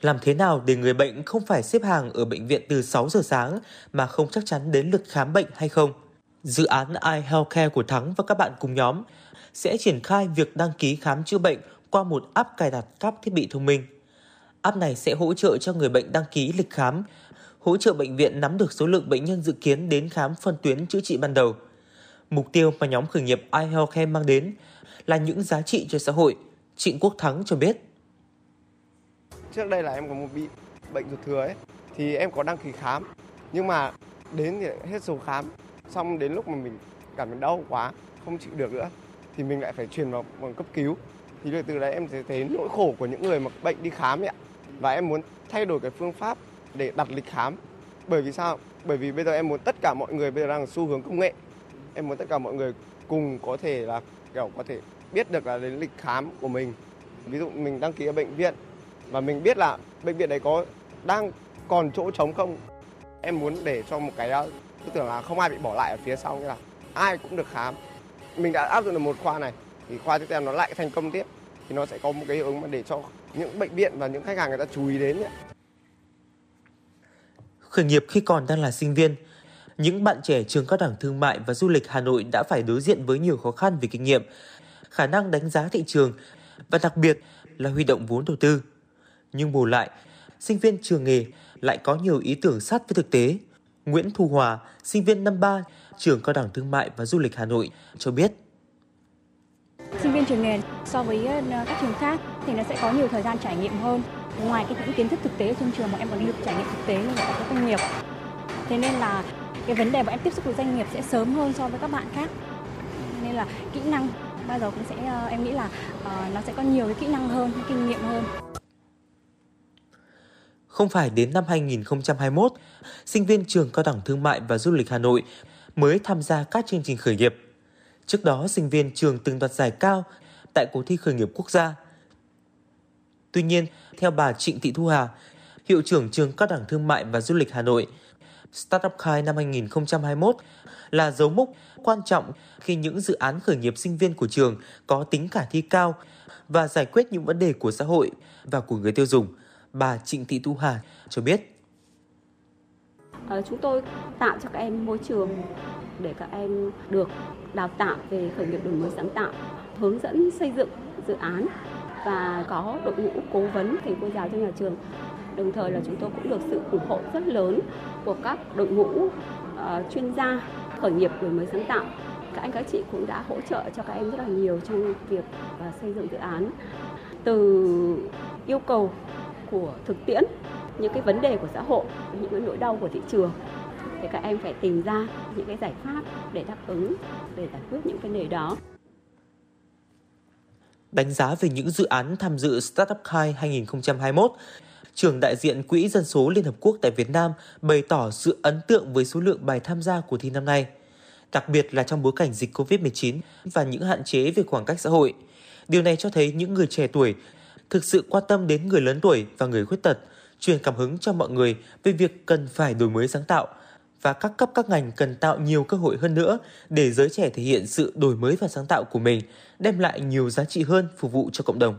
làm thế nào để người bệnh không phải xếp hàng ở bệnh viện từ 6 giờ sáng mà không chắc chắn đến lượt khám bệnh hay không? Dự án iHealthcare của Thắng và các bạn cùng nhóm sẽ triển khai việc đăng ký khám chữa bệnh qua một app cài đặt các thiết bị thông minh. App này sẽ hỗ trợ cho người bệnh đăng ký lịch khám, hỗ trợ bệnh viện nắm được số lượng bệnh nhân dự kiến đến khám phân tuyến chữa trị ban đầu. Mục tiêu mà nhóm khởi nghiệp iHealthcare mang đến là những giá trị cho xã hội. Trịnh Quốc Thắng cho biết trước đây là em có một bị bệnh ruột thừa ấy, thì em có đăng ký khám. Nhưng mà đến thì hết số khám, xong đến lúc mà mình cảm thấy đau quá, không chịu được nữa, thì mình lại phải chuyển vào bằng cấp cứu. Thì từ đấy em sẽ thấy nỗi khổ của những người mà bệnh đi khám ấy ạ. Và em muốn thay đổi cái phương pháp để đặt lịch khám. Bởi vì sao? Bởi vì bây giờ em muốn tất cả mọi người bây giờ đang xu hướng công nghệ. Em muốn tất cả mọi người cùng có thể là, kiểu, có thể biết được là đến lịch khám của mình. Ví dụ mình đăng ký ở bệnh viện và mình biết là bệnh viện đấy có đang còn chỗ trống không? Em muốn để cho một cái ờ, tư tưởng là không ai bị bỏ lại ở phía sau như là ai cũng được khám. Mình đã áp dụng được một khoa này thì khoa tiếp theo nó lại thành công tiếp thì nó sẽ có một cái hiệu ứng mà để cho những bệnh viện và những khách hàng người ta chú ý đến ấy. khởi nghiệp khi còn đang là sinh viên những bạn trẻ trường cao đẳng thương mại và du lịch Hà Nội đã phải đối diện với nhiều khó khăn về kinh nghiệm, khả năng đánh giá thị trường và đặc biệt là huy động vốn đầu tư nhưng bù lại, sinh viên trường nghề lại có nhiều ý tưởng sát với thực tế. Nguyễn Thu Hòa, sinh viên năm 3, trường cao đẳng thương mại và du lịch Hà Nội cho biết. Sinh viên trường nghề so với ờ, các trường khác thì nó sẽ có nhiều thời gian trải nghiệm hơn. Ngoài cái những kiến thức thực tế trong trường mà em còn được trải nghiệm thực tế như là các doanh nghiệp. Thế nên là cái vấn đề mà em tiếp xúc với doanh nghiệp sẽ sớm hơn so với các bạn khác. Nên là kỹ năng bao giờ cũng sẽ ờ, em nghĩ là uh, nó sẽ có nhiều cái kỹ năng hơn, kinh nghiệm hơn. Không phải đến năm 2021, sinh viên trường Cao đẳng Thương mại và Du lịch Hà Nội mới tham gia các chương trình khởi nghiệp. Trước đó, sinh viên trường từng đoạt giải cao tại cuộc thi khởi nghiệp quốc gia. Tuy nhiên, theo bà Trịnh Thị Thu Hà, hiệu trưởng trường Cao đẳng Thương mại và Du lịch Hà Nội, Startup Khai năm 2021 là dấu mốc quan trọng khi những dự án khởi nghiệp sinh viên của trường có tính khả thi cao và giải quyết những vấn đề của xã hội và của người tiêu dùng – bà Trịnh Thị Thu Hà cho biết. Ờ, chúng tôi tạo cho các em môi trường để các em được đào tạo về khởi nghiệp đổi mới sáng tạo, hướng dẫn xây dựng dự án và có đội ngũ cố vấn thầy cô giáo trong nhà trường. Đồng thời là chúng tôi cũng được sự ủng hộ rất lớn của các đội ngũ uh, chuyên gia khởi nghiệp đổi mới sáng tạo. Các anh các chị cũng đã hỗ trợ cho các em rất là nhiều trong việc uh, xây dựng dự án. Từ yêu cầu của thực tiễn những cái vấn đề của xã hội những cái nỗi đau của thị trường thì các em phải tìm ra những cái giải pháp để đáp ứng để giải quyết những vấn đề đó đánh giá về những dự án tham dự Startup Kai 2021, trưởng đại diện Quỹ Dân số Liên Hợp Quốc tại Việt Nam bày tỏ sự ấn tượng với số lượng bài tham gia của thi năm nay, đặc biệt là trong bối cảnh dịch COVID-19 và những hạn chế về khoảng cách xã hội. Điều này cho thấy những người trẻ tuổi thực sự quan tâm đến người lớn tuổi và người khuyết tật, truyền cảm hứng cho mọi người về việc cần phải đổi mới sáng tạo và các cấp các ngành cần tạo nhiều cơ hội hơn nữa để giới trẻ thể hiện sự đổi mới và sáng tạo của mình, đem lại nhiều giá trị hơn phục vụ cho cộng đồng.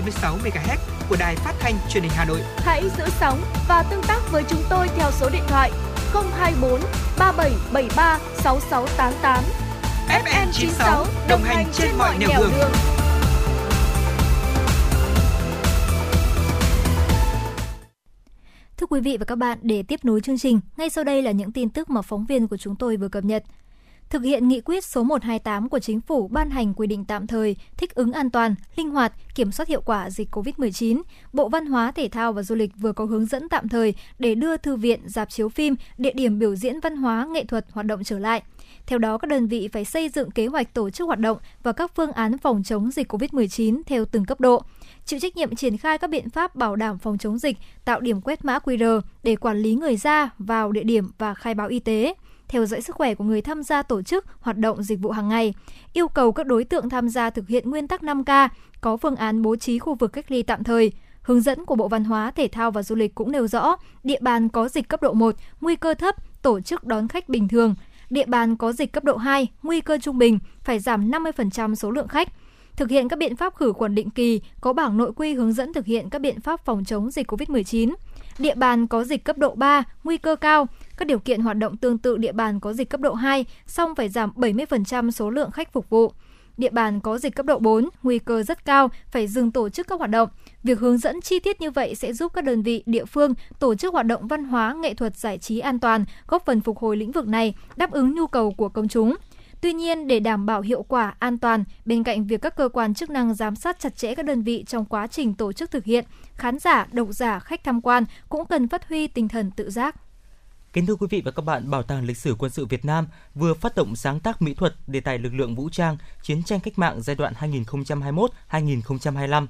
96 MHz của đài phát thanh truyền hình Hà Nội. Hãy giữ sóng và tương tác với chúng tôi theo số điện thoại 024 3773 6688. FM 96 đồng hành trên mọi nẻo đường. đường. Thưa quý vị và các bạn, để tiếp nối chương trình, ngay sau đây là những tin tức mà phóng viên của chúng tôi vừa cập nhật. Thực hiện nghị quyết số 128 của Chính phủ ban hành quy định tạm thời thích ứng an toàn, linh hoạt, kiểm soát hiệu quả dịch COVID-19, Bộ Văn hóa, Thể thao và Du lịch vừa có hướng dẫn tạm thời để đưa thư viện, dạp chiếu phim, địa điểm biểu diễn văn hóa, nghệ thuật hoạt động trở lại. Theo đó, các đơn vị phải xây dựng kế hoạch tổ chức hoạt động và các phương án phòng chống dịch COVID-19 theo từng cấp độ chịu trách nhiệm triển khai các biện pháp bảo đảm phòng chống dịch, tạo điểm quét mã QR để quản lý người ra vào địa điểm và khai báo y tế theo dõi sức khỏe của người tham gia tổ chức hoạt động dịch vụ hàng ngày, yêu cầu các đối tượng tham gia thực hiện nguyên tắc 5K, có phương án bố trí khu vực cách ly tạm thời. Hướng dẫn của Bộ Văn hóa, Thể thao và Du lịch cũng nêu rõ, địa bàn có dịch cấp độ 1, nguy cơ thấp, tổ chức đón khách bình thường. Địa bàn có dịch cấp độ 2, nguy cơ trung bình, phải giảm 50% số lượng khách thực hiện các biện pháp khử khuẩn định kỳ, có bảng nội quy hướng dẫn thực hiện các biện pháp phòng chống dịch COVID-19. Địa bàn có dịch cấp độ 3, nguy cơ cao, các điều kiện hoạt động tương tự địa bàn có dịch cấp độ 2, song phải giảm 70% số lượng khách phục vụ. Địa bàn có dịch cấp độ 4, nguy cơ rất cao, phải dừng tổ chức các hoạt động. Việc hướng dẫn chi tiết như vậy sẽ giúp các đơn vị, địa phương tổ chức hoạt động văn hóa, nghệ thuật, giải trí an toàn, góp phần phục hồi lĩnh vực này, đáp ứng nhu cầu của công chúng. Tuy nhiên, để đảm bảo hiệu quả, an toàn, bên cạnh việc các cơ quan chức năng giám sát chặt chẽ các đơn vị trong quá trình tổ chức thực hiện, khán giả, độc giả, khách tham quan cũng cần phát huy tinh thần tự giác. Kính thưa quý vị và các bạn, Bảo tàng Lịch sử Quân sự Việt Nam vừa phát động sáng tác mỹ thuật đề tài lực lượng vũ trang chiến tranh cách mạng giai đoạn 2021-2025.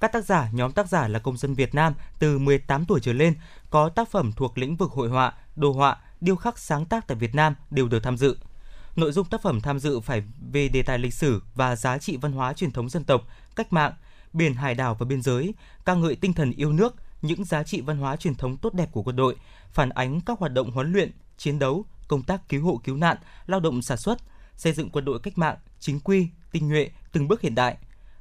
Các tác giả, nhóm tác giả là công dân Việt Nam từ 18 tuổi trở lên, có tác phẩm thuộc lĩnh vực hội họa, đồ họa, điêu khắc sáng tác tại Việt Nam đều được tham dự. Nội dung tác phẩm tham dự phải về đề tài lịch sử và giá trị văn hóa truyền thống dân tộc, cách mạng, biển hải đảo và biên giới, ca ngợi tinh thần yêu nước, những giá trị văn hóa truyền thống tốt đẹp của quân đội, phản ánh các hoạt động huấn luyện, chiến đấu, công tác cứu hộ cứu nạn, lao động sản xuất, xây dựng quân đội cách mạng, chính quy, tinh nhuệ, từng bước hiện đại.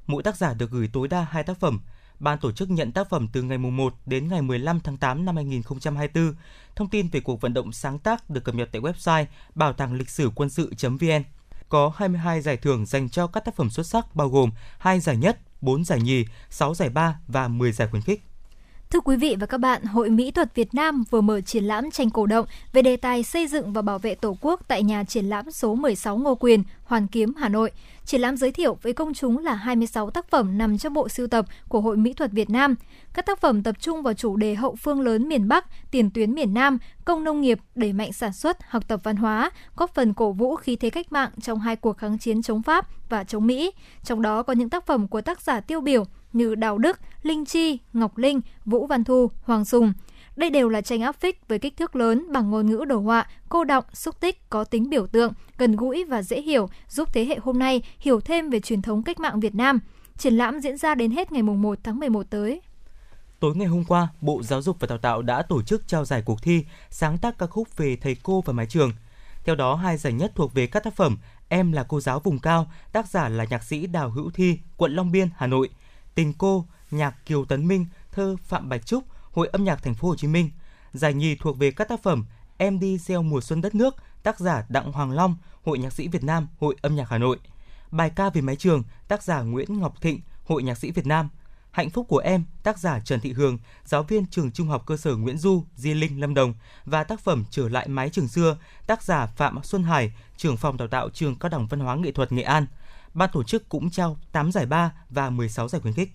Mỗi tác giả được gửi tối đa hai tác phẩm. Ban tổ chức nhận tác phẩm từ ngày 1 đến ngày 15 tháng 8 năm 2024. Thông tin về cuộc vận động sáng tác được cập nhật tại website bảo tàng lịch sử quân sự.vn. Có 22 giải thưởng dành cho các tác phẩm xuất sắc bao gồm 2 giải nhất, 4 giải nhì, 6 giải ba và 10 giải khuyến khích. Thưa quý vị và các bạn, Hội Mỹ thuật Việt Nam vừa mở triển lãm tranh cổ động về đề tài xây dựng và bảo vệ Tổ quốc tại nhà triển lãm số 16 Ngô Quyền, Hoàn Kiếm, Hà Nội. Triển lãm giới thiệu với công chúng là 26 tác phẩm nằm trong bộ sưu tập của Hội Mỹ thuật Việt Nam. Các tác phẩm tập trung vào chủ đề hậu phương lớn miền Bắc, tiền tuyến miền Nam, công nông nghiệp, đẩy mạnh sản xuất, học tập văn hóa, góp phần cổ vũ khí thế cách mạng trong hai cuộc kháng chiến chống Pháp và chống Mỹ. Trong đó có những tác phẩm của tác giả tiêu biểu như Đào Đức, Linh Chi, Ngọc Linh, Vũ Văn Thu, Hoàng Sùng. Đây đều là tranh áp phích với kích thước lớn bằng ngôn ngữ đồ họa, cô động, xúc tích, có tính biểu tượng, gần gũi và dễ hiểu, giúp thế hệ hôm nay hiểu thêm về truyền thống cách mạng Việt Nam. Triển lãm diễn ra đến hết ngày 1 tháng 11 tới. Tối ngày hôm qua, Bộ Giáo dục và Đào tạo đã tổ chức trao giải cuộc thi sáng tác ca khúc về thầy cô và mái trường. Theo đó, hai giải nhất thuộc về các tác phẩm Em là cô giáo vùng cao, tác giả là nhạc sĩ Đào Hữu Thi, quận Long Biên, Hà Nội. Tình cô, nhạc Kiều Tấn Minh, thơ Phạm Bạch Trúc, Hội âm nhạc Thành phố Hồ Chí Minh. Giải nhì thuộc về các tác phẩm Em đi gieo mùa xuân đất nước, tác giả Đặng Hoàng Long, Hội nhạc sĩ Việt Nam, Hội âm nhạc Hà Nội. Bài ca về mái trường, tác giả Nguyễn Ngọc Thịnh, Hội nhạc sĩ Việt Nam. Hạnh phúc của em, tác giả Trần Thị Hương, giáo viên trường Trung học cơ sở Nguyễn Du, Di Linh, Lâm Đồng và tác phẩm Trở lại mái trường xưa, tác giả Phạm Xuân Hải, trưởng phòng đào tạo trường Cao đẳng Văn hóa Nghệ thuật Nghệ An. Ban tổ chức cũng trao 8 giải ba và 16 giải khuyến khích.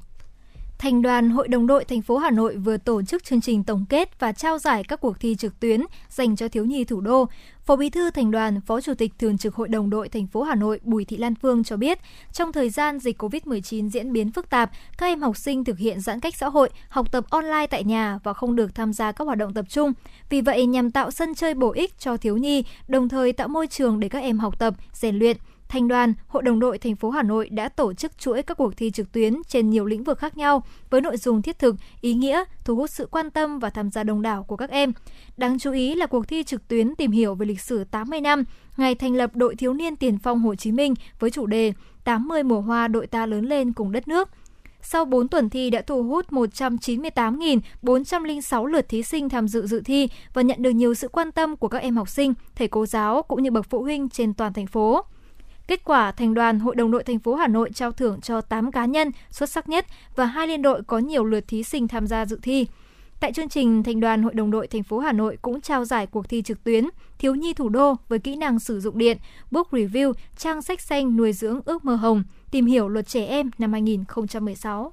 Thành đoàn Hội đồng đội thành phố Hà Nội vừa tổ chức chương trình tổng kết và trao giải các cuộc thi trực tuyến dành cho thiếu nhi thủ đô. Phó Bí thư Thành đoàn, Phó Chủ tịch Thường trực Hội đồng đội thành phố Hà Nội Bùi Thị Lan Phương cho biết, trong thời gian dịch COVID-19 diễn biến phức tạp, các em học sinh thực hiện giãn cách xã hội, học tập online tại nhà và không được tham gia các hoạt động tập trung. Vì vậy, nhằm tạo sân chơi bổ ích cho thiếu nhi, đồng thời tạo môi trường để các em học tập, rèn luyện, Thành đoàn, Hội đồng đội thành phố Hà Nội đã tổ chức chuỗi các cuộc thi trực tuyến trên nhiều lĩnh vực khác nhau với nội dung thiết thực, ý nghĩa, thu hút sự quan tâm và tham gia đông đảo của các em. Đáng chú ý là cuộc thi trực tuyến tìm hiểu về lịch sử 80 năm ngày thành lập đội thiếu niên tiền phong Hồ Chí Minh với chủ đề 80 mùa hoa đội ta lớn lên cùng đất nước – sau 4 tuần thi đã thu hút 198.406 lượt thí sinh tham dự dự thi và nhận được nhiều sự quan tâm của các em học sinh, thầy cô giáo cũng như bậc phụ huynh trên toàn thành phố. Kết quả, thành đoàn Hội đồng đội thành phố Hà Nội trao thưởng cho 8 cá nhân xuất sắc nhất và hai liên đội có nhiều lượt thí sinh tham gia dự thi. Tại chương trình, Thành đoàn Hội đồng đội thành phố Hà Nội cũng trao giải cuộc thi trực tuyến Thiếu nhi thủ đô với kỹ năng sử dụng điện, book review, trang sách xanh nuôi dưỡng ước mơ hồng, tìm hiểu luật trẻ em năm 2016.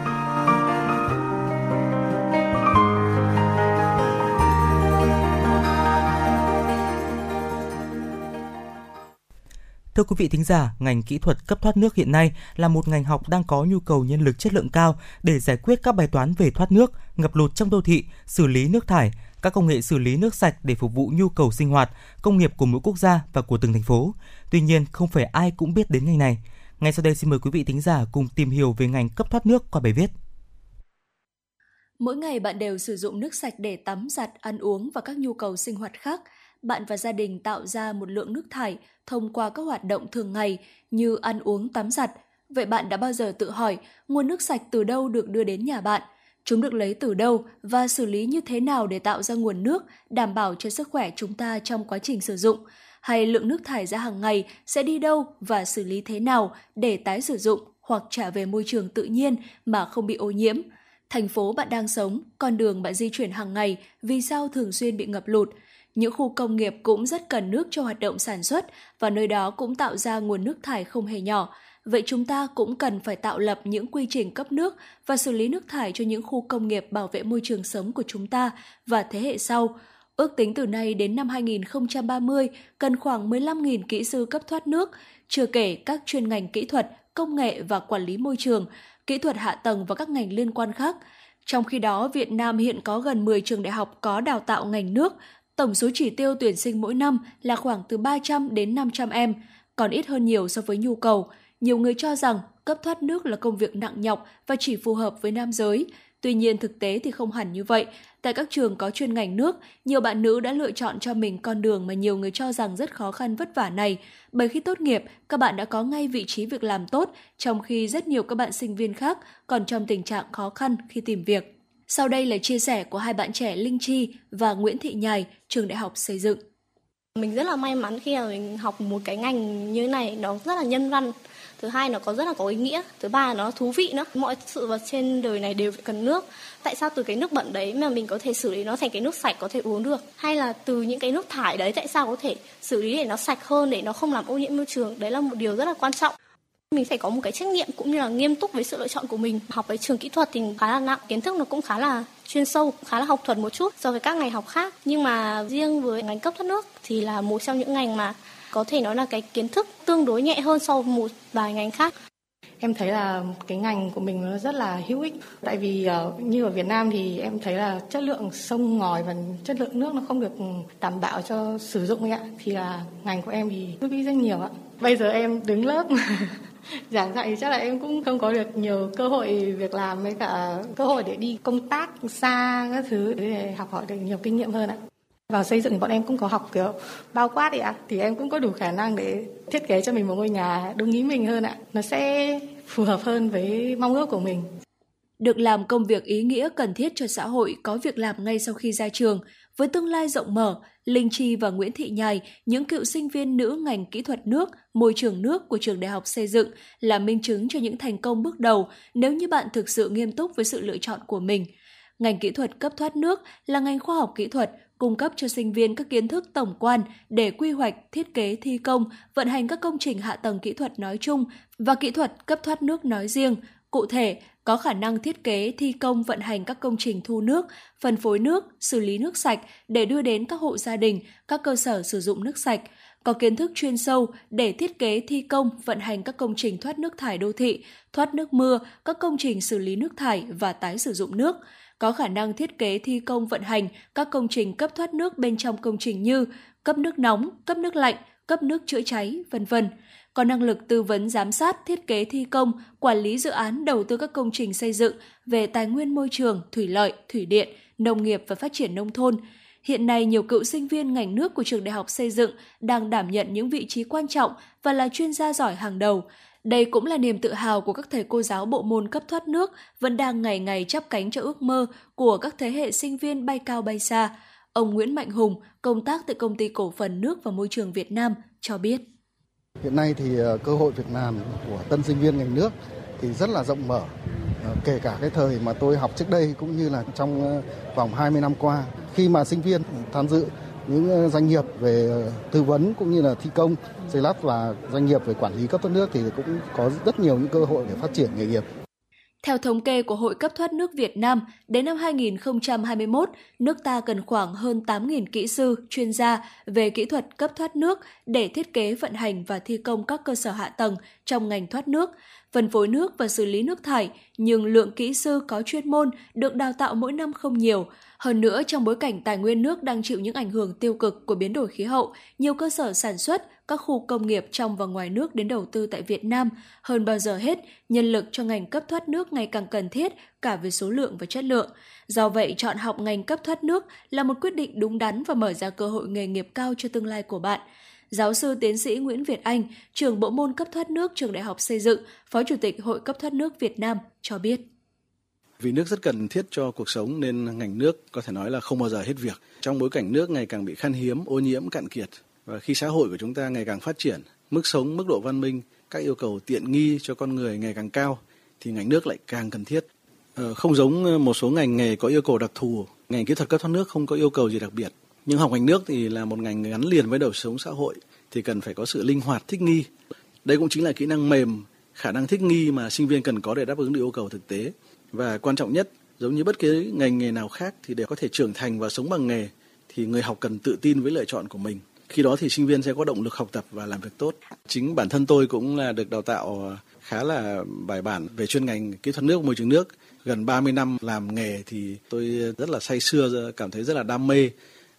Thưa quý vị thính giả, ngành kỹ thuật cấp thoát nước hiện nay là một ngành học đang có nhu cầu nhân lực chất lượng cao để giải quyết các bài toán về thoát nước, ngập lụt trong đô thị, xử lý nước thải, các công nghệ xử lý nước sạch để phục vụ nhu cầu sinh hoạt, công nghiệp của mỗi quốc gia và của từng thành phố. Tuy nhiên, không phải ai cũng biết đến ngành này. Ngay sau đây xin mời quý vị thính giả cùng tìm hiểu về ngành cấp thoát nước qua bài viết. Mỗi ngày bạn đều sử dụng nước sạch để tắm, giặt, ăn uống và các nhu cầu sinh hoạt khác. Bạn và gia đình tạo ra một lượng nước thải thông qua các hoạt động thường ngày như ăn uống, tắm giặt. Vậy bạn đã bao giờ tự hỏi nguồn nước sạch từ đâu được đưa đến nhà bạn? Chúng được lấy từ đâu và xử lý như thế nào để tạo ra nguồn nước đảm bảo cho sức khỏe chúng ta trong quá trình sử dụng? Hay lượng nước thải ra hàng ngày sẽ đi đâu và xử lý thế nào để tái sử dụng hoặc trả về môi trường tự nhiên mà không bị ô nhiễm? Thành phố bạn đang sống, con đường bạn di chuyển hàng ngày vì sao thường xuyên bị ngập lụt? Những khu công nghiệp cũng rất cần nước cho hoạt động sản xuất và nơi đó cũng tạo ra nguồn nước thải không hề nhỏ vậy chúng ta cũng cần phải tạo lập những quy trình cấp nước và xử lý nước thải cho những khu công nghiệp bảo vệ môi trường sống của chúng ta và thế hệ sau. Ước tính từ nay đến năm 2030 cần khoảng 15.000 kỹ sư cấp thoát nước, chưa kể các chuyên ngành kỹ thuật, công nghệ và quản lý môi trường, kỹ thuật hạ tầng và các ngành liên quan khác. Trong khi đó, Việt Nam hiện có gần 10 trường đại học có đào tạo ngành nước, tổng số chỉ tiêu tuyển sinh mỗi năm là khoảng từ 300 đến 500 em, còn ít hơn nhiều so với nhu cầu. Nhiều người cho rằng cấp thoát nước là công việc nặng nhọc và chỉ phù hợp với nam giới. Tuy nhiên thực tế thì không hẳn như vậy. Tại các trường có chuyên ngành nước, nhiều bạn nữ đã lựa chọn cho mình con đường mà nhiều người cho rằng rất khó khăn vất vả này. Bởi khi tốt nghiệp, các bạn đã có ngay vị trí việc làm tốt, trong khi rất nhiều các bạn sinh viên khác còn trong tình trạng khó khăn khi tìm việc. Sau đây là chia sẻ của hai bạn trẻ Linh Chi và Nguyễn Thị Nhài, trường Đại học Xây dựng. Mình rất là may mắn khi mà mình học một cái ngành như này nó rất là nhân văn. Thứ hai nó có rất là có ý nghĩa. Thứ ba nó thú vị nữa. Mọi sự vật trên đời này đều phải cần nước. Tại sao từ cái nước bẩn đấy mà mình có thể xử lý nó thành cái nước sạch có thể uống được? Hay là từ những cái nước thải đấy tại sao có thể xử lý để nó sạch hơn để nó không làm ô nhiễm môi trường? Đấy là một điều rất là quan trọng mình phải có một cái trách nhiệm cũng như là nghiêm túc với sự lựa chọn của mình. Học với trường kỹ thuật thì khá là nặng, kiến thức nó cũng khá là chuyên sâu, khá là học thuật một chút so với các ngành học khác. Nhưng mà riêng với ngành cấp thoát nước thì là một trong những ngành mà có thể nói là cái kiến thức tương đối nhẹ hơn so với một vài ngành khác. Em thấy là cái ngành của mình nó rất là hữu ích. Tại vì ờ, như ở Việt Nam thì em thấy là chất lượng sông, ngòi và chất lượng nước nó không được đảm bảo cho sử dụng ấy ạ. Thì là ngành của em thì giúp ích rất nhiều ạ. Bây giờ em đứng lớp. giảng dạy chắc là em cũng không có được nhiều cơ hội việc làm với cả cơ hội để đi công tác xa các thứ để học hỏi được nhiều kinh nghiệm hơn ạ. Vào xây dựng thì bọn em cũng có học kiểu bao quát ạ, thì em cũng có đủ khả năng để thiết kế cho mình một ngôi nhà đúng ý mình hơn ạ. Nó sẽ phù hợp hơn với mong ước của mình. Được làm công việc ý nghĩa cần thiết cho xã hội có việc làm ngay sau khi ra trường, với tương lai rộng mở, Linh Chi và Nguyễn Thị Nhài, những cựu sinh viên nữ ngành kỹ thuật nước, môi trường nước của trường đại học xây dựng là minh chứng cho những thành công bước đầu nếu như bạn thực sự nghiêm túc với sự lựa chọn của mình. Ngành kỹ thuật cấp thoát nước là ngành khoa học kỹ thuật cung cấp cho sinh viên các kiến thức tổng quan để quy hoạch, thiết kế, thi công, vận hành các công trình hạ tầng kỹ thuật nói chung và kỹ thuật cấp thoát nước nói riêng. Cụ thể, có khả năng thiết kế thi công vận hành các công trình thu nước, phân phối nước, xử lý nước sạch để đưa đến các hộ gia đình, các cơ sở sử dụng nước sạch, có kiến thức chuyên sâu để thiết kế thi công vận hành các công trình thoát nước thải đô thị, thoát nước mưa, các công trình xử lý nước thải và tái sử dụng nước, có khả năng thiết kế thi công vận hành các công trình cấp thoát nước bên trong công trình như cấp nước nóng, cấp nước lạnh, cấp nước chữa cháy, vân vân. Có năng lực tư vấn giám sát, thiết kế thi công, quản lý dự án đầu tư các công trình xây dựng về tài nguyên môi trường, thủy lợi, thủy điện, nông nghiệp và phát triển nông thôn. Hiện nay, nhiều cựu sinh viên ngành nước của trường đại học xây dựng đang đảm nhận những vị trí quan trọng và là chuyên gia giỏi hàng đầu. Đây cũng là niềm tự hào của các thầy cô giáo bộ môn cấp thoát nước vẫn đang ngày ngày chắp cánh cho ước mơ của các thế hệ sinh viên bay cao bay xa. Ông Nguyễn Mạnh Hùng, công tác tại công ty cổ phần nước và môi trường Việt Nam, cho biết. Hiện nay thì ờ, cơ hội việc làm của tân sinh viên ngành nước thì rất là rộng mở. Ờ, kể cả cái thời mà tôi học trước đây cũng như là trong ờ, vòng 20 năm qua. Khi mà sinh viên tham dự những doanh nghiệp về tư vấn cũng như là thi công, xây lắp và doanh nghiệp về quản lý cấp thoát nước thì cũng có rất nhiều những cơ hội để phát triển nghề nghiệp. Theo thống kê của Hội cấp thoát nước Việt Nam, đến năm 2021, nước ta cần khoảng hơn 8.000 kỹ sư, chuyên gia về kỹ thuật cấp thoát nước để thiết kế vận hành và thi công các cơ sở hạ tầng trong ngành thoát nước, phân phối nước và xử lý nước thải, nhưng lượng kỹ sư có chuyên môn được đào tạo mỗi năm không nhiều. Hơn nữa, trong bối cảnh tài nguyên nước đang chịu những ảnh hưởng tiêu cực của biến đổi khí hậu, nhiều cơ sở sản xuất, các khu công nghiệp trong và ngoài nước đến đầu tư tại Việt Nam. Hơn bao giờ hết, nhân lực cho ngành cấp thoát nước ngày càng cần thiết cả về số lượng và chất lượng. Do vậy, chọn học ngành cấp thoát nước là một quyết định đúng đắn và mở ra cơ hội nghề nghiệp cao cho tương lai của bạn. Giáo sư tiến sĩ Nguyễn Việt Anh, trưởng bộ môn cấp thoát nước trường Đại học Xây dựng, Phó Chủ tịch Hội cấp thoát nước Việt Nam cho biết. Vì nước rất cần thiết cho cuộc sống nên ngành nước có thể nói là không bao giờ hết việc. Trong bối cảnh nước ngày càng bị khan hiếm, ô nhiễm, cạn kiệt và khi xã hội của chúng ta ngày càng phát triển, mức sống, mức độ văn minh, các yêu cầu tiện nghi cho con người ngày càng cao thì ngành nước lại càng cần thiết. Ờ, không giống ờ, một số ngành nghề có yêu cầu đặc thù, ngành kỹ thuật cấp thoát nước không có yêu cầu gì đặc biệt. Nhưng học ngành nước thì là một ngành gắn liền với đời sống xã hội thì cần phải có sự linh hoạt thích nghi. Đây cũng chính là kỹ năng mềm, khả năng thích nghi mà sinh viên cần có để đáp ứng được yêu cầu thực tế. Và quan trọng nhất, giống như bất cứ ngành nghề nào khác thì để có thể trưởng thành và sống bằng nghề thì người học cần tự tin với lựa chọn của mình. Khi đó thì sinh viên sẽ có động lực học tập và làm việc tốt. Chính bản thân tôi cũng là được đào tạo ờ, khá là bài bản về chuyên ngành kỹ thuật nước môi trường nước. Gần 30 năm làm nghề thì tôi rất là say sưa, cảm thấy rất là đam mê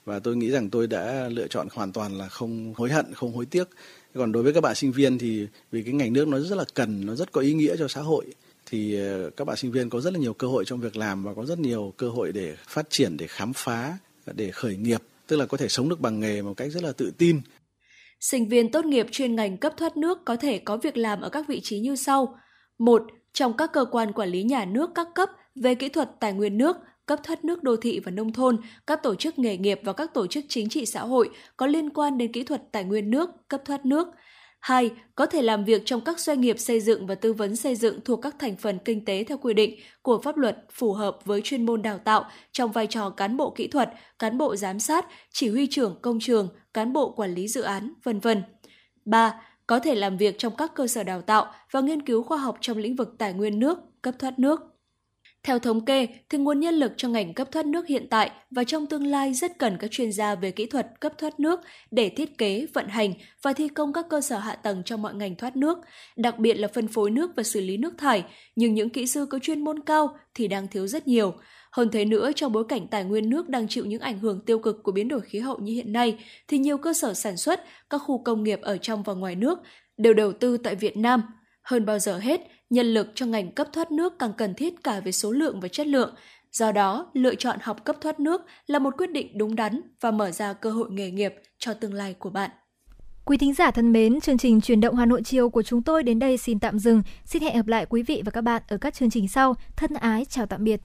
và tôi nghĩ rằng tôi đã lựa chọn hoàn toàn là không hối hận, không hối tiếc. Còn đối với các bạn sinh viên thì vì cái ngành nước nó rất là cần, nó rất có ý nghĩa cho xã hội thì ờ, các bạn sinh viên có rất là nhiều cơ hội trong việc làm và có rất nhiều cơ hội để phát triển, để khám phá, để khởi nghiệp, tức là có thể sống được bằng nghề một cách rất là tự tin. Sinh viên tốt nghiệp chuyên ngành cấp thoát nước có thể có việc làm ở các vị trí như sau. một Trong các cơ quan quản lý nhà nước các cấp về kỹ thuật tài nguyên nước, cấp thoát nước đô thị và nông thôn, các tổ chức nghề nghiệp và các tổ chức chính trị xã hội có liên quan đến kỹ thuật tài nguyên nước, cấp thoát nước. 2. Có thể làm việc trong các doanh nghiệp xây dựng và tư vấn xây dựng thuộc các thành phần kinh tế theo quy định của pháp luật phù hợp với chuyên môn đào tạo trong vai trò cán bộ kỹ thuật, cán bộ giám sát, chỉ huy trưởng công trường, cán bộ quản lý dự án, vân vân. 3. Có thể làm việc trong các cơ sở đào tạo và nghiên cứu khoa học trong lĩnh vực tài nguyên nước, cấp thoát nước. Theo thống kê, thì nguồn nhân lực cho ngành cấp thoát nước hiện tại và trong tương lai rất cần các chuyên gia về kỹ thuật cấp thoát nước để thiết kế, vận hành và thi công các cơ sở hạ tầng trong mọi ngành thoát nước, đặc biệt là phân phối nước và xử lý nước thải, nhưng những kỹ sư có chuyên môn cao thì đang thiếu rất nhiều. Hơn thế nữa, trong bối cảnh tài nguyên nước đang chịu những ảnh hưởng tiêu cực của biến đổi khí hậu như hiện nay, thì nhiều cơ sở sản xuất, các khu công nghiệp ở trong và ngoài nước đều đầu tư tại Việt Nam. Hơn bao giờ hết, nhân lực cho ngành cấp thoát nước càng cần thiết cả về số lượng và chất lượng. Do đó, lựa chọn học cấp thoát nước là một quyết định đúng đắn và mở ra cơ hội nghề nghiệp cho tương lai của bạn. Quý thính giả thân mến, chương trình truyền động Hà Nội chiều của chúng tôi đến đây xin tạm dừng. Xin hẹn gặp lại quý vị và các bạn ở các chương trình sau. Thân ái chào tạm biệt.